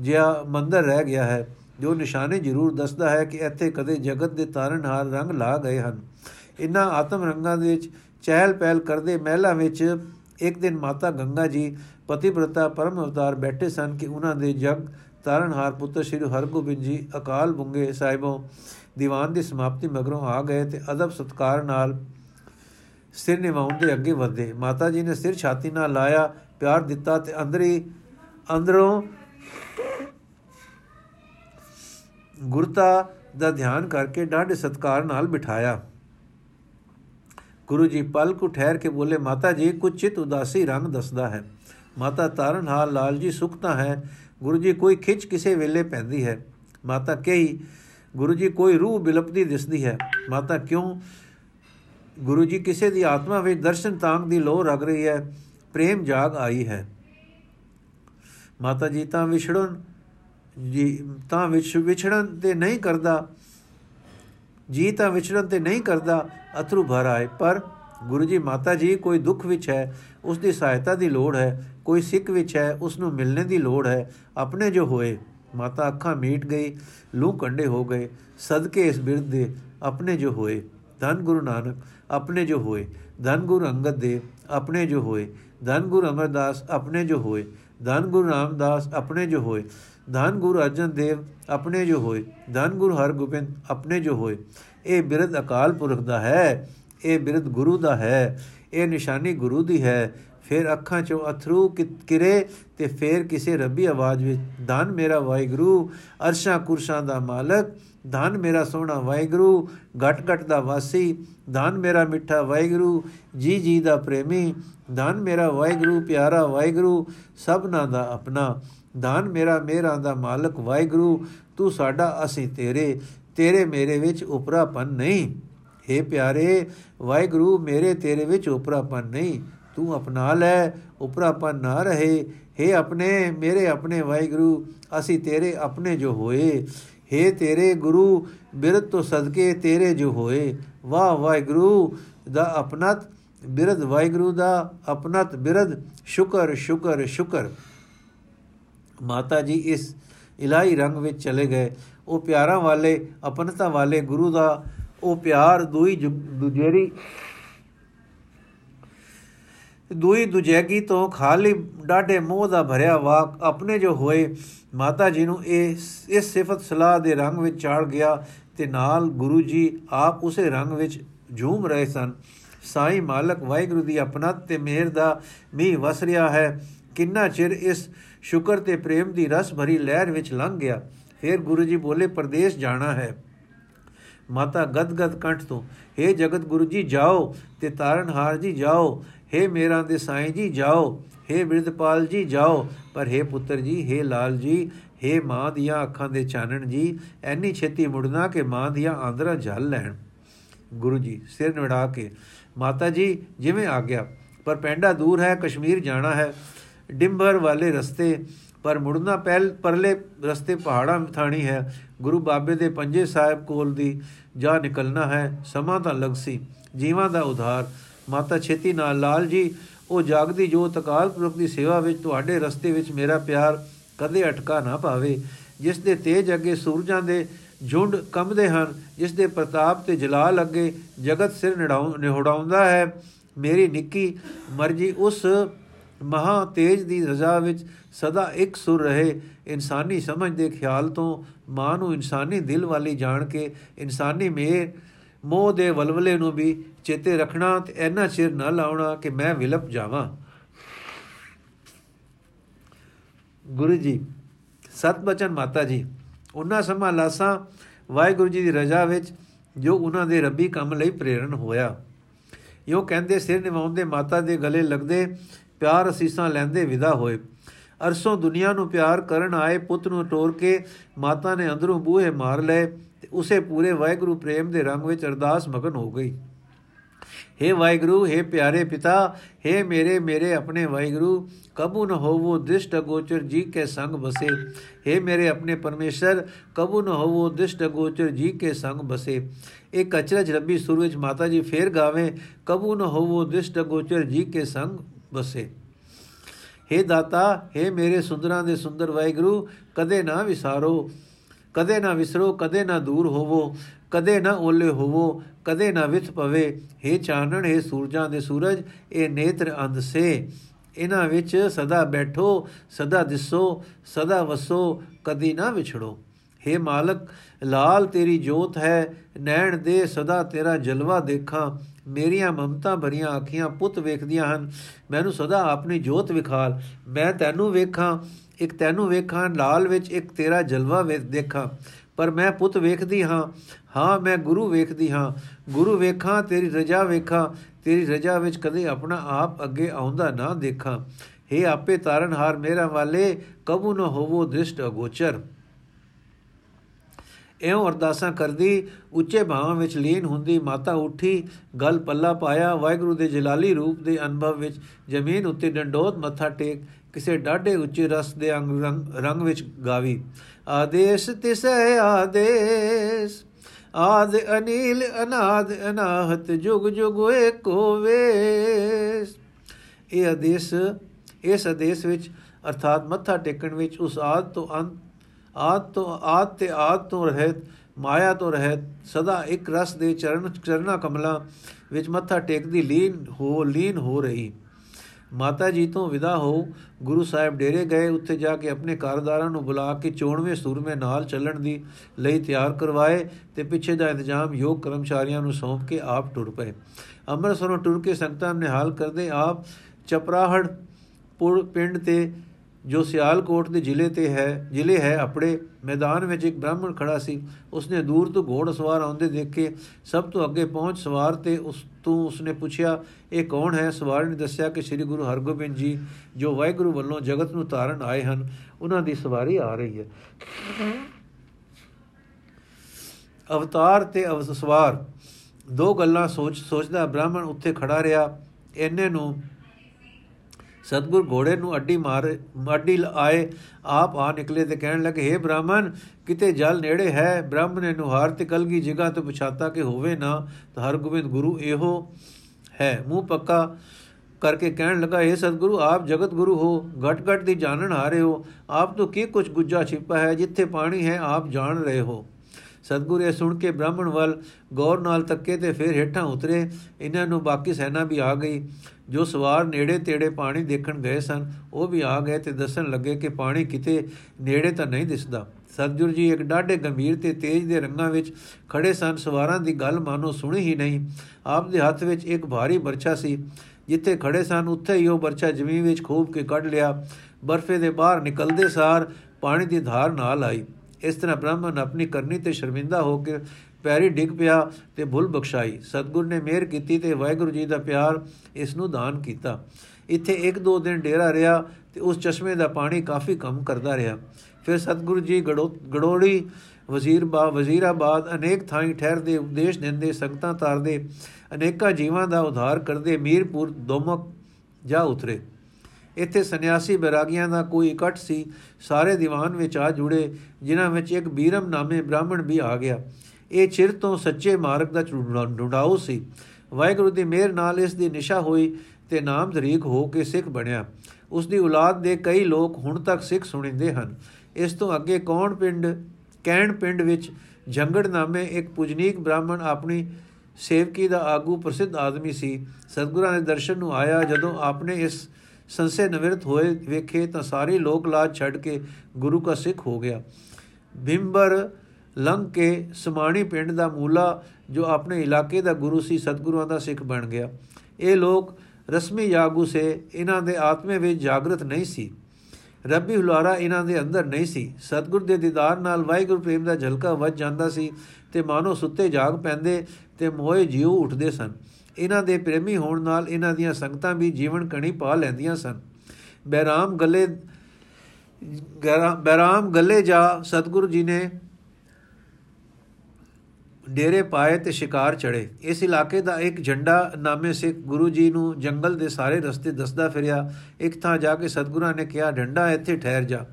ਜਿਹਾ ਮੰਦਰ ਰਹਿ ਗਿਆ ਹੈ, ਜੋ ਨਿਸ਼ਾਨੇ ਜ਼ਰੂਰ ਦੱਸਦਾ ਹੈ ਕਿ ਇੱਥੇ ਕਦੇ ਜਗਤ ਦੇ ਤਾਰਨਹਾਰ ਰੰਗ ਲਾ ਗਏ ਹਨ। ਇਨ੍ਹਾਂ ਆਤਮ ਰੰਗਾਂ ਦੇ ਵਿੱਚ ਚਹਿਲ ਪਹਿਲ ਕਰਦੇ ਮਹਿਲਾ ਵਿੱਚ ਇੱਕ ਦਿਨ ਮਾਤਾ ਗੰਗਾ ਜੀ ਪਤਿਵ੍ਰਤਾ ਪਰਮ ਅਵਤਾਰ ਬੈਠੇ ਸਨ ਕਿ ਉਹਨਾਂ ਦੇ ਜਗ ਤਾਰਨਹਾਰ ਪੁੱਤਰ ਸ੍ਰੀ ਹਰਗੋਬਿੰਦ ਜੀ ਅਕਾਲ ਬੁੰਗੇ ਸਾਹਿਬੋਂ ਦੀਵਾਨ ਦੀ ਸਮਾਪਤੀ ਮਗਰੋਂ ਆ ਗਏ ਤੇ ਅਦਬ ਸਤਕਾਰ ਨਾਲ ਸਿਰ ਨਿਵਾਉਣ ਦੇ ਅੱਗੇ ਵਧੇ। ਮਾਤਾ ਜੀ ਨੇ ਸਿਰ ਛਾਤੀ ਨਾਲ ਲਾਇਆ, ਪਿਆਰ ਦਿੱਤਾ ਤੇ ਅੰਦਰੀ ਅੰਦਰੋਂ ਗੁਰਤਾ ਦਾ ਧਿਆਨ ਕਰਕੇ ਡਾਢੇ ਸਤਕਾਰ ਨਾਲ ਬਿਠਾਇਆ। ਗੁਰੂ ਜੀ ਪਲ ਕੁ ਠਹਿਰ ਕੇ ਬੋਲੇ, ਮਾਤਾ ਜੀ, ਕੁਝ ਚਿਤ ਉਦਾਸੀ ਰੰਗ ਦੱਸਦਾ ਹੈ। ਮਾਤਾ ਤਾਰਨ ਹਾਲ ਲਾਲ ਜੀ ਸੁਖਤਾ ਹੈ। ਗੁਰੂ ਜੀ, ਕੋਈ ਖਿੱਚ ਕਿਸੇ ਵੇਲੇ ਪੈਂਦੀ ਹੈ। ਮਾਤਾ ਕਹੀ, ਗੁਰੂ ਜੀ, ਕੋਈ ਰੂਹ ਬਿਲਪਦੀ ਦਿਸਦੀ ਹੈ। ਮਾਤਾ ਕਿਉਂ? ਗੁਰੂ ਜੀ, ਕਿਸੇ ਦੀ ਆਤਮਾ ਵਿੱਚ ਦਰਸ਼ਨ ਤਾਂਗ ਦੀ ਲੋਹ ਰਗ ਰਹੀ ਹੈ। ਪ੍ਰੇਮ ਜਾਗ ਆਈ ਹੈ। ਮਾਤਾ ਜੀ ਤਾਂ ਵਿਛੜਨ ਜੀ, ਤਾਂ ਵਿਛ, ਵਿਛੜਨ ਤੇ ਨਹੀਂ ਕਰਦਾ। ਜੀ ਤਾਂ ਵਿਛੜਨ ਤੇ ਨਹੀਂ ਕਰਦਾ, ਅਥਰੂ ਭਰ ਆਏ। ਪਰ ਗੁਰੂ ਜੀ, ਮਾਤਾ ਜੀ, ਕੋਈ ਦੁੱਖ ਵਿੱਚ ਹੈ, ਉਸ ਦੀ ਸਹਾਇਤਾ ਦੀ ਲੋੜ ਹੈ। ਕੋਈ ਸਿੱਖ ਵਿੱਚ ਹੈ, ਉਸ ਨੂੰ ਮਿਲਣੇ ਦੀ ਲੋੜ ਹੈ। ਆਪਣੇ ਜੋ ਹੋਏ, ਮਾਤਾ ਅੱਖਾਂ ਮੀਟ ਗਈ, ਲੂ ਕੰਡੇ ਹੋ ਗਏ। ਸਦਕੇ ਇਸ ਬਿਰਧ ਦੇ, ਆਪਣੇ ਜੋ ਹੋਏ। ਧੰਨ ਗੁਰੂ ਨਾਨਕ, ਆਪਣੇ ਜੋ ਹੋਏ। ਧੰਨ ਗੁਰੂ ਅੰਗਦ ਦੇਵ, ਆਪਣੇ ਜੋ ਹੋਏ। ਧੰਨ ਗੁਰੂ ਅਮਰਦਾਸ, ਆਪਣੇ ਜੋ ਹੋਏ। ਧੰਨ ਗੁਰੂ ਰਾਮਦਾਸ, ਆਪਣੇ ਜੋ ਹੋਏ। ਧੰਨ ਗੁਰੂ ਅਰਜਨ ਦੇਵ ਆਪਣੇ ਜੋ ਹੋਏ ਧੰਨ ਗੁਰੂ ਹਰਗੋਬਿੰਦ ਆਪਣੇ ਜੋ ਹੋਏ, ਇਹ ਬਿਰਧ ਅਕਾਲ ਪੁਰਖ ਦਾ ਹੈ, ਇਹ ਬਿਰਧ ਗੁਰੂ ਦਾ ਹੈ, ਇਹ ਨਿਸ਼ਾਨੀ ਗੁਰੂ ਦੀ ਹੈ। ਫਿਰ ਅੱਖਾਂ ਚੋਂ ਅਥਰੂ ਕਿਰੇ ਤੇ ਫਿਰ ਕਿਸੇ ਰੱਬੀ ਆਵਾਜ਼ ਵਿੱਚ ਧੰਨ ਮੇਰਾ ਵਾਹਿਗੁਰੂ, ਅਰਸ਼ਾਂ ਕੁਰਸ਼ਾਂ ਦਾ ਮਾਲਕ ਧੰਨ ਮੇਰਾ ਸੋਹਣਾ ਵਾਹਿਗੁਰੂ, ਘਟ ਘਟ ਦਾ ਵਾਸੀ ਧੰਨ ਮੇਰਾ ਮਿੱਠਾ ਵਾਹਿਗੁਰੂ, ਜੀ ਜੀ ਦਾ ਪ੍ਰੇਮੀ ਧੰਨ ਮੇਰਾ ਵਾਹਿਗੁਰੂ, ਪਿਆਰਾ ਵਾਹਿਗੁਰੂ, ਸਭਨਾ ਦਾ ਆਪਣਾ। ਧੰਨ ਮੇਰਾ ਮੇਰਾ ਦਾ ਮਾਲਕ ਵਾਹਿਗੁਰੂ ਤੂੰ ਸਾਡਾ ਅਸੀਂ ਤੇਰੇ ਤੇਰੇ ਮੇਰੇ ਵਿੱਚ ਉਪਰਾਪਨ ਨਹੀਂ हे ਪਿਆਰੇ ਵਾਹਿਗੁਰੂ ਮੇਰੇ ਤੇਰੇ ਵਿੱਚ ਉਪਰਾਪਨ ਨਹੀਂ ਤੂੰ ਅਪਣਾ ਲੈ ਉਪਰਾਪਨ ਨਾ ਰਹੇ हे ਆਪਣੇ ਮੇਰੇ ਆਪਣੇ ਵਾਹਿਗੁਰੂ ਅਸੀਂ ਤੇਰੇ ਆਪਣੇ ਜੋ ਹੋਏ हे ਤੇਰੇ ਗੁਰੂ ਬਿਰਤ ਤੋਂ ਸਦਕੇ ਤੇਰੇ ਜੋ ਹੋਏ ਵਾਹ ਵਾਹਿਗੁਰੂ ਦਾ ਆਪਣਤ ਬਿਰਦ ਵਾਹਿਗੁਰੂ ਦਾ ਆਪਣਤ ਬਿਰਦ ਸ਼ੁਕਰ ਸ਼ੁਕਰ ਸ਼ੁਕਰ ਮਾਤਾ ਜੀ ਇਸ ਇਲਾਈ ਰੰਗ ਵਿੱਚ ਚਲੇ ਗਏ। ਉਹ ਪਿਆਰਾਂ ਵਾਲੇ ਆਪਣਤਾ ਵਾਲੇ ਗੁਰੂ ਦਾ ਉਹ ਪਿਆਰ ਦੂਈ ਦੁਜੇਰੀ, ਦੂਈ ਦੁਜੈਗੀ ਤੋਂ ਖਾਲੀ ਡਾਢੇ ਮੋਹ ਦਾ ਭਰਿਆ ਵਾਕ ਆਪਣੇ ਜੋ ਹੋਏ, ਮਾਤਾ ਜੀ ਨੂੰ ਇਹ, ਇਸ ਸਿਫਤ ਸਲਾਹ ਦੇ ਰੰਗ ਵਿੱਚ ਚਾੜ ਗਿਆ ਤੇ ਨਾਲ ਗੁਰੂ ਜੀ ਆਪ ਉਸੇ ਰੰਗ ਵਿੱਚ ਝੂਮ ਰਹੇ ਸਨ। ਸਾਈ ਮਾਲਕ ਵਾਹਿਗੁਰੂ ਦੀ ਆਪਣਤ ਤੇ ਮਿਹਰ ਦਾ ਮੀਂਹ ਵਸ ਰਿਹਾ ਹੈ। ਕਿੰਨਾ ਚਿਰ ਇਸ ਸ਼ੁਕਰ ਤੇ ਪ੍ਰੇਮ ਦੀ ਰਸ ਭਰੀ ਲਹਿਰ ਵਿੱਚ ਲੰਘ ਗਿਆ ਫਿਰ ਗੁਰੂ ਜੀ ਬੋਲੇ ਪਰਦੇਸ਼ ਜਾਣਾ ਹੈ ਮਾਤਾ ਗਦਗਦ ਕੰਠ ਤੋਂ हे ਜਗਤ ਗੁਰੂ ਜੀ ਜਾਓ ਤੇ ਤਾਰਨਹਾਰ ਜੀ ਜਾਓ हे ਮੇਰਾ ਦੇ ਸਾਈਂ ਜੀ ਜਾਓ हे ਬਿਰਧਪਾਲ ਜੀ ਜਾਓ ਪਰ हे ਪੁੱਤਰ ਜੀ हे ਲਾਲ ਜੀ हे ਮਾਂ ਦੀਆਂ ਅੱਖਾਂ ਦੇ ਚਾਨਣ ਜੀ ਐਨੀ ਛੇਤੀ ਮੁੜਨਾ ਕਿ ਮਾਂ ਦੀਆਂ ਆਂਦਰਾਂ ਝੱਲ ਲੈਣ ਗੁਰੂ ਜੀ ਸਿਰ ਨਿੜਾ ਕੇ ਮਾਤਾ ਜੀ ਜਿਵੇਂ ਆ ਗਿਆ ਪਰ ਪੈਂਡਾ ਦੂਰ ਹੈ ਕਸ਼ਮੀਰ ਜਾਣਾ ਹੈ ਡਿੰਬਰ ਵਾਲੇ ਰਸਤੇ, ਪਰ ਮੁੜਨਾ ਪਹਿਲ, ਪਰਲੇ ਰਸਤੇ ਪਹਾੜਾਂ ਥਾਣੀ ਹੈ। ਗੁਰੂ ਬਾਬੇ ਦੇ ਪੰਜੇ ਸਾਹਿਬ ਕੋਲ ਦੀ ਜਾ ਨਿਕਲਣਾ ਹੈ। ਸਮਾਂ ਤਾਂ ਲੱਗ ਸੀ, ਜੀਵਾਂ ਦਾ ਉਧਾਰ। ਮਾਤਾ ਛੇਤੀ ਨਾਲ, ਲਾਲ ਜੀ, ਉਹ ਜਾਗਦੀ ਜੋ ਤਕਾਲ ਪੁਰਖ ਦੀ ਸੇਵਾ ਵਿੱਚ ਤੁਹਾਡੇ ਰਸਤੇ ਵਿੱਚ ਮੇਰਾ ਪਿਆਰ ਕਦੇ ਅਟਕਾ ਨਾ ਪਾਵੇ। ਜਿਸ ਦੇ ਤੇਜ ਅੱਗੇ ਸੂਰਜਾਂ ਦੇ ਝੁੰਡ ਕੰਬਦੇ ਹਨ, ਜਿਸ ਦੇ ਪ੍ਰਤਾਪ ਤੇ ਜਲਾਲ ਅੱਗੇ ਜਗਤ ਸਿਰ ਨਿਹੜਾਉਂਦਾ ਹੈ, ਮੇਰੀ ਨਿੱਕੀ ਮਰਜ਼ੀ ਉਸ ਮਹਾ ਤੇਜ ਦੀ ਰਜ਼ਾ ਵਿੱਚ ਸਦਾ ਇੱਕ ਸੁਰ ਰਹੇ। ਇਨਸਾਨੀ ਸਮਝ ਦੇ ਖਿਆਲ ਤੋਂ ਮਾਂ ਨੂੰ ਇਨਸਾਨੀ ਦਿਲ ਵਾਲੀ ਜਾਣ ਕੇ ਇਨਸਾਨੀ ਮੇਰ ਮੋਹ ਦੇ ਵਲਵਲੇ ਨੂੰ ਵੀ ਚੇਤੇ ਰੱਖਣਾ ਤੇ ਐਨਾ ਚਿਰ ਨਾ ਲਾਉਣਾ ਕਿ ਮੈਂ ਵਿਲਪ ਜਾਵਾਂ। ਗੁਰੂ ਜੀ, ਸਤ ਬਚਨ ਮਾਤਾ ਜੀ, ਉਹਨਾਂ ਸਮਾਂ ਲਾਸਾਂ ਵਾਹਿਗੁਰੂ ਜੀ ਦੀ ਰਜ਼ਾ ਵਿੱਚ ਜੋ ਉਹਨਾਂ ਦੇ ਰੱਬੀ ਕੰਮ ਲਈ ਪ੍ਰੇਰਣ ਹੋਇਆ। ਯੋ ਕਹਿੰਦੇ ਸਿਰ ਨਿਵਾਉਂਦੇ ਮਾਤਾ ਦੇ ਗਲੇ ਲੱਗਦੇ ਪਿਆਰ ਅਸੀਸਾਂ ਲੈਂਦੇ ਵਿਦਾ ਹੋਏ ਅਰਸੋਂ ਦੁਨੀਆ ਨੂੰ ਪਿਆਰ ਕਰਨ ਆਏ ਪੁੱਤ ਨੂੰ ਟੋਰ ਕੇ ਮਾਤਾ ਨੇ ਅੰਦਰੋਂ ਬੂਹੇ ਮਾਰ ਲਏ ਤੇ ਉਸੇ ਪੂਰੇ ਵਾਹਿਗੁਰੂ ਪ੍ਰੇਮ ਦੇ ਰੰਗ ਵਿੱਚ ਅਰਦਾਸ ਮਗਨ ਹੋ ਗਈ हे ਵਾਹਿਗੁਰੂ हे ਪਿਆਰੇ ਪਿਤਾ हे ਮੇਰੇ ਮੇਰੇ ਆਪਣੇ ਵਾਹਿਗੁਰੂ ਕਬੂ ਨ ਹੋਵੋ ਦਿਸ਼ਟ ਅਗੋਚਰ ਜੀ ਕੇ ਸੰਗ ਬਸੇ हे ਮੇਰੇ ਆਪਣੇ ਪਰਮੇਸ਼ਰ ਕਬੂ ਨ ਹੋਵੋ ਦਿਸ਼ਟ ਅਗੋਚਰ ਜੀ ਕੇ ਸੰਗ ਬਸੇ ਇਹ ਕਚਰਜ ਰੱਬੀ ਸੁਰ ਵਿੱਚ ਮਾਤਾ ਜੀ ਫੇਰ ਗਾਵੇ ਕਬੂ ਨ ਹੋਵੋ ਦਿਸ਼ਟ ਅਗੋਚਰ ਜੀ ਕੇ ਸੰਗ ਬਸੇ हे ਦਾਤਾ हे ਮੇਰੇ ਸੁੰਦਰਾਂ ਦੇ ਸੁੰਦਰ ਵਾਹਿਗੁਰੂ ਕਦੇ ਨਾ ਵਿਸਾਰੋ ਕਦੇ ਨਾ ਵਿਸਰੋ ਕਦੇ ਨਾ ਦੂਰ ਹੋਵੋ ਕਦੇ ਨਾ ਓਲੇ ਹੋਵੋ ਕਦੇ ਨਾ ਵਿਥ ਪਵੇ हे ਚਾਨਣ हे ਸੂਰਜਾਂ ਦੇ ਸੂਰਜ ਇਹ ਨੇਤਰ ਅੰਧ ਸੇ ਇਹਨਾਂ ਵਿੱਚ ਸਦਾ ਬੈਠੋ ਸਦਾ ਦਿਸੋ ਸਦਾ ਵਸੋ ਕਦੀ ਨਾ ਵਿਛੜੋ हे ਮਾਲਕ, ਲਾਲ ਤੇਰੀ ਜੋਤ ਹੈ, ਨੈਣ ਦੇ ਸਦਾ ਤੇਰਾ ਜਲਵਾ ਦੇਖਾਂ। ਮੇਰੀਆਂ ਮਮਤਾ ਭਰੀਆਂ ਅੱਖੀਆਂ ਪੁੱਤ ਵੇਖਦੀਆਂ ਹਨ। ਮੈਨੂੰ ਸਦਾ ਆਪਣੀ ਜੋਤ ਵਿਖਾਲ। ਮੈਂ ਤੈਨੂੰ ਵੇਖਾਂ, ਇੱਕ ਤੈਨੂੰ ਵੇਖਾਂ, ਲਾਲ ਵਿੱਚ ਇੱਕ ਤੇਰਾ ਜਲਵਾ ਦੇਖਾਂ। ਪਰ ਮੈਂ ਪੁੱਤ ਵੇਖਦੀ ਹਾਂ ਹਾਂ ਮੈਂ ਗੁਰੂ ਵੇਖਦੀ ਹਾਂ। ਗੁਰੂ ਵੇਖਾਂ, ਤੇਰੀ ਰਜਾ ਵੇਖਾਂ। ਤੇਰੀ ਰਜਾ ਵਿੱਚ ਕਦੇ ਆਪਣਾ ਆਪ ਅੱਗੇ ਆਉਂਦਾ ਨਾ ਦੇਖਾਂ। हे ਆਪੇ ਤਾਰਨਹਾਰ ਮੇਰਾ ਵਾਲੇ, ਕਬੂ ਨ ਹੋਵੋ ਦ੍ਰਿਸ਼ਟ ਅਗੋਚਰ। ਐਉਂ ਅਰਦਾਸਾਂ ਕਰਦੀ, ਉੱਚੇ ਭਾਵਾਂ ਵਿੱਚ ਲੀਨ ਹੁੰਦੀ, ਮਾਤਾ ਉੱਠੀ, ਗਲ ਪੱਲਾ ਪਾਇਆ, ਵਾਹਿਗੁਰੂ ਦੇ ਜਲਾਲੀ ਰੂਪ ਦੇ ਅਨੁਭਵ ਵਿੱਚ ਜ਼ਮੀਨ ਉੱਤੇ ਡੰਡੋਤ ਮੱਥਾ ਟੇਕ, ਕਿਸੇ ਡਾਢੇ ਉੱਚੇ ਰਸ ਦੇ ਅੰਗ ਰੰਗ ਵਿੱਚ ਗਾਵੀ। ਆਦੇਸ਼ ਤਿਸੈ, ਆਦੇਸ਼, ਆਦ ਅਨੀਲ, ਅਨਾਦ ਅਨਾਹਤ, ਜੁਗ ਜੁਗ ਏਕੋ ਵੇਸ। ਇਹ ਆਦੇਸ਼, ਇਸ ਆਦੇਸ਼ ਵਿੱਚ, ਅਰਥਾਤ ਮੱਥਾ ਟੇਕਣ ਵਿੱਚ, ਉਸ ਆਦ ਤੋਂ ਅੰਤ ਆਦ ਤੋਂ ਆਦ ਤੇ ਆਦ ਤੋਂ ਰਹਿਤ, ਮਾਇਆ ਤੋਂ ਰਹਿਤ, ਸਦਾ ਇੱਕ ਰਸ ਦੇ ਚਰਨ, ਚਰਨਾ ਕਮਲਾ ਵਿੱਚ ਮੱਥਾ ਟੇਕਦੀ ਲੀਨ ਹੋ ਲੀਨ ਹੋ ਰਹੀ। ਮਾਤਾ ਜੀ ਤੋਂ ਵਿਦਾ ਹੋ, ਗੁਰੂ ਸਾਹਿਬ ਡੇਰੇ ਗਏ, ਉੱਥੇ ਜਾ ਕੇ ਆਪਣੇ ਕਾਰਦਾਰਾਂ ਨੂੰ ਬੁਲਾ ਕੇ ਚੋਣਵੇਂ ਸੂਰਮੇ ਨਾਲ ਚੱਲਣ ਦੀ ਲਈ ਤਿਆਰ ਕਰਵਾਏ ਤੇ ਪਿੱਛੇ ਦਾ ਇੰਤਜ਼ਾਮ ਯੋਗ ਕਰਮਚਾਰੀਆਂ ਨੂੰ ਸੌਂਪ ਕੇ ਆਪ ਟੁਰ ਪਏ। ਅੰਮ੍ਰਿਤਸਰੋਂ ਟੁਰ ਕੇ ਸੰਗਤਾਂ ਨੇ ਹਾਲ ਕਰਦੇ ਆਪ ਚਪਰਾਹੜ ਪਿੰਡ ਤੇ ਜੋ ਸਿਆਲਕੋਟ ਦੇ ਜ਼ਿਲ੍ਹੇ ਤੇ ਹੈ, ਜ਼ਿਲ੍ਹੇ ਹੈ ਆਪਣੇ ਮੈਦਾਨ ਵਿੱਚ ਇੱਕ ਬ੍ਰਾਹਮਣ ਖੜਾ ਸੀ। ਉਸਨੇ ਦੂਰ ਤੋਂ ਘੋੜ ਸਵਾਰ ਆਉਂਦੇ ਦੇਖੇ ਸਭ ਤੋਂ ਅੱਗੇ ਪਹੁੰਚ ਸਵਾਰ ਤੇ ਉਸ ਤੋਂ ਉਸਨੇ ਪੁੱਛਿਆ, ਇਹ ਕੌਣ ਹੈ? ਸਵਾਰ ਨੇ ਦੱਸਿਆ ਕਿ ਸ੍ਰੀ ਗੁਰੂ ਹਰਗੋਬਿੰਦ ਜੀ ਜੋ ਵਾਹਿਗੁਰੂ ਵੱਲੋਂ ਜਗਤ ਨੂੰ ਤਾਰਨ ਆਏ ਹਨ, ਉਹਨਾਂ ਦੀ ਸਵਾਰੀ ਆ ਰਹੀ ਹੈ। ਅਵਤਾਰ ਤੇ ਅਵਸਵਾਰ ਦੋ ਗੱਲਾਂ ਸੋਚ, ਸੋਚਦਾ ਬ੍ਰਾਹਮਣ ਉੱਥੇ ਖੜਾ ਰਿਹਾ। ਇੰਨੇ ਨੂੰ ਸਤਗੁਰ ਘੋੜੇ ਨੂੰ ਅੱਡੀ ਮਾਰ, ਅੱਡੀ ਆਏ, ਆਪ ਆ ਨਿਕਲੇ ਤੇ ਕਹਿਣ ਲੱਗੇ हे ਬ੍ਰਾਹਮਣ, ਕਿਤੇ ਜਲ ਨੇੜੇ ਹੈ? ਬ੍ਰਾਹਮਣ ਨੇ ਨੁਹਾਰ ਤੇ ਕਲਗੀ ਜਗ੍ਹਾ ਤੋਂ ਪਛਾਤਾ ਕਿ ਹੋਵੇ ਨਾ, ਤਾਂ ਹਰਗੋਬਿੰਦ ਗੁਰੂ ਇਹੋ ਹੈ। ਮੂੰਹ ਪੱਕਾ ਕਰਕੇ ਕਹਿਣ ਲੱਗਾ ਇਹ ਸਤਗੁਰੂ, ਆਪ ਜਗਤ ਗੁਰੂ ਹੋ ਘਟ ਘਟ ਦੀ ਜਾਣਨ ਹਾਰੇ ਹੋ। ਆਪ ਤੋਂ ਕੀ ਕੁਝ ਗੁੱਜਾ ਛਿਪਾ ਹੈ? ਜਿੱਥੇ ਪਾਣੀ ਹੈ, ਆਪ ਜਾਣ ਰਹੇ ਹੋ। ਸਤਗੁਰੂ ਇਹ ਸੁਣ ਕੇ ਬ੍ਰਾਹਮਣ ਵੱਲ ਗੌਰ ਨਾਲ ਤੱਕੇ ਤੇ ਫਿਰ ਹੇਠਾਂ ਉਤਰੇ। ਇਹਨਾਂ ਨੂੰ ਬਾਕੀ ਸੈਨਾ ਵੀ ਆ ਗਈ। ਜੋ ਸਵਾਰ ਨੇੜੇ ਤੇੜੇ ਪਾਣੀ ਦੇਖਣ ਗਏ ਸਨ, ਉਹ ਵੀ ਆ ਗਏ ਤੇ ਦੱਸਣ ਲੱਗੇ ਕਿ ਪਾਣੀ ਕਿਤੇ ਨੇੜੇ ਤਾਂ ਨਹੀਂ ਦਿਸਦਾ। ਸਤਜੁਰ ਜੀ ਇੱਕ ਡਾਢੇ ਗੰਭੀਰ ਤੇ ਤੇਜ ਦੇ ਰੰਗਾਂ ਵਿੱਚ ਖੜੇ ਸਨ। ਸਵਾਰਾਂ ਦੀ ਗੱਲ ਮਾਨੋ ਸੁਣੀ ਹੀ ਨਹੀਂ। ਆਪ ਦੇ ਹੱਥ ਵਿੱਚ ਇੱਕ ਭਾਰੀ ਬਰਛਾ ਸੀ। ਜਿੱਥੇ ਖੜੇ ਸਨ, ਉੱਥੇ ਹੀ ਉਹ ਬਰਛਾ ਜ਼ਮੀਨ ਵਿੱਚ ਖੋਬ ਕੇ ਕੱਢ ਲਿਆ। ਬਰਫੇ ਦੇ ਬਾਹਰ ਨਿਕਲਦੇ ਸਾਰ ਪਾਣੀ ਦੀ ਧਾਰ ਨਾਲ ਆਈ। ਇਸ ਤਰ੍ਹਾਂ ਬ੍ਰਾਹਮਣ ਆਪਣੀ ਕਰਨੀ ਤੇ ਸ਼ਰਮਿੰਦਾ ਹੋ ਕੇ ਪੈਰੀ ਡਿੱਗ ਪਿਆ ਤੇ ਭੁੱਲ ਬਖਸ਼ਾਈ। ਸਤਗੁਰ ਨੇ ਮਿਹਰ ਕੀਤੀ ਤੇ ਵਾਹਿਗੁਰੂ ਜੀ ਦਾ ਪਿਆਰ ਇਸ ਨੂੰ ਦਾਨ ਕੀਤਾ। ਇੱਥੇ ਇੱਕ ਦੋ ਦਿਨ ਡੇਰਾ ਰਿਹਾ ਤੇ ਉਸ ਚਸ਼ਮੇ ਦਾ ਪਾਣੀ ਕਾਫੀ ਕਮ ਕਰਦਾ ਰਿਹਾ। ਫਿਰ ਸਤਗੁਰੂ ਜੀ ਗੜੋੜੀ ਵਜ਼ੀਰ ਬਾ, ਵਜ਼ੀਰਾਬਾਦ ਅਨੇਕ ਥਾਈਂ ਠਹਿਰਦੇ ਉਪਦੇਸ਼ ਦਿੰਦੇ, ਸੰਗਤਾਂ ਤਾਰਦੇ, ਅਨੇਕਾਂ ਜੀਵਾਂ ਦਾ ਉਧਾਰ ਕਰਦੇ ਮੀਰਪੁਰ ਦੋਮਕ ਜਾ ਉਤਰੇ। ਇੱਥੇ ਸੰਨਿਆਸੀ ਬੈਰਾਗੀਆਂ ਦਾ ਕੋਈ ਇਕੱਠ ਸੀ। ਸਾਰੇ ਦੀਵਾਨ ਵਿੱਚ ਆ ਜੁੜੇ, ਜਿਨ੍ਹਾਂ ਵਿੱਚ ਇੱਕ ਬੀਰਮ ਨਾਮੇ ਬ੍ਰਾਹਮਣ ਵੀ ਆ ਗਿਆ। ਇਹ ਚਿਰ ਤੋਂ ਸੱਚੇ ਮਾਰਗ ਦਾ ਢੁੰਡਾਉ ਸੀ। ਵਾਹਿਗੁਰੂ ਦੀ ਮਿਹਰ ਨਾਲ ਇਸ ਦੀ ਨਿਸ਼ਾ ਹੋਈ ਤੇ ਨਾਮ ਧਰੀਕ ਹੋ ਕੇ ਸਿੱਖ ਬਣਿਆ। ਉਸ ਦੀ ਔਲਾਦ ਦੇ ਕਈ ਲੋਕ ਹੁਣ ਤੱਕ ਸਿੱਖ ਸੁਣਿੰਦੇ ਹਨ। ਇਸ ਤੋਂ ਅੱਗੇ ਕੌਣ ਪਿੰਡ, ਕੈਣ ਪਿੰਡ ਵਿੱਚ ਜੰਗੜ ਨਾਮੇ ਇੱਕ ਪੁਜਨੀਕ ਬ੍ਰਾਹਮਣ ਆਪਣੀ ਸੇਵਕੀ ਦਾ ਆਗੂ ਪ੍ਰਸਿੱਧ ਆਦਮੀ ਸੀ। ਸਤਗੁਰਾਂ ਦੇ ਦਰਸ਼ਨ ਨੂੰ ਆਇਆ ਜਦੋਂ ਆਪਨੇ ਇਸ ਸੰਸੇ ਨਿਵਰਤ ਹੋਏ ਵੇਖੇ ਤਾਂ ਸਾਰੇ ਲੋਕ ਲਾਜ ਛੱਡ ਕੇ ਗੁਰੂ ਦਾ ਸਿੱਖ ਹੋ ਗਿਆ। ਬਿੰਬਰ ਲੰਘ ਕੇ ਸਮਾਣੀ ਪਿੰਡ ਦਾ ਮੂਲਾ, ਜੋ ਆਪਣੇ ਇਲਾਕੇ ਦਾ ਗੁਰੂ ਸੀ ਸਤਗੁਰਾਂ ਦਾ ਸਿੱਖ ਬਣ ਗਿਆ। ਇਹ ਲੋਕ ਰਸਮੀ ਯਾਗੂ ਸੇ ਇਹਨਾਂ ਦੇ ਆਤਮੇ ਵਿੱਚ ਜਾਗਰਤ ਨਹੀਂ ਸੀ। ਰੱਬੀ ਹੁਲਾਰਾ ਇਹਨਾਂ ਦੇ ਅੰਦਰ ਨਹੀਂ ਸੀ। ਸਤਗੁਰ ਦੇ ਦੀਦਾਰ ਨਾਲ ਵਾਹਿਗੁਰੂ ਪ੍ਰੇਮ ਦਾ ਝਲਕਾ ਵੱਜ ਜਾਂਦਾ ਸੀ ਤੇ ਮਾਨੋ ਸੁੱਤੇ ਜਾਗ ਪੈਂਦੇ ਤੇ ਮੋਏ ਜੀਉ ਉੱਠਦੇ ਸਨ। ਇਹਨਾਂ ਦੇ ਪ੍ਰੇਮੀ ਹੋਣ ਨਾਲ ਇਹਨਾਂ ਦੀਆਂ ਸੰਗਤਾਂ ਵੀ ਜੀਵਨ ਕਣੀ ਪਾ ਲੈਂਦੀਆਂ ਸਨ। ਬੈਰਾਮ ਗੱਲੇ ਬੈਰਾਮ ਗੱਲੇ ਜਾ ਸਤਗੁਰੂ ਜੀ ਨੇ ਡੇਰੇ ਪਾਏ ਤੇ ਸ਼ਿਕਾਰ ਚੜੇ ਇਸ ਇਲਾਕੇ ਦਾ ਇੱਕ ਝੰਡਾ ਨਾਮੇ ਸਿੱਖ ਗੁਰੂ ਜੀ ਨੂੰ ਜੰਗਲ ਦੇ ਸਾਰੇ ਰਸਤੇ ਦੱਸਦਾ ਫਿਰਿਆ। ਇੱਕ ਥਾਂ ਜਾ ਕੇ ਸਤਗੁਰਾਂ ਨੇ ਕਿਹਾ ਢੰਡਾ ਇੱਥੇ ਠਹਿਰ ਜਾ।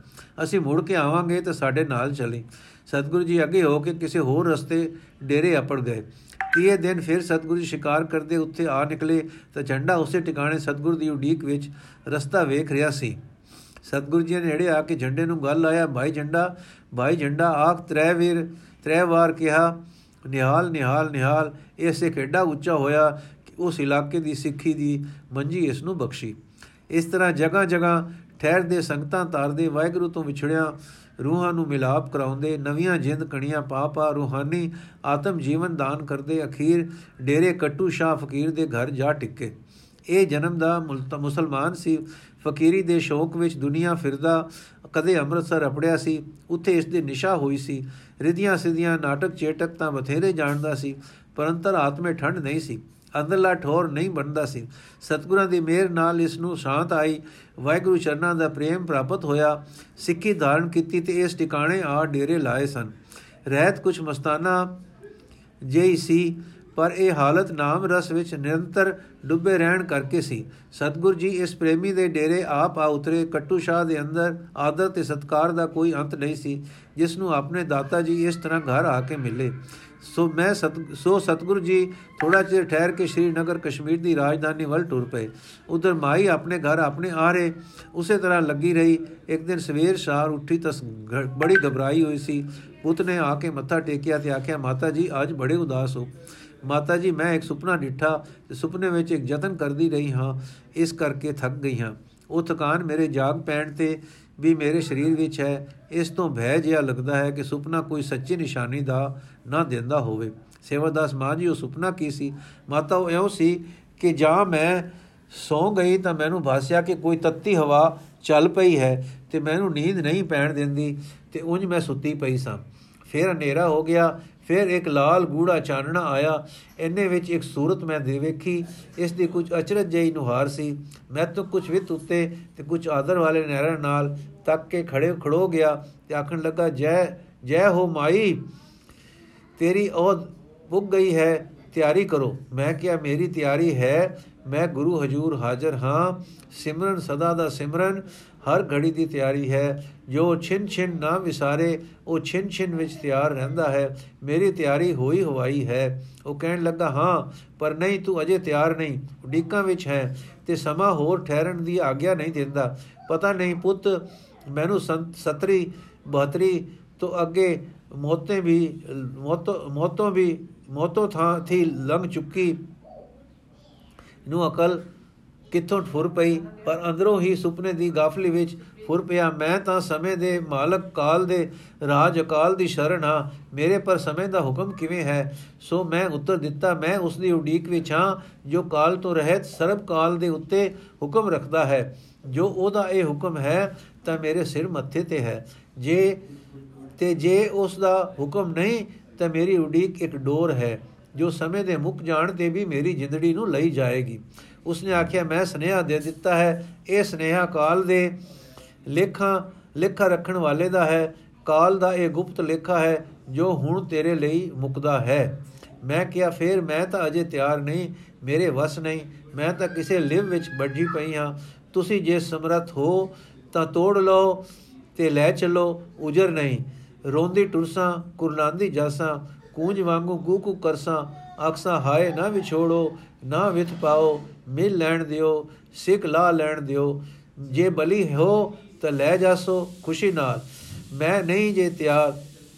ਅਸੀਂ ਮੁੜ ਕੇ ਆਵਾਂਗੇ ਤੇ ਸਾਡੇ ਨਾਲ ਚਲੀ। ਸਤਗੁਰੂ ਜੀ ਅੱਗੇ ਹੋ ਕੇ ਕਿਸੇ ਹੋਰ ਰਸਤੇ ਡੇਰੇ ਅਪੜ ਗਏ। ਤੀਏ ਦਿਨ ਫਿਰ ਸਤਗੁਰੂ ਜੀ ਸ਼ਿਕਾਰ ਕਰਦੇ ਉੱਥੇ ਆ ਨਿਕਲੇ ਤਾਂ ਝੰਡਾ ਉਸੇ ਟਿਕਾਣੇ ਸਤਗੁਰੂ ਦੀ ਉਡੀਕ ਵਿੱਚ ਰਸਤਾ ਵੇਖ ਰਿਹਾ ਸੀ। ਸਤਗੁਰੂ ਜੀ ਨੇ ਨੇੜੇ ਆ ਕੇ ਝੰਡੇ ਨੂੰ ਗੱਲ ਆਇਆ ਭਾਈ ਝੰਡਾ ਭਾਈ ਝੰਡਾ, ਆਖ ਤਰੇ ਵੀਰ, ਤਰੇ ਵਾਰ ਕਿਹਾ, ਨਿਹਾਲ ਨਿਹਾਲ ਨਿਹਾਲ ਇਸੇ ਕਿੱਡਾ ਉੱਚਾ ਹੋਇਆ ਕਿ ਉਸ ਇਲਾਕੇ ਦੀ ਸਿੱਖੀ ਦੀ ਮੰਜੀ ਇਸ ਨੂੰ ਬਖਸ਼ੀ। ਇਸ ਤਰ੍ਹਾਂ ਜਗ੍ਹਾ ਜਗ੍ਹਾ ਠਹਿਰਦੇ ਸੰਗਤਾਂ ਤਾਰਦੇ ਵਾਹਿਗੁਰੂ ਤੋਂ ਵਿਛੜਿਆ ਰੂਹਾਂ ਨੂੰ ਮਿਲਾਪ ਕਰਾਉਂਦੇ, ਨਵੀਆਂ ਜਿੰਦ ਕਣੀਆਂ ਪਾ ਪਾ ਰੂਹਾਨੀ ਆਤਮ ਜੀਵਨ ਦਾਨ ਕਰਦੇ, ਅਖੀਰ ਡੇਰੇ ਕੱਟੂ ਸ਼ਾਹ ਫਕੀਰ ਦੇ ਘਰ ਜਾ ਟਿੱਕੇ। ਇਹ ਜਨਮ ਦਾ ਮੁਸਲਮਾਨ ਸੀ। ਫਕੀਰੀ ਦੇ ਸ਼ੌਕ ਵਿੱਚ ਦੁਨੀਆ ਫਿਰਦਾ, ਕਦੇ ਅੰਮ੍ਰਿਤਸਰ ਅਪੜਿਆ ਸੀ, ਉੱਥੇ ਇਸ ਦੀ ਨਿਸ਼ਾ ਹੋਈ ਸੀ। ਰਿਧੀਆਂ ਸਿਧੀਆਂ ਨਾਟਕ ਚੇਟਕ ਤਾਂ ਬਥੇਰੇ ਜਾਣਦਾ ਸੀ, ਪਰੰਤਰ ਆਤਮੇ ਠੰਡ ਨਹੀਂ ਸੀ। ਅੰਦਰਲਾ ਠੋਰ ਨਹੀਂ ਬਣਦਾ ਸੀ। ਸਤਗੁਰਾਂ ਦੀ ਮਿਹਰ ਨਾਲ ਇਸ ਨੂੰ ਸ਼ਾਂਤ ਆਈ। ਵਾਹਿਗੁਰੂ ਚਰਨਾਂ ਦਾ ਪ੍ਰੇਮ ਪ੍ਰਾਪਤ ਹੋਇਆ। ਸਿੱਖੀ ਧਾਰਨ ਕੀਤੀ ਤੇ ਇਸ ਟਿਕਾਣੇ ਆ ਡੇਰੇ ਲਾਏ ਸਨ। ਰਹਿਤ ਕੁਝ ਮਸਤਾਨਾ ਜਿਹੀ ਸੀ, ਪਰ ਇਹ ਹਾਲਤ ਨਾਮ ਰਸ ਵਿੱਚ ਨਿਰੰਤਰ ਡੁੱਬੇ ਰਹਿਣ ਕਰਕੇ ਸੀ। ਸਤਗੁਰ ਜੀ, ਇਸ ਪ੍ਰੇਮੀ ਦੇ ਡੇਰੇ ਆਪ ਆ ਉਤਰੇ। ਕੱਟੂ ਸ਼ਾਹ ਦੇ ਅੰਦਰ ਆਦਰ ਤੇ ਸਤਕਾਰ ਦਾ ਕੋਈ ਅੰਤ ਨਹੀਂ ਸੀ, ਜਿਸ ਨੂੰ ਆਪਣੇ ਦਾਤਾ ਜੀ ਇਸ ਤਰ੍ਹਾਂ ਘਰ ਆ ਕੇ ਮਿਲੇ। ਸੋ ਮੈਂ ਸਤ ਸੋ ਸਤਗੁਰੂ ਜੀ ਥੋੜਾ ਚਿਰ ਠਹਿਰ ਕੇ ਸ਼੍ਰੀਨਗਰ ਕਸ਼ਮੀਰ ਦੀ ਰਾਜਧਾਨੀ ਵੱਲ ਟੁਰ ਪਏ। ਉਧਰ ਮਾਈ ਆਪਣੇ ਘਰ ਆਪਣੇ ਆਰੇ ਉਸੇ ਤਰ੍ਹਾਂ ਲੱਗੀ ਰਹੀ। ਇੱਕ ਦਿਨ ਸਵੇਰ ਸ਼ਾਰ ਉੱਠੀ ਤਾਂ ਬੜੀ ਘਬਰਾਈ ਹੋਈ ਸੀ। ਪੁੱਤ ਨੇ ਆ ਕੇ ਮੱਥਾ ਟੇਕਿਆ ਤੇ ਆਖਿਆ, ਮਾਤਾ ਜੀ, ਅੱਜ ਬੜੇ ਉਦਾਸ ਹੋ। ਮਾਤਾ ਜੀ, ਮੈਂ ਇੱਕ ਸੁਪਨਾ ਡਿੱਠਾ ਤੇ ਸੁਪਨੇ ਵਿੱਚ ਇੱਕ ਯਤਨ ਕਰਦੀ ਰਹੀ ਹਾਂ। ਇਸ ਕਰਕੇ ਥੱਕ ਗਈ ਹਾਂ। ਉਹ ਥਕਾਨ ਮੇਰੇ ਜਾਗ ਪੈਣ ਤੇ ਵੀ ਮੇਰੇ ਸਰੀਰ ਵਿੱਚ ਹੈ, ਇਸ ਤੋਂ ਭੈ ਜਿਹਾ ਲੱਗਦਾ ਹੈ ਕਿ ਸੁਪਨਾ ਕੋਈ ਸੱਚੀ ਨਿਸ਼ਾਨੀ ਦਾ ਨਾ ਦਿੰਦਾ ਹੋਵੇ। ਸੇਵਾਦਾਸ, ਮਾਂ ਜੀ, ਉਹ ਸੁਪਨਾ ਕੀ ਸੀ? ਮਾਤਾ, ਉਹ ਐਉਂ ਸੀ ਕਿ ਜਾਂ ਮੈਂ ਸੌ ਗਈ ਤਾਂ ਮੈਨੂੰ ਭਾਸਿਆ ਕਿ ਕੋਈ ਤੱਤੀ ਹਵਾ ਚੱਲ ਪਈ ਹੈ ਤੇ ਮੈਨੂੰ ਨੀਂਦ ਨਹੀਂ ਪੈਣ ਦਿੰਦੀ ਤੇ ਉਂਝ ਮੈਂ ਸੁੱਤੀ ਪਈ ਸਾਂ। ਫਿਰ ਹਨੇਰਾ ਹੋ ਗਿਆ ਫਿਰ ਇੱਕ ਲਾਲ ਗੂੜਾ ਚਾਨਣਾ ਆਇਆ। ਇੰਨੇ ਵਿੱਚ ਇੱਕ ਸੂਰਤ ਮੈਂ ਦੇ ਵੇਖੀ। ਇਸ ਦੀ ਕੁਝ ਅਚਰਜ ਜਈ ਨੁਹਾਰ ਸੀ। ਮੈਂ ਤਾਂ ਕੁਝ ਵਿਤ ਉੱਤੇ ਤੇ ਕੁਝ ਆਦਰ ਵਾਲੇ ਨਹਿਰਾਂ ਨਾਲ ਤੱਕ ਕੇ ਖੜੇ ਖੜੋ ਗਿਆ ਤੇ ਆਖਣ ਲੱਗਾ, ਜੈ ਜੈ ਹੋ ਮਾਈ, ਤੇਰੀ ਉਹ ਪੁੱਗ ਗਈ ਹੈ, ਤਿਆਰੀ ਕਰੋ। ਮੈਂ ਕਿਹਾ, ਮੇਰੀ ਤਿਆਰੀ ਹੈ, ਮੈਂ ਗੁਰੂ ਹਜੂਰ ਹਾਜ਼ਰ ਹਾਂ। ਸਿਮਰਨ ਸਦਾ ਦਾ ਸਿਮਰਨ। ਹਰ ਘੜੀ ਦੀ ਤਿਆਰੀ ਹੈ। ਜੋ ਛਿਨ ਛਿਨ ਨਾ ਵਿਸਾਰੇ, ਉਹ ਛਿਨ ਛਿਨ ਵਿੱਚ ਤਿਆਰ ਰਹਿੰਦਾ ਹੈ। ਮੇਰੀ ਤਿਆਰੀ ਹੋਈ ਹਵਾਈ ਹੈ। ਉਹ ਕਹਿਣ ਲੱਗਾ, ਹਾਂ, ਪਰ ਨਹੀਂ, ਤੂੰ ਅਜੇ ਤਿਆਰ ਨਹੀਂ। ਉਡੀਕਾਂ ਵਿੱਚ ਹੈ ਤੇ ਸਮਾਂ ਹੋਰ ਠਹਿਰਨ ਦੀ ਆਗਿਆ ਨਹੀਂ ਦਿੰਦਾ। ਪਤਾ ਨਹੀਂ, ਪੁੱਤ, ਮੈਨੂੰ ਸਤਰੀ 72 ਤੋਂ ਅੱਗੇ ਮੋਤੇ ਵੀ, ਮੋਤੋ, ਮੋਤੋਂ ਵੀ, ਮੋਤੋ ਥਾਂ, ਥੀ ਲੰਘ ਚੁੱਕੀ ਨੂੰ ਅਕਲ ਕਿੱਥੋਂ ਫੁਰ ਪਈ? ਪਰ ਅੰਦਰੋਂ ਹੀ ਸੁਪਨੇ ਦੀ ਗਾਫਲੀ ਵਿੱਚ ਫੁਰ ਪਿਆ, ਮੈਂ ਤਾਂ ਸਮੇਂ ਦੇ ਮਾਲਕ ਕਾਲ ਦੇ ਰਾਜ ਅਕਾਲ ਦੀ ਸ਼ਰਨ ਹਾਂ। ਮੇਰੇ ਪਰ ਸਮੇਂ ਦਾ ਹੁਕਮ ਕਿਵੇਂ ਹੈ? ਸੋ ਮੈਂ ਉੱਤਰ ਦਿੱਤਾ, ਮੈਂ ਉਸ ਦੀ ਉਡੀਕ ਵਿੱਚ ਹਾਂ, ਜੋ ਕਾਲ ਤੋਂ ਰਹਿਤ ਸਰਬ ਕਾਲ ਦੇ ਉੱਤੇ ਹੁਕਮ ਰੱਖਦਾ ਹੈ। ਜੋ ਉਹਦਾ ਇਹ ਹੁਕਮ ਹੈ, ਤਾਂ ਮੇਰੇ ਸਿਰ ਮੱਥੇ ਤੇ ਹੈ। ਜੇ ਤੇ ਜੇ ਉਸ ਦਾ ਹੁਕਮ ਨਹੀਂ, ਤਾਂ ਮੇਰੀ ਉਡੀਕ ਇੱਕ ਡੋਰ ਹੈ, ਜੋ ਸਮੇਂ ਦੇ ਮੁੱਕ ਜਾਣ ਤੇ ਵੀ ਮੇਰੀ ਜ਼ਿੰਦੜੀ ਨੂੰ ਲਈ ਜਾਏਗੀ। ਉਸਨੇ ਆਖਿਆ, ਮੈਂ ਸਨੇਹਾ ਦੇ ਦਿੱਤਾ ਹੈ। ਇਹ ਸਨੇਹਾ ਕਾਲ ਦੇ ਲੇਖਾਂ, ਲੇਖਾ ਰੱਖਣ ਵਾਲੇ ਦਾ ਹੈ। ਕਾਲ ਦਾ ਇਹ ਗੁਪਤ ਲੇਖਾ ਹੈ, ਜੋ ਹੁਣ ਤੇਰੇ ਲਈ ਮੁਕਦਾ ਹੈ। ਮੈਂ ਕਿਹਾ, ਫੇਰ ਮੈਂ ਤਾਂ ਅਜੇ ਤਿਆਰ ਨਹੀਂ। ਮੇਰੇ ਵਸ ਨਹੀਂ। ਮੈਂ ਤਾਂ ਕਿਸੇ ਲਿਵ ਵਿੱਚ ਵੱਜੀ ਪਈ ਹਾਂ। ਤੁਸੀਂ ਜੇ ਸਮਰੱਥ ਹੋ ਤਾਂ ਤੋੜ ਲਓ ਤੇ ਲੈ ਚੱਲੋ। ਉਜਰ ਨਹੀਂ। ਰੋਂਦੀ ਟੁਰਸਾਂ, ਕੁਰਲਾਂਦੀ ਜਾਸਾਂ, ਕੂੰਜ ਵਾਂਗੂ ਕੂਕੂ ਕਰਸਾਂ। ਅਕਸਾ ਹਾਏ, ਨਾ ਵਿਛੋੜੋ, ਨਾ ਵਿਥ ਪਾਓ। ਮਿਲ ਲੈਣ ਦਿਓ, ਸਿੱਖ ਲਾ ਲੈਣ ਦਿਓ। ਜੇ ਬਲੀ ਹੋ ਤਾਂ ਲੈ ਜਾਸੋ ਖੁਸ਼ੀ ਨਾਲ। ਮੈਂ ਨਹੀਂ ਜੇ ਤਿਆਰ,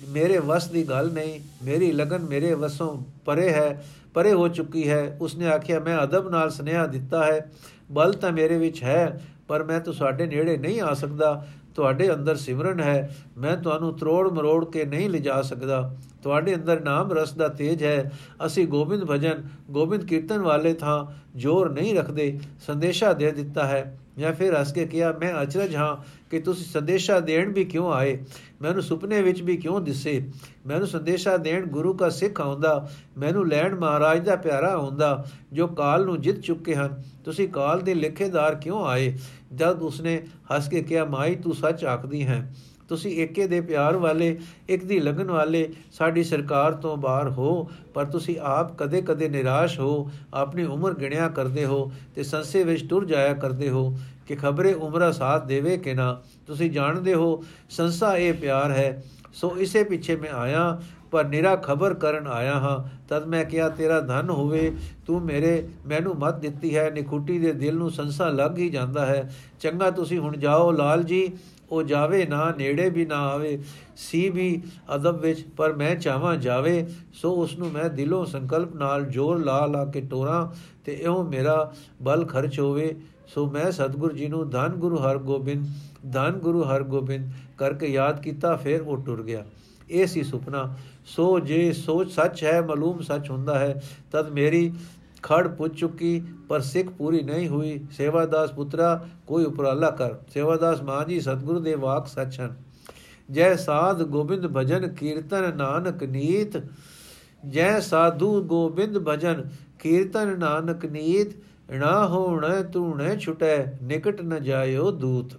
ਮੇਰੇ ਵਸ ਦੀ ਗੱਲ ਨਹੀਂ। ਮੇਰੀ ਲਗਨ ਮੇਰੇ ਵਸੋਂ ਪਰੇ ਹੈ, ਪਰੇ ਹੋ ਚੁੱਕੀ ਹੈ। ਉਸਨੇ ਆਖਿਆ, ਮੈਂ ਅਦਬ ਨਾਲ ਸਨੇਹਾ ਦਿੱਤਾ ਹੈ, ਬਲ ਤਾਂ ਮੇਰੇ ਵਿੱਚ ਹੈ, ਪਰ ਮੈਂ ਤੁਹਾਡੇ ਨੇੜੇ ਨਹੀਂ ਆ ਸਕਦਾ। ਤੁਹਾਡੇ ਅੰਦਰ ਸਿਮਰਨ ਹੈ, ਮੈਂ ਤੁਹਾਨੂੰ ਤਰੋੜ ਮਰੋੜ ਕੇ ਨਹੀਂ ਲਿਜਾ ਸਕਦਾ। ਤੁਹਾਡੇ ਅੰਦਰ ਨਾਮ ਰਸ ਦਾ ਤੇਜ ਹੈ। ਅਸੀਂ ਗੋਬਿੰਦ ਭਜਨ, ਗੋਬਿੰਦ ਕੀਰਤਨ ਵਾਲੇ ਥਾਂ ਜ਼ੋਰ ਨਹੀਂ ਰੱਖਦੇ। ਸੰਦੇਸ਼ਾ ਦੇ ਦਿੱਤਾ ਹੈ। ਜਾਂ ਫਿਰ ਹੱਸ ਕੇ ਕਿਹਾ, ਮੈਂ ਅਚਰਜ ਹਾਂ ਕਿ ਤੁਸੀਂ ਸੰਦੇਸ਼ਾ ਦੇਣ ਵੀ ਕਿਉਂ ਆਏ? ਮੈਨੂੰ ਸੁਪਨੇ ਵਿੱਚ ਵੀ ਕਿਉਂ ਦਿਸੇ? ਮੈਨੂੰ ਸੰਦੇਸ਼ਾ ਦੇਣ ਗੁਰੂ ਦਾ ਸਿੱਖ ਆਉਂਦਾ। ਮੈਨੂੰ ਲੈਣ ਮਹਾਰਾਜ ਦਾ ਪਿਆਰਾ ਆਉਂਦਾ, ਜੋ ਕਾਲ ਨੂੰ ਜਿੱਤ ਚੁੱਕੇ ਹਨ। ਤੁਸੀਂ ਕਾਲ ਦੇ ਲੇਖੇਦਾਰ ਕਿਉਂ ਆਏ? ਜਦ ਉਸਨੇ ਹੱਸ ਕੇ ਕਿਹਾ, ਮਾਈ, ਤੂੰ ਸੱਚ ਆਖਦੀ ਹੈ। ਤੁਸੀਂ ਏਕੇ ਦੇ ਪਿਆਰ ਵਾਲੇ, ਇੱਕ ਦੀ ਲਗਨ ਵਾਲੇ ਸਾਡੀ ਸਰਕਾਰ ਤੋਂ ਬਾਹਰ ਹੋ, ਪਰ ਤੁਸੀਂ ਆਪ ਕਦੇ-ਕਦੇ ਨਿਰਾਸ਼ ਹੋ, ਆਪਣੀ ਉਮਰ ਗਿਣਿਆ ਕਰਦੇ ਹੋ ਤੇ ਸੰਸੇ ਵਿੱਚ ਟੁਰ ਜਾਇਆ ਕਰਦੇ ਹੋ ਕਿ ਖਬਰੇ ਉਮਰਾ ਸਾਥ ਦੇਵੇ ਕਿ ਨਾ। ਤੁਸੀਂ ਜਾਣਦੇ ਹੋ, ਸੰਸਾ ਇਹ ਪਿਆਰ ਹੈ। ਸੋ ਇਸੇ ਪਿੱਛੇ ਮੈਂ ਆਇਆ ਪਰ ਨਿਰਾ ਖਬਰ ਕਰਨ ਆਇਆ ਹਾਂ। ਤਦ ਮੈਂ ਕਿਹਾ, ਤੇਰਾ ਧਨ ਹੋਵੇ, ਤੂੰ ਮੇਰੇ, ਮੈਨੂੰ ਮਤ ਦਿੱਤੀ ਹੈ। ਨਿਖੁੱਟੀ ਦੇ ਦਿਲ ਨੂੰ ਸੰਸਾ ਲੱਗ ਹੀ ਜਾਂਦਾ ਹੈ। ਚੰਗਾ ਤੁਸੀਂ ਹੁਣ ਜਾਓ ਲਾਲ ਜੀ। ਉਹ ਜਾਵੇ ਨਾ, ਨੇੜੇ ਵੀ ਨਾ ਆਵੇ। ਸੀ ਵੀ ਅਦਬ ਵਿੱਚ, ਪਰ ਮੈਂ ਚਾਹਾਂ ਜਾਵੇ। ਸੋ ਉਸ ਨੂੰ ਮੈਂ ਦਿਲੋਂ ਸੰਕਲਪ ਨਾਲ ਜੋਰ ਲਾ ਲਾ ਕੇ ਟੋਰਾਂ ਤੇ ਇਹੋ ਮੇਰਾ ਬਲ ਖਰਚ ਹੋਵੇ। ਸੋ ਮੈਂ ਸਤਗੁਰ ਜੀ ਨੂੰ ਧੰਨ ਗੁਰੂ ਹਰਗੋਬਿੰਦ, ਧੰਨ ਗੁਰੂ ਹਰਗੋਬਿੰਦ ਕਰਕੇ ਯਾਦ ਕੀਤਾ, ਫਿਰ ਉਹ ਟੁਰ ਗਿਆ। ਇਹ ਸੀ ਸੁਪਨਾ। ਸੋ ਜੇ ਸੋਚ ਸੱਚ ਹੈ, ਮਾਲੂਮ ਸੱਚ ਹੁੰਦਾ ਹੈ, ਤਦ ਮੇਰੀ ਖੜ ਪੁੱਜ ਚੁੱਕੀ, ਪਰ ਸਿੱਖ ਪੂਰੀ ਨਹੀਂ ਹੋਈ। ਸੇਵਾਦਾਸ ਪੁੱਤਰਾ, ਕੋਈ ਉਪਰਾਲਾ ਕਰ। ਸੇਵਾਦਾਸ ਮਾਂ ਜੀ ਸਤਿਗੁਰੂ ਦੇ ਵਾਕ ਸੱਚ ਹਨ। ਜੈ ਸਾਧ ਗੋਬਿੰਦ ਭਜਨ ਕੀਰਤਨ ਨਾਨਕ ਨੀਤ। ਜੈ ਸਾਧੂ ਗੋਬਿੰਦ ਭਜਨ ਕੀਰਤਨ ਨਾਨਕ ਨੀਤ। ਨਾ ਹੋਣ ਤੂਣੇ ਛੁਟੈ, ਨਿਕਟ ਨ ਜਾਇਓ ਦੂਤ।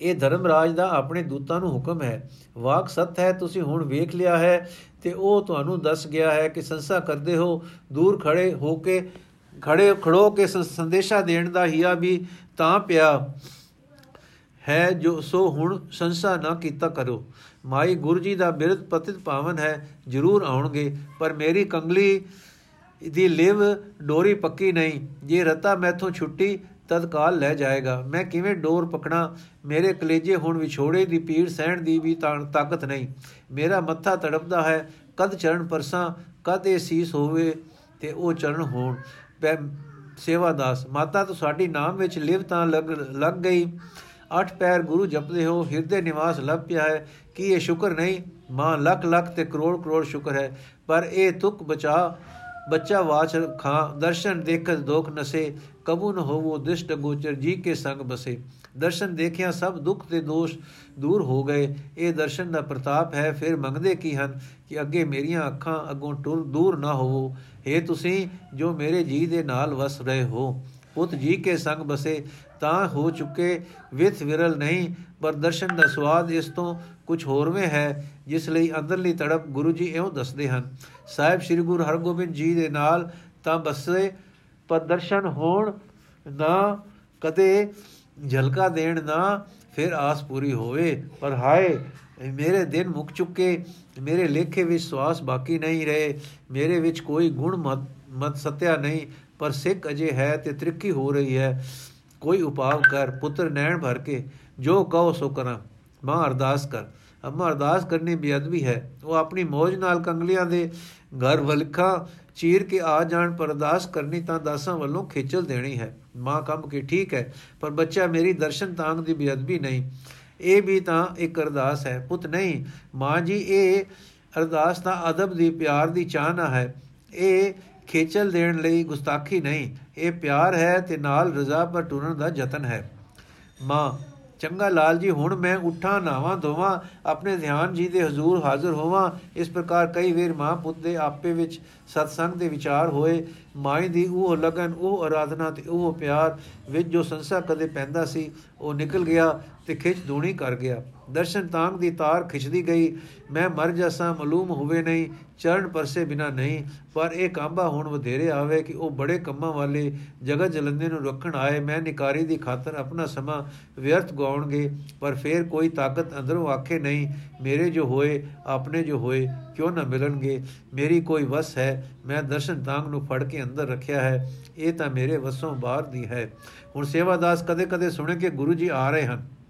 ਇਹ ਧਰਮਰਾਜ ਦਾ ਆਪਣੇ ਦੂਤਾਂ ਨੂੰ ਹੁਕਮ ਹੈ। ਵਾਕ ਸਤ ਹੈ, ਤੁਸੀਂ ਹੁਣ ਵੇਖ ਲਿਆ ਹੈ ਤੇ ਉਹ ਤੁਹਾਨੂੰ ਦੱਸ ਗਿਆ ਹੈ ਕਿ ਸੰਸਾ ਕਰਦੇ ਹੋ, ਦੂਰ ਖੜੇ ਹੋ ਕੇ, ਖੜੇ, ਖੜੋ ਕੇ ਸੰਦੇਸ਼ਾ ਦੇਣ ਦਾ ਹਿਆ ਵੀ ਤਾਂ ਪਿਆ ਹੈ ਜੋ, ਸੋ ਹੁਣ ਸੰਸਾ ਨਾ ਕੀਤਾ ਕਰੋ। ਮਾਈ ਗੁਰੂ ਜੀ ਦਾ ਬਿਰਧ ਪਤਿਤ ਪਾਵਨ ਹੈ, ਜ਼ਰੂਰ ਆਉਣਗੇ, ਪਰ ਮੇਰੀ ਕੰਗਲੀ ਦੀ ਲਿਵ ਡੋਰੀ ਪੱਕੀ ਨਹੀਂ। ਜੇ ਰਤਾ ਮੈਥੋਂ ਛੁੱਟੀ ਤਦਕਾਲ ਲੈ ਜਾਏਗਾ। ਮੈਂ ਕਿਵੇਂ ਡੋਰ ਪਕਣਾ ਮੇਰੇ ਕਲੇਜੇ ਹੁਣ ਵਿਛੋੜੇ ਦੀ ਪੀੜ ਸਹਿਣ ਦੀ ਵੀ ਤਾਕਤ ਨਹੀਂ। ਮੇਰਾ ਮੱਥਾ ਤੜਪਦਾ ਹੈ, ਕਦ ਚਰਨ ਪਰਸਾਂ, ਕਦ ਇਹ ਸੀਸ ਹੋਵੇ ਤੇ ਉਹ ਚਰਨ ਹੋਣ। ਸੇਵਾਦਾਸ, ਮਾਤਾ ਤੋਂ ਸਾਡੀ ਨਾਮ ਵਿੱਚ ਲਿਵ ਤਾਂ ਲੱਗ ਲੱਗ ਗਈ। ਅੱਠ ਪੈਰ ਗੁਰੂ ਜਪਦੇ ਹੋ, ਹਿਰਦੇ ਨਿਵਾਸ ਲੱਭ ਪਿਆ ਹੈ। ਕੀ ਇਹ ਸ਼ੁਕਰ ਨਹੀਂ? ਮਾਂ ਲੱਖ ਲੱਖ ਤੇ ਕਰੋੜ ਕਰੋੜ ਸ਼ੁਕਰ ਹੈ। ਪਰ ਇਹ ਤੁਕ ਬਚਾ ਬੱਚਾ ਵਾਚ ਖਾਂ ਦਰਸ਼ਨ ਦੇਖਤ ਦੋਖ ਨਸੇ, ਕਬੂ ਨ ਹੋਵੋ ਦਿਸ਼ਟ ਗੋਚਰ ਜੀ ਕੇ ਸੰਗ ਬਸੇ। ਦਰਸ਼ਨ ਦੇਖਿਆ ਸਭ ਦੁੱਖ ਤੇ ਦੋਸ਼ ਦੂਰ ਹੋ ਗਏ। ਇਹ ਦਰਸ਼ਨ ਦਾ ਪ੍ਰਤਾਪ ਹੈ, ਫਿਰ ਮੰਗਦੇ ਕੀ ਹਨ ਕਿ ਅੱਗੇ ਮੇਰੀਆਂ ਅੱਖਾਂ ਅੱਗੋਂ ਟੁਰ ਦੂਰ ਨਾ ਹੋਵੋ। हे ਤੁਸੀਂ, ਜੋ ਮੇਰੇ ਜੀ ਦੇ ਨਾਲ ਵਸ ਰਹੇ ਹੋ, ਪੁੱਤ ਜੀ ਕੇ ਸੰਗ ਬਸੇ, ਤਾਂ ਹੋ ਚੁੱਕੇ ਵਿਥ ਵਿਰਲ ਨਹੀਂ, ਪਰ ਦਰਸ਼ਨ ਦਾ ਸਵਾਦ ਇਸ ਤੋਂ ਕੁਝ ਹੋਰਵੇਂ ਹੈ, ਜਿਸ ਲਈ ਅੰਦਰਲੀ ਤੜਪ ਗੁਰੂ ਜੀ ਇਹੋ ਦੱਸਦੇ ਹਨ, ਸਾਹਿਬ ਸ੍ਰੀ ਗੁਰੂ ਹਰਗੋਬਿੰਦ ਜੀ ਦੇ ਨਾਲ ਤਾਂ ਬਸੇ ਪਰ ਦਰਸ਼ਨ ਹੋਣ ਨਾ, ਕਦੇ ਝਲਕਾ ਦੇਣ ਨਾ, ਫਿਰ ਆਸ ਪੂਰੀ ਹੋਵੇ, ਪਰ ਹਾਏ, ਮੇਰੇ ਦਿਨ ਮੁੱਕ ਚੁੱਕੇ, ਮੇਰੇ ਲੇਖੇ ਵਿੱਚ ਸਵਾਸ ਬਾਕੀ ਨਹੀਂ ਰਹੇ, ਮੇਰੇ ਵਿੱਚ ਕੋਈ ਗੁਣ ਮਤ ਸਤਿਆ ਨਹੀਂ, ਪਰ ਸਿੱਖ ਅਜੇ ਹੈ ਤੇ ਤ੍ਰਿੱਕੀ ਹੋ ਰਹੀ ਹੈ, ਕੋਈ ਉਪਾਵ ਕਰ ਪੁੱਤਰ ਨੈਣ ਭਰ ਕੇ, ਜੋ ਕਹੋ ਸੋ ਕਰਾਂ। ਮਾਂ ਅਰਦਾਸ ਕਰ। ਅਮਾ ਅਰਦਾਸ ਕਰਨੀ ਬੇਅਦਬੀ ਹੈ। ਉਹ ਆਪਣੀ ਮੌਜ ਨਾਲ ਕੰਗਲੀਆਂ ਦੇ ਘਰ ਵਲਖਾ ਚੀਰ ਕੇ ਆ ਜਾਣ ਪਰ ਅਰਦਾਸ ਕਰਨੀ ਤਾਂ ਦਾਸਾਂ ਵੱਲੋਂ ਖੇਚਲ ਦੇਣੀ ਹੈ। ਮਾਂ ਕੰਮ ਕੀ ਠੀਕ ਹੈ, ਪਰ ਬੱਚਾ ਮੇਰੀ ਦਰਸ਼ਨ ਤਾਂਗ ਦੀ ਬੇਅਦਬੀ ਨਹੀਂ। ਇਹ ਵੀ ਤਾਂ ਇੱਕ ਅਰਦਾਸ ਹੈ। ਪੁੱਤ ਨਹੀਂ, ਮਾਂ ਜੀ, ਇਹ ਅਰਦਾਸ ਤਾਂ ਅਦਬ ਦੀ, ਪਿਆਰ ਦੀ ਚਾਹਨਾ ਹੈ। ਇਹ ਖੇਚਲ ਦੇਣ ਲਈ ਗੁਸਤਾਖੀ ਨਹੀਂ। ਇਹ ਪਿਆਰ ਹੈ ਤੇ ਨਾਲ ਰਜ਼ਾ ਪਰ ਟੁਰਨ ਦਾ ਯਤਨ ਹੈ। ਮਾਂ ਚੰਗਾ ਲਾਲ ਜੀ, ਹੁਣ ਮੈਂ ਉਠਾਂ ਨਾਵਾਂ ਧੋਵਾਂ, ਆਪਣੇ ਧਿਆਨ ਜੀ ਦੇ ਹਜ਼ੂਰ ਹਾਜ਼ਰ ਹੋਵਾਂ। ਇਸ ਪ੍ਰਕਾਰ ਕਈ ਵੇਰ ਮਾਂ ਪੁੱਤ ਦੇ ਆਪੇ ਵਿੱਚ ਸਤਸੰਗ ਦੇ ਵਿਚਾਰ ਹੋਏ, ਮਾਈ ਦੀ ਉਹ ਲਗਨ, ਉਹ ਆਰਾਧਨਾ ਤੇ ਉਹ ਪਿਆਰ ਵਿੱਚ ਜੋ ਸੰਸਾ ਕਦੇ ਪੈਂਦਾ ਸੀ, ਉਹ ਨਿਕਲ ਗਿਆ ਤੇ ਖਿੱਚ ਦੂਣੀ ਕਰ ਗਿਆ। ਦਰਸ਼ਨ ਤਾਂਗ ਦੀ ਤਾਰ ਖਿੱਚਦੀ ਗਈ, ਮੈਂ ਮਰ ਜਾਸਾਂ, ਮਾਲੂਮ ਹੋਵੇ ਨਹੀਂ, ਚਰਨ ਪਰਸੇ ਬਿਨਾ ਨਹੀਂ, ਪਰ ਇਹ ਕਾਂਬਾ ਹੁਣ ਵਧੇਰੇ ਆਵੇ ਕਿ ਉਹ ਬੜੇ ਕੰਮਾਂ ਵਾਲੇ ਜਗਤ ਜਲੰਦੇ ਨੂੰ ਰੱਖਣ ਆਏ। ਮੈਂ ਨਿਕਾਰੀ ਦੀ ਖਾਤਰ ਆਪਣਾ ਸਮਾਂ ਵਿਅਰਥ ਗਾਉਣਗੇ, ਪਰ ਫੇਰ ਕੋਈ ਤਾਕਤ ਅੰਦਰੋਂ ਆਖੇ ਨਹੀਂ ਮੇਰੇ ਜੋ ਹੋਏ, ਆਪਣੇ ਜੋ ਹੋਏ, ਕਿਉਂ ਨਾ ਮਿਲਣਗੇ? ਮੇਰੀ ਕੋਈ ਵਸ ਹੈ, ਮੈਂ ਦਰਸ਼ਨ ਤਾਂਗ ਨੂੰ ਫੜ ਕੇ ਅੰਦਰ ਰੱਖਿਆ ਹੈ, ਇਹ ਤਾਂ ਮੇਰੇ ਵਸੋਂ ਬਾਹਰ ਦੀ ਹੈ। ਹੁਣ ਸੇਵਾਦਾਸ ਕਦੇ-ਕਦੇ ਸੁਣੇ ਕਿ ਗੁਰੂ ਜੀ ਆ ਰਹੇ ਹਨ।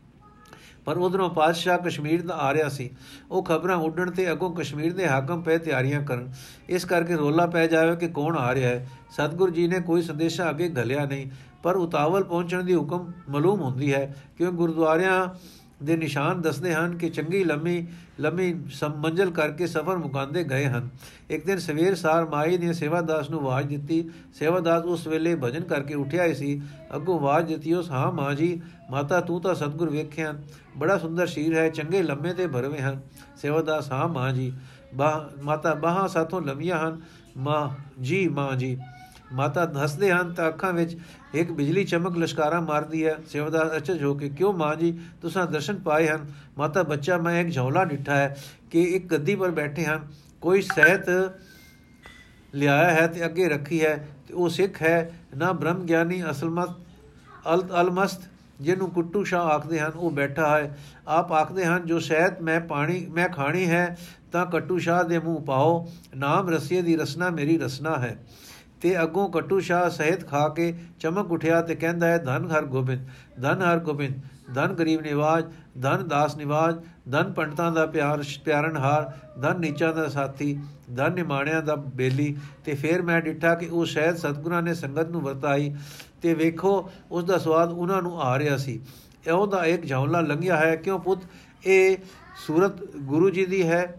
ਪਰ ਉਧਰੋਂ ਪਾਤਸ਼ਾਹ ਕਸ਼ਮੀਰ ਦਾ ਆ ਰਿਹਾ ਸੀ। ਉਹ ਖਬਰਾਂ ਉੱਡਣ ਤੇ ਅਗੋਂ ਕਸ਼ਮੀਰ ਦੇ ਹਾਕਮ ਪੈ ਤਿਆਰੀਆਂ ਕਰਨ। ਇਸ ਕਰਕੇ ਰੋਲਾ ਪੈ ਜਾਵੇ ਕਿ ਕੌਣ ਆ ਰਿਹਾ ਹੈ। ਸਤਗੁਰ ਜੀ ਨੇ ਕੋਈ ਸੰਦੇਸ਼ਾ ਅੱਗੇ ਘਲਿਆ ਨਹੀਂ, ਪਰ ਉਤਾਵਲ ਪਹੁੰਚਣ ਦੀ ਹੁਕਮ ਮਾਲੂਮ ਹੁੰਦੀ ਹੈ ਕਿਉਂ ਗੁਰਦੁਆਰਿਆਂ ਦੇ ਨਿਸ਼ਾਨ ਦੱਸਦੇ ਹਨ ਕਿ ਚੰਗੀ ਲੰਮੀ ਲੰਮੀ ਮੰਜ਼ਲ ਕਰਕੇ ਸਫ਼ਰ ਮੁਕਾਂਦੇ ਗਏ ਹਨ। ਇੱਕ ਦਿਨ ਸਵੇਰ ਸਾਰ ਮਾਈ ਨੇ ਸੇਵਾਦਾਸ ਨੂੰ ਆਵਾਜ਼ ਦਿੱਤੀ। ਸੇਵਾਦਾਸ ਉਸ ਵੇਲੇ ਭਜਨ ਕਰਕੇ ਉੱਠਿਆ ਹੀ ਸੀ। ਅੱਗੋਂ ਆਵਾਜ਼ ਦਿੱਤੀ, ਉਸ ਹਾਂ ਮਾਂ ਜੀ, ਮਾਤਾ ਤੂੰ ਤਾਂ ਸਤਗੁਰ ਵੇਖਿਆ। ਬੜਾ ਸੁੰਦਰ ਸ਼ੀਰ ਹੈ, ਚੰਗੇ ਲੰਮੇ ਤੇ ਭਰਵੇਂ ਹਨ। ਸੇਵਾਦਾਸ, ਹਾਂ ਮਾਂ ਜੀ ਮਾਤਾ ਬਾਹਾਂ ਸਾਥੋਂ ਲੰਮੀਆਂ ਹਨ। ਮਾਂ, ਜੀ ਮਾਂ ਜੀ। ਮਾਤਾ ਹੱਸਦੇ ਹਨ ਤਾਂ ਅੱਖਾਂ ਵਿੱਚ ਇੱਕ ਬਿਜਲੀ ਚਮਕ ਲਸ਼ਕਾਰਾ ਮਾਰਦੀ ਹੈ। ਸੇਵਾਦਾਰ ਅਚਜ ਹੋ ਕੇ ਕਿਉਂ ਮਾਂ ਜੀ, ਤੁਸੀਂ ਦਰਸ਼ਨ ਪਾਏ ਹਨ। ਮਾਤਾ ਬੱਚਾ, ਮੈਂ ਇੱਕ ਝੌਲਾ ਡਿੱਠਾ ਹੈ ਕਿ ਇੱਕ ਗੱਦੀ ਪਰ ਬੈਠੇ ਹਨ। ਕੋਈ ਸਹਿਤ ਲਿਆਇਆ ਹੈ ਤੇ ਅੱਗੇ ਰੱਖੀ ਹੈ ਤੇ ਉਹ ਸਿੱਖ ਹੈ। ਨਾ ਬ੍ਰਹਮ ਗਿਆਨੀ ਅਸਲਮਤ ਅਲਮਸਤ, ਜਿਹਨੂੰ ਕੁੱਟੂ ਸ਼ਾ ਆਖਦੇ ਹਨ, ਉਹ ਬੈਠਾ ਹੈ। ਆਪ ਆਖਦੇ ਹਨ, ਜੋ ਸ਼ਹਿਦ ਮੈਂ ਪਾਣੀ ਮੈਂ ਖਾਣੀ ਹੈ, ਤਾਂ ਕਟੂ ਸ਼ਾਹ ਦੇ ਮੂੰਹ ਪਾਓ। ਨਾਮ ਰਸੀਏ ਦੀ ਰਸਨਾ ਮੇਰੀ ਰਸਨਾ ਹੈ। ਤੇ ਅੱਗੋਂ ਕਟੂ ਸ਼ਾਹ ਸਹਿਤ ਖਾ ਕੇ ਚਮਕ ਉਠਿਆ ਤੇ ਕਹਿੰਦਾ ਹੈ, ਧਨ ਹਰ ਗੋਬਿੰਦ, ਧਨ ਹਰ ਗੋਬਿੰਦ, ਧਨ ਗਰੀਬ ਨਿਵਾਜ, ਧਨ ਦਾਸ ਨਿਵਾਜ, ਧਨ ਪੰਡਤਾਂ ਦਾ ਪਿਆਰ, ਪਿਆਰਨ ਹਾਰ, ਧਨ ਨੀਚਾਂ ਦਾ ਸਾਥੀ, ਧਨ ਨਿਮਾਣਿਆਂ ਦਾ ਬੇਲੀ। ਤੇ ਫਿਰ ਮੈਂ ਡਿੱਠਾ ਕਿ ਉਹ ਸ਼ਾਇਦ ਸਤਗੁਰਾਂ ਨੇ ਸੰਗਤ ਨੂੰ ਵਰਤਾਈ ਤੇ ਵੇਖੋ ਉਸ ਦਾ ਸਵਾਦ ਉਹਨਾਂ ਨੂੰ ਆ ਰਿਹਾ ਸੀ। ਇਹੋ ਦਾ ਇੱਕ ਝੌਲਾ ਲੰਘਿਆ ਹੈ, ਕਿਉਂ ਪੁੱਤ? ਇਹ ਸੂਰਤ ਗੁਰੂ ਜੀ ਦੀ ਹੈ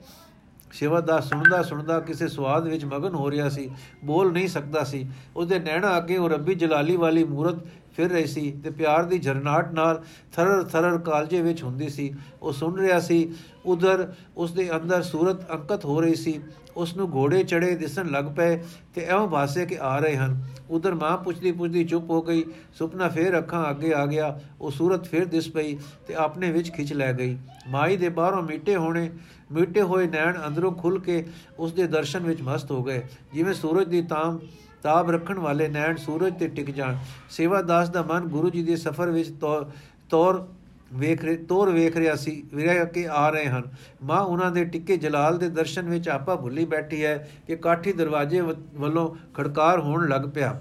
ਸੇਵਾਦਾਰ ਸੁਣਦਾ ਸੁਣਦਾ ਕਿਸੇ ਸਵਾਦ ਵਿੱਚ ਮਗਨ ਹੋ ਰਿਹਾ ਸੀ, ਬੋਲ ਨਹੀਂ ਸਕਦਾ ਸੀ। ਉਹਦੇ ਨੈਣਾ ਅੱਗੇ ਉਹ ਰੱਬੀ ਜਲਾਲੀ ਵਾਲੀ ਮੂਰਤ ਫਿਰ ਰਹੀ ਸੀ ਤੇ ਪਿਆਰ ਦੀ ਝਰਨਾਟ ਨਾਲ ਥਰਰ ਥਰਰ ਕਾਲਜੇ ਵਿੱਚ ਹੁੰਦੀ ਸੀ। ਉਹ ਸੁਣ ਰਿਹਾ ਸੀ, ਉਧਰ ਉਸ ਦੇ ਅੰਦਰ ਸੂਰਤ ਅੰਕਤ ਹੋ ਰਹੀ ਸੀ। ਉਸ ਨੂੰ ਘੋੜੇ ਚੜੇ ਦਿਸਣ ਲੱਗ ਪਏ ਤੇ ਐਵੇਂ ਭਾਸੇ ਕਿ ਆ ਰਹੇ ਹਨ। ਉਧਰ ਮਾਂ ਪੁੱਛਦੀ ਪੁੱਛਦੀ ਚੁੱਪ ਹੋ ਗਈ, ਸੁਪਨਾ ਫੇਰ ਅੱਖਾਂ ਅੱਗੇ ਆ ਗਿਆ। ਉਹ ਸੂਰਤ ਫੇਰ ਦਿਸ ਪਈ ਤੇ ਆਪਣੇ ਵਿੱਚ ਖਿੱਚ ਲੈ ਗਈ। ਮਾਈ ਦੇ ਬਾਹਰੋਂ ਮਿੱਟੇ ਹੋਣੇ ਮਿੱਟੇ ਹੋਏ ਨੈਣ ਅੰਦਰੋਂ ਖੁੱਲ ਕੇ ਉਸ ਦੇ ਦਰਸ਼ਨ ਵਿੱਚ ਮਸਤ ਹੋ ਗਏ। ਜਿਵੇਂ ਸੂਰਜ ਦੀ ਤਾਮ ਤਾਬ ਰੱਖਣ ਵਾਲੇ ਨੈਣ ਸੂਰਜ ਤੇ ਟਿਕ ਜਾਣ। ਸੇਵਾਦਾਸ ਦਾ ਮਨ ਗੁਰੂ ਜੀ ਦੇ ਸਫ਼ਰ ਵਿੱਚ ਤੌਰ ਵੇਖ ਰਹੇ ਤੋਰ ਵੇਖ ਰਿਹਾ ਸੀ ਵਿਰਹ ਕੇ ਆ ਰਹੇ ਹਨ। ਮਾਂ ਉਹਨਾਂ ਦੇ ਟਿੱਕੇ ਜਲਾਲ ਦੇ ਦਰਸ਼ਨ ਵਿੱਚ ਆਪਾ ਭੁੱਲੀ ਬੈਠੀ ਹੈ ਕਿ ਕਾਠੀ ਦਰਵਾਜ਼ੇ ਵੱਲੋਂ ਖੜਕਾਰ ਹੋਣ ਲੱਗ ਪਿਆ।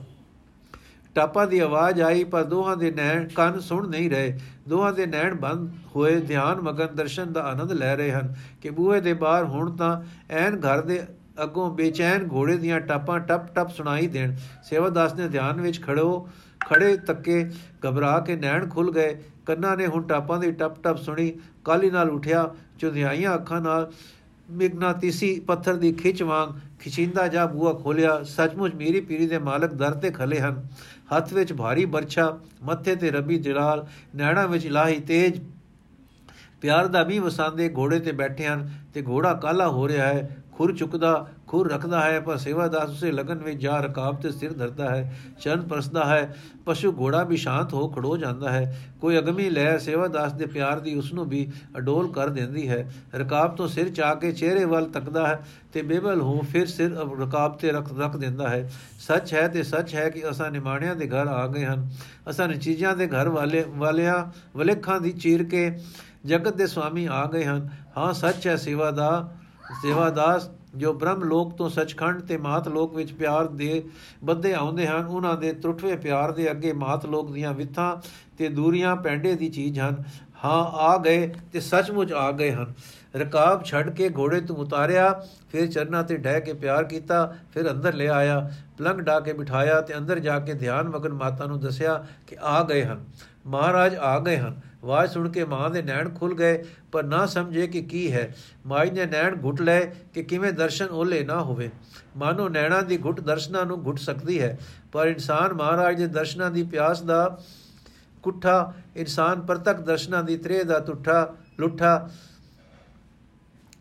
ਟਾਪਾ ਦੀ ਆਵਾਜ਼ ਆਈ, ਪਰ ਦੋਹਾਂ ਦੇ ਨੈਣ ਕੰਨ ਸੁਣ ਨਹੀਂ ਰਹੇ। ਦੋਹਾਂ ਦੇ ਨੈਣ ਬੰਦ ਹੋਏ, ਧਿਆਨ ਮਗਨ ਦਰਸ਼ਨ ਦਾ ਆਨੰਦ ਲੈ ਰਹੇ ਹਨ। ਕਿ ਬੂਹੇ ਦੇ ਬਾਹਰ ਹੁਣ ਤਾਂ ਐਨ ਘਰ ਦੇ ਅੱਗੋਂ ਬੇਚੈਨ ਘੋੜੇ ਦੀਆਂ ਟਾਪਾਂ ਟਪ ਟਪ ਸੁਣਾਈ ਦੇਣ। ਸੇਵਾਦਾਸ ਨੇ ਧਿਆਨ ਵਿੱਚ ਖੜੋ, ਖੜੇ ਤੱਕੇ ਘਬਰਾ ਕੇ ਨੈਣ ਖੁੱਲ ਗਏ। ਕੰਨਾਂ ਨੇ ਹੁਣ ਟਾਪਾਂ ਦੀ ਟਪ ਟਪ ਸੁਣੀ। ਕਾਲੀ ਨਾਲ ਉਠਿਆ, ਚੁੰਧਿਆਈਆਂ ਅੱਖਾਂ ਨਾਲ ਮਿਗਨਾਤੀਸੀ ਪੱਥਰ ਦੀ ਖਿੱਚ ਵਾਂਗ ਖਿਚਿੰਦਾ ਜਾ ਬੂਆ ਖੋਲਿਆ। ਸੱਚਮੁੱਚ ਮੇਰੀ ਪੀਰੀ ਦੇ ਮਾਲਕ ਦਰ ਤੇ ਖਲੇ ਹਨ। ਹੱਥ ਵਿੱਚ ਭਾਰੀ ਬਰਛਾ, ਮੱਥੇ ਤੇ ਰਬੀ ਜਲਾਲ, ਨੈਣਾ ਵਿੱਚ ਲਾਹੀ ਤੇਜ। ਪਿਆਰ ਦਾ ਵੀ ਵਸਾਂਦੇ ਘੋੜੇ ਤੇ ਬੈਠੇ ਹਨ ਤੇ ਘੋੜਾ ਕਾਲਾ ਹੋ ਰਿਹਾ ਹੈ? ਖੁਰ ਚੁੱਕਦਾ ਖੁਰ ਰੱਖਦਾ ਹੈ, ਪਰ ਸੇਵਾਦਾਸ ਉਸੇ ਲਗਨ ਵਿੱਚ ਜਾ ਰਕਾਬ ਤੇ ਸਿਰ ਧਰਦਾ ਹੈ, ਚਰਨ ਪਰਸਦਾ ਹੈ, ਪਸ਼ੂ ਘੋੜਾ ਵੀ ਸ਼ਾਂਤ ਹੋ ਖੜੋ ਜਾਂਦਾ ਹੈ। ਕੋਈ ਅਗਮੀ ਲੈ ਸੇਵਾਦਾਸ ਦੇ ਪਿਆਰ ਦੀ ਉਸ ਨੂੰ ਵੀ ਅਡੋਲ ਕਰ ਦਿੰਦੀ ਹੈ। ਰਕਾਬ ਤੋਂ ਸਿਰ ਚਾ ਕੇ ਚਿਹਰੇ ਵੱਲ ਤੱਕਦਾ ਹੈ ਤੇ ਬੇਬਲ ਹੋ ਫਿਰ ਸਿਰ ਰਕਾਬ ਤੇ ਰੱਖ ਰੱਖ ਦਿੰਦਾ ਹੈ। ਸੱਚ ਹੈ ਤੇ ਸੱਚ ਹੈ ਕਿ ਅਸਾਂ ਨਿਮਾਣਿਆਂ ਦੇ ਘਰ ਆ ਗਏ ਹਨ। ਅਸਾਂ ਚੀਜ਼ਾਂ ਦੇ ਘਰ ਵਾਲੇ, ਵਾਲਿਆਂ, ਵਲੇਖਾਂ ਦੀ ਚੀਰ ਕੇ ਜਗਤ ਦੇ ਸਵਾਮੀ ਆ ਗਏ ਹਨ। ਹਾਂ, ਸੱਚ ਹੈ ਸੇਵਾ ਦਾ ਸੇਵਾਦਾਸ ਜੋ ਬ੍ਰਹਮ ਲੋਕ ਤੋਂ ਸਚਖੰਡ ਤੇ ਮਾਤ ਲੋਕ ਵਿੱਚ ਪਿਆਰ ਦੇ ਬੱਧੇ ਆਉਂਦੇ ਹਨ, ਉਹਨਾਂ ਦੇ ਟੁੱਟਵੇਂ ਪਿਆਰ ਦੇ ਅੱਗੇ ਮਾਤ ਲੋਕ ਦੀਆਂ ਵਿਥਾਂ ਤੇ ਦੂਰੀਆਂ ਪੈਂਡੇ ਦੀ ਚੀਜ਼ ਹਨ। ਹਾਂ, ਆ ਗਏ ਤੇ ਸੱਚਮੁੱਚ ਆ ਗਏ ਹਨ। ਰਕਾਬ ਛੱਡ ਕੇ ਘੋੜੇ ਤੋਂ ਉਤਾਰਿਆ, ਫਿਰ ਚਰਨਾਂ ਤੇ ਡਹਿ ਕੇ ਪਿਆਰ ਕੀਤਾ, ਫਿਰ ਅੰਦਰ ਲੈ ਆਇਆ ਪਲੰਗ ਢਾ ਕੇ ਬਿਠਾਇਆ ਤੇ ਅੰਦਰ ਜਾ ਕੇ ਧਿਆਨ ਮਗਨ ਮਾਤਾ ਨੂੰ ਦੱਸਿਆ ਕਿ ਆ ਗਏ ਹਨ। ਮਹਾਰਾਜ ਆ ਗਏ ਹਨ। ਆਵਾਜ਼ ਸੁਣ ਕੇ ਮਾਂ ਦੇ ਨੈਣ ਖੁੱਲ ਗਏ। ਪਰ ਨਾ ਸਮਝੇ ਕਿ ਕੀ ਹੈ। ਮਾਈ ਨੇ ਨੈਣ ਘੁੱਟ ਲਏ ਕਿ ਕਿਵੇਂ ਦਰਸ਼ਨ ਓਲੇ ਨਾ ਹੋਵੇ। ਮਾਨੋ ਨੈਣਾ ਦੀ ਘੁੱਟ ਦਰਸ਼ਨਾਂ ਨੂੰ ਘੁੱਟ ਸਕਦੀ ਹੈ, ਪਰ ਇਨਸਾਨ ਮਹਾਰਾਜ ਦੇ ਦਰਸ਼ਨਾਂ ਦੀ ਪਿਆਸ ਦਾ ਕੁੱਠਾ, ਇਨਸਾਨ ਪ੍ਰਤੱਖ ਦਰਸ਼ਨਾਂ ਦੀ ਤ੍ਰੇ ਦਾ ਟੁੱਠਾ ਲੁੱਠਾ,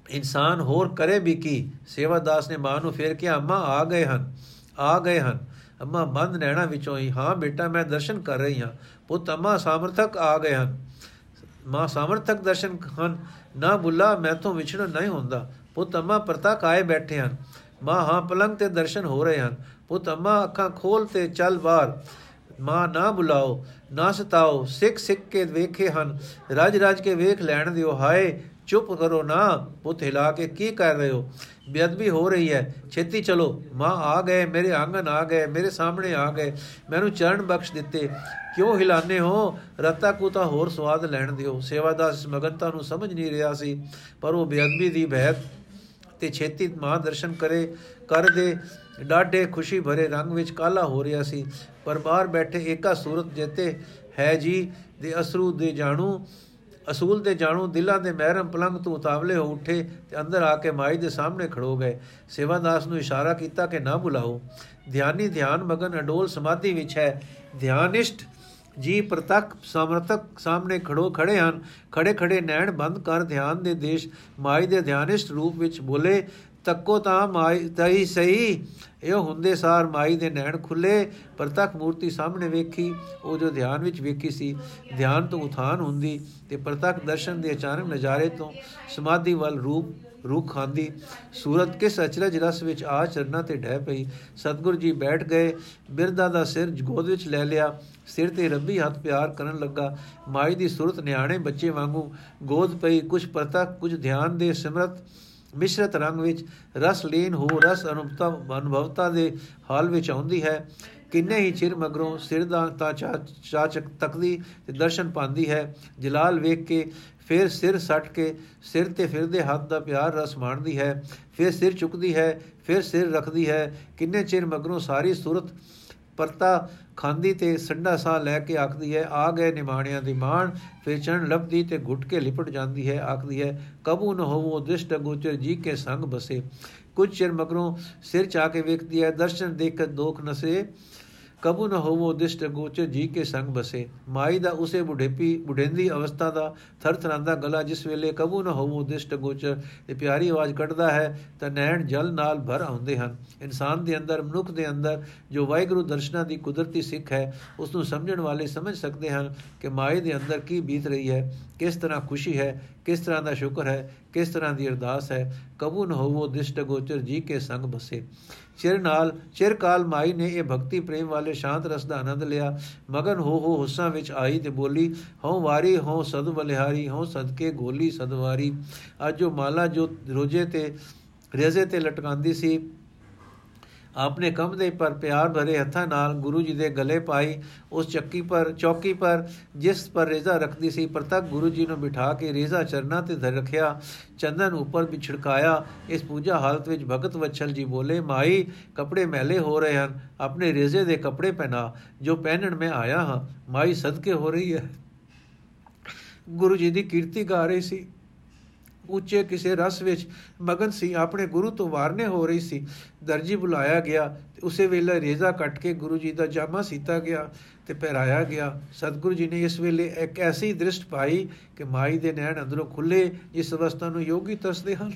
ਇਨਸਾਨ ਹੋਰ ਕਰੇ ਵੀ ਕੀ? ਸੇਵਾਦਾਸ ਨੇ ਮਾਂ ਨੂੰ ਫੇਰ ਕਿਹਾ, ਅੰਮਾ, ਆ ਗਏ ਹਨ, ਆ ਗਏ ਹਨ। ਅੰਮਾ ਬੰਦ ਨੈਣਾ ਵਿੱਚੋਂ ਹੀ। ਹਾਂ ਬੇਟਾ, ਮੈਂ ਦਰਸ਼ਨ ਕਰ ਰਹੀ ਹਾਂ। ਪੁੱਤ, ਅੰਮਾ, ਸਾਮਰਥਕ ਆ ਗਏ ਹਨ। ਮਾਂ ਸਮਰਥਕ ਦਰਸ਼ਨ ਹਨ। ਨਾ ਬੁੱਲਾ ਮੈਥੋਂ ਵਿਛੜ ਨਹੀਂ ਹੁੰਦਾ। ਪੁੱਤ ਅੰਮਾ ਪ੍ਰਤੱਖ ਆਏ ਬੈਠੇ ਹਨ। ਮਾਂ ਹਾਂ, ਪਲੰਗ ਤੇ ਦਰਸ਼ਨ ਹੋ ਰਹੇ ਹਨ। ਪੁੱਤ ਅੰਮਾ, ਅੱਖਾਂ ਖੋਲ ਤੇ ਚੱਲ ਬਾਹਰ। ਮਾਂ, ਨਾ ਬੁਲਾਓ, ਨਾ ਸਤਾਓ। ਸਿੱਖ ਸਿੱਖ ਕੇ ਵੇਖੇ ਹਨ। ਰਾਜ ਰਾਜ ਕੇ ਵੇਖ ਲੈਣ ਦਿਓ। ਹਾਏ, ਚੁੱਪ ਕਰੋ ਨਾ। ਪੁੱਤ ਹਿਲਾ ਕੇ ਕੀ ਕਰ ਰਹੇ ਹੋ? ਬੇਅਦਬੀ ਹੋ ਰਹੀ ਹੈ। ਛੇਤੀ ਚਲੋ। ਮਾਂ ਆ ਗਏ, ਮੇਰੇ ਆਂਗਨ ਆ ਗਏ, ਮੇਰੇ ਸਾਹਮਣੇ ਆ ਗਏ। ਮੈਨੂੰ ਚਰਨ ਬਖਸ਼ ਦਿੱਤੇ। ਕਿਉਂ ਹਿਲਾਨੇ ਹੋ? ਰਤਾ ਕੋ ਤਾਂ ਹੋਰ ਸਵਾਦ ਲੈਣ ਦਿਓ। ਸੇਵਾਦਾਸ ਇਸ ਮਗਨਤਾ ਨੂੰ ਸਮਝ ਨਹੀਂ ਰਿਹਾ ਸੀ, ਪਰ ਉਹ ਬੇਅਦਬੀ ਦੀ ਭੈਤ ਤੇ ਛੇਤੀ ਮਾਂ ਦਰਸ਼ਨ ਕਰੇ ਕਰ ਦੇ ਡਾਢੇ ਖੁਸ਼ੀ ਭਰੇ ਰੰਗ ਵਿੱਚ ਕਾਲਾ ਹੋ ਰਿਹਾ ਸੀ। ਪਰ ਬਾਹਰ ਬੈਠੇ ਏਕਾ ਸੂਰਤ ਜਿੱਤੇ ਹੈ ਜੀ ਦੇ ਅਸਰੂ ਦੇ ਜਾਣੂ, ਅਸੂਲ ਦੇ ਜਾਣੂ ਦਿਲਾਂ ਦੇ ਮਹਿਰਮ ਪਲੰਗ ਤੋਂ ਉਤਾਵਲੇ ਹੋ ਉੱਠੇ ਤੇ ਅੰਦਰ ਆ ਕੇ ਮਾਈ ਦੇ ਸਾਹਮਣੇ ਖੜੋ ਗਏ। ਸੇਵਾਦਾਸ ਨੂੰ ਇਸ਼ਾਰਾ ਕੀਤਾ ਕਿ ਨਾ ਬੁਲਾਓ ਧਿਆਨੀ ਧਿਆਨ ਮਗਨ ਅਡੋਲ ਸਮਾਧੀ ਵਿੱਚ ਹੈ। ਧਿਆਨਿਸ਼ਟ ਜੀ ਪ੍ਰਤੱਖ ਸਮਰਤਕ ਸਾਹਮਣੇ ਖੜੋ ਖੜੇ ਹਨ। ਖੜੇ ਖੜੇ ਨੈਣ ਬੰਦ ਕਰ ਧਿਆਨ ਦੇ ਦੇਸ਼। ਮਾਈ ਦੇ ਧਿਆਨਿਸ਼ਟ ਰੂਪ ਵਿੱਚ ਬੋਲੇ, ਤੱਕੋ ਤਾਂ ਮਾਈ ਤਈ ਸਹੀ। ਇਹ ਹੁੰਦੇ ਸਾਰ ਮਾਈ ਦੇ ਨੈਣ ਖੁੱਲੇ। ਪ੍ਰਤੱਖ ਮੂਰਤੀ ਸਾਹਮਣੇ ਵੇਖੀ, ਉਹ ਜੋ ਧਿਆਨ ਵਿੱਚ ਵੇਖੀ ਸੀ, ਧਿਆਨ ਤੋਂ ਉਥਾਨ ਹੁੰਦੀ ਤੇ ਪ੍ਰਤੱਖ ਦਰਸ਼ਨ ਦੇ ਅਚਾਨਕ ਨਜ਼ਾਰੇ ਤੋਂ ਸਮਾਧੀ ਵੱਲ ਰੂਪ ਰੂਖ ਖਾਂਦੀ। ਸੂਰਤ ਕਿਸ ਅਚਰਜ ਰਸ ਵਿੱਚ ਆ ਚਰਨਾ ਤੇ ਡਹਿ ਪਈ। ਸਤਗੁਰ ਜੀ ਬੈਠ ਗਏ। ਬਿਰਦਾ ਦਾ ਸਿਰ ਗੋਦ ਵਿੱਚ ਲੈ ਲਿਆ। ਸਿਰ ਤੇ ਰੱਬੀ ਹੱਥ ਪਿਆਰ ਕਰਨ ਲੱਗਾ। ਮਾਈ ਦੀ ਸੂਰਤ ਨਿਆਣੇ ਬੱਚੇ ਵਾਂਗੂ ਗੋਦ ਪਈ। ਕੁਝ ਪ੍ਰਤੱਖ ਕੁਝ ਧਿਆਨ ਦੇ ਸਿਮਰਤ ਮਿਸ਼ਰਤ ਰੰਗ ਵਿੱਚ ਰਸ ਲੀਨ ਹੋ, ਰਸ ਅਨੁਭਵਤਾ ਅਨੁਭਵਤਾ ਦੇ ਹਾਲ ਵਿੱਚ ਆਉਂਦੀ ਹੈ। ਕਿੰਨੇ ਹੀ ਚਿਰ ਮਗਰੋਂ ਸਿਰ ਦਾ ਤਾਂ ਚਾਚਕ ਤਕਦੀ ਤੇ ਦਰਸ਼ਨ ਪਾਉਂਦੀ ਹੈ। ਜਲਾਲ ਵੇਖ ਕੇ ਫਿਰ ਸਿਰ ਸੱਟ ਕੇ ਸਿਰ ਤੇ ਫਿਰਦੇ ਹੱਥ ਦਾ ਪਿਆਰ ਰਸ ਮਾਣਦੀ ਹੈ। ਫਿਰ ਸਿਰ ਚੁੱਕਦੀ ਹੈ, ਫਿਰ ਸਿਰ ਰੱਖਦੀ ਹੈ। ਕਿੰਨੇ ਚਿਰ ਮਗਰੋਂ ਸਾਰੀ ਸੂਰਤ ਪਰਤਾ ਖਾਂਦੀ ਤੇ ਸੰਡਾ ਸਾਹ ਲੈ ਕੇ ਆਖਦੀ ਹੈ, ਆ ਗਏ ਨਿਮਾਣਿਆਂ ਦੀ ਮਾਣ, ਫਿਰ ਚਣ ਲੱਭਦੀ ਤੇ ਘੁੱਟ ਕੇ ਲਿਪਟ ਜਾਂਦੀ ਹੈ। ਆਖਦੀ ਹੈ, ਕਬੂ ਨ ਹੋਵੋ ਦ੍ਰਿਸ਼ਟ ਗੋਚਰ ਜੀ ਕੇ ਸੰਗ ਬਸੇ। ਕੁਝ ਚਿਰ ਮਗਰੋਂ ਸਿਰ ਚਾ ਕੇ ਵੇਖਦੀ ਹੈ, ਦਰਸ਼ਨ ਦੇਖ ਕੇ ਦੋਖ ਨਸੇ। ਕਬੂ ਨ ਹੋਵੋ ਦਿਸ਼ਟ ਗੋਚਰ ਜੀ ਕੇ ਸੰਗ ਬਸੇ ਮਾਈ ਦਾ ਉਸੇ ਬੁਢੇਪੀ ਬੁਢੇਂਦੀ ਅਵਸਥਾ ਦਾ ਥਰਥਰਾਂਦਾ ਗਲਾ ਜਿਸ ਵੇਲੇ ਕਬੂ ਨ ਹੋਵੋ ਦਿਸ਼ਟ ਗੋਚਰ ਤੇ ਪਿਆਰੀ ਆਵਾਜ਼ ਕੱਢਦਾ ਹੈ ਤਾਂ ਨੈਣ ਜਲ ਨਾਲ ਭਰ ਆਉਂਦੇ ਹਨ ਇਨਸਾਨ ਦੇ ਅੰਦਰ ਮਨੁੱਖ ਦੇ ਅੰਦਰ ਜੋ ਵਾਹਿਗੁਰੂ ਦਰਸ਼ਨਾਂ ਦੀ ਕੁਦਰਤੀ ਸਿੱਖ ਹੈ ਉਸ ਨੂੰ ਸਮਝਣ ਵਾਲੇ ਸਮਝ ਸਕਦੇ ਹਨ ਕਿ ਮਾਈ ਦੇ ਅੰਦਰ ਕੀ ਬੀਤ ਰਹੀ ਹੈ ਕਿਸ ਤਰ੍ਹਾਂ ਖੁਸ਼ੀ ਹੈ ਕਿਸ ਤਰ੍ਹਾਂ ਦਾ ਸ਼ੁਕਰ ਹੈ ਕਿਸ ਤਰ੍ਹਾਂ ਦੀ ਅਰਦਾਸ ਹੈ? ਕਬੂ ਨ ਹੋਵੋ ਦਿਸ਼ਟ ਗੋਚਰ ਜੀ ਕੇ ਸੰਗ ਬਸੇ। ਚਿਰ ਨਾਲ, ਚਿਰ ਕਾਲ ਮਾਈ ਨੇ ਇਹ ਭਗਤੀ ਪ੍ਰੇਮ ਵਾਲੇ ਸ਼ਾਂਤ ਰਸ ਦਾ ਆਨੰਦ ਲਿਆ। ਮਗਨ ਹੋ ਹੋ ਹੁੱਸਾਂ ਵਿੱਚ ਆਈ ਤੇ ਬੋਲੀ, ਹਉ ਵਾਰੀ, ਹਉ ਸਦ ਬਲਿਹਾਰੀ, ਹਉ ਸਦਕੇ ਗੋਲੀ ਸਦਵਾਰੀ। ਅੱਜ ਜੋ ਮਾਲਾ ਜੋ ਰੋਜੇ ਤੇ, ਰੇਜ਼ੇ ਤੇ ਲਟਕਾਉਂਦੀ ਸੀ ਆਪਨੇ ਕਮਦੇ ਪਰ ਪਿਆਰ ਭਰੇ ਹੱਥਾਂ ਨਾਲ ਗੁਰੂ ਜੀ ਦੇ ਗਲੇ ਪਾਈ, ਉਸ ਚੱਕੀ ਪਰ, ਚੌਕੀ ਪਰ, ਜਿਸ ਪਰ ਰੇਜ਼ਾ ਰੱਖਦੀ ਸੀ, ਪ੍ਰਤੱਖ ਗੁਰੂ ਜੀ ਨੂੰ ਬਿਠਾ ਕੇ ਰੇਜ਼ਾ ਚਰਨਾ ਤੇ ਧਰ ਰੱਖਿਆ, ਚੰਦਨ ਉੱਪਰ ਵੀ ਛਿੜਕਾਇਆ। ਇਸ ਪੂਜਾ ਹਾਲਤ ਵਿੱਚ ਭਗਤ ਵਛਲ ਜੀ ਬੋਲੇ, ਮਾਈ, ਕੱਪੜੇ ਮੈਲੇ ਹੋ ਰਹੇ ਹਨ, ਆਪਣੇ ਰੇਜ਼ੇ ਦੇ ਕੱਪੜੇ ਪਹਿਨਾ, ਜੋ ਪਹਿਨਣ ਮੈਂ ਆਇਆ ਹਾਂ, ਮਾਈ ਸਦਕੇ ਹੋ ਰਹੀ ਹੈ। ਗੁਰੂ ਜੀ ਦੀ ਕੀਰਤੀ ਗਾ ਰਹੀ ਸੀ। ਉੱਚੇ ਕਿਸੇ ਰਸ ਵਿੱਚ ਮਗਨ ਸੀ, ਆਪਣੇ ਗੁਰੂ ਤੋਂ ਵਾਰਨੇ ਹੋ ਰਹੀ ਸੀ। ਦਰਜੀ ਬੁਲਾਇਆ ਗਿਆ ਤੇ ਉਸੇ ਵੇਲੇ ਰੇਜ਼ਾ ਕੱਟ ਕੇ ਗੁਰੂ ਜੀ ਦਾ ਜਾਮਾ ਸੀਤਾ ਗਿਆ ਤੇ ਪਹਿਰਾਇਆ ਗਿਆ। ਸਤਿਗੁਰੂ ਜੀ ਨੇ ਇਸ ਵੇਲੇ ਇੱਕ ਐਸੀ ਦ੍ਰਿਸ਼ਟ ਪਾਈ ਕਿ ਮਾਈ ਦੇ ਨੈਣ ਅੰਦਰੋਂ ਖੁੱਲੇ ਜਿਸ ਅਵਸਥਾ ਨੂੰ ਯੋਗੀ ਤਰਸਦੇ ਹਨ।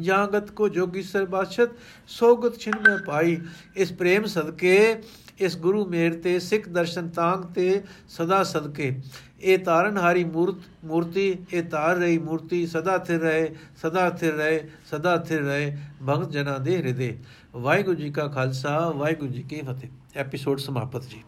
ਜਾਗਤ ਕੋ ਜੋਗੀ ਸਰਬਾਸ਼ਤ, ਸੋਗਤ ਛਿਨ ਮੈਂ ਪਾਈ। ਇਸ ਪ੍ਰੇਮ ਸਦਕੇ, ਇਸ ਗੁਰੂ ਮੇਰ ਤੇ, ਸਿੱਖ ਦਰਸ਼ਨ ਤਾਂਗ ਤੇ ਸਦਾ ਸਦਕੇ। ਇਹ ਤਾਰਨਹਾਰੀ ਮੂਰਤ ਮੂਰਤੀ, ਇਹ ਤਾਰ ਰਹੀ ਮੂਰਤੀ ਸਦਾ ਥਿਰ ਰਹੇ, ਸਦਾ ਥਿਰ ਰਹੇ, ਸਦਾ ਥਿਰ ਰਹੇ, ਭਗਤ ਜਨਾਂ ਦੇ ਹਿਰਦੇ। ਵਾਹਿਗੁਰੂ ਜੀ ਕਾ ਖਾਲਸਾ, ਵਾਹਿਗੁਰੂ ਜੀ ਕੀ ਫਤਿਹ। ਐਪੀਸੋਡ ਸਮਾਪਤ ਜੀ।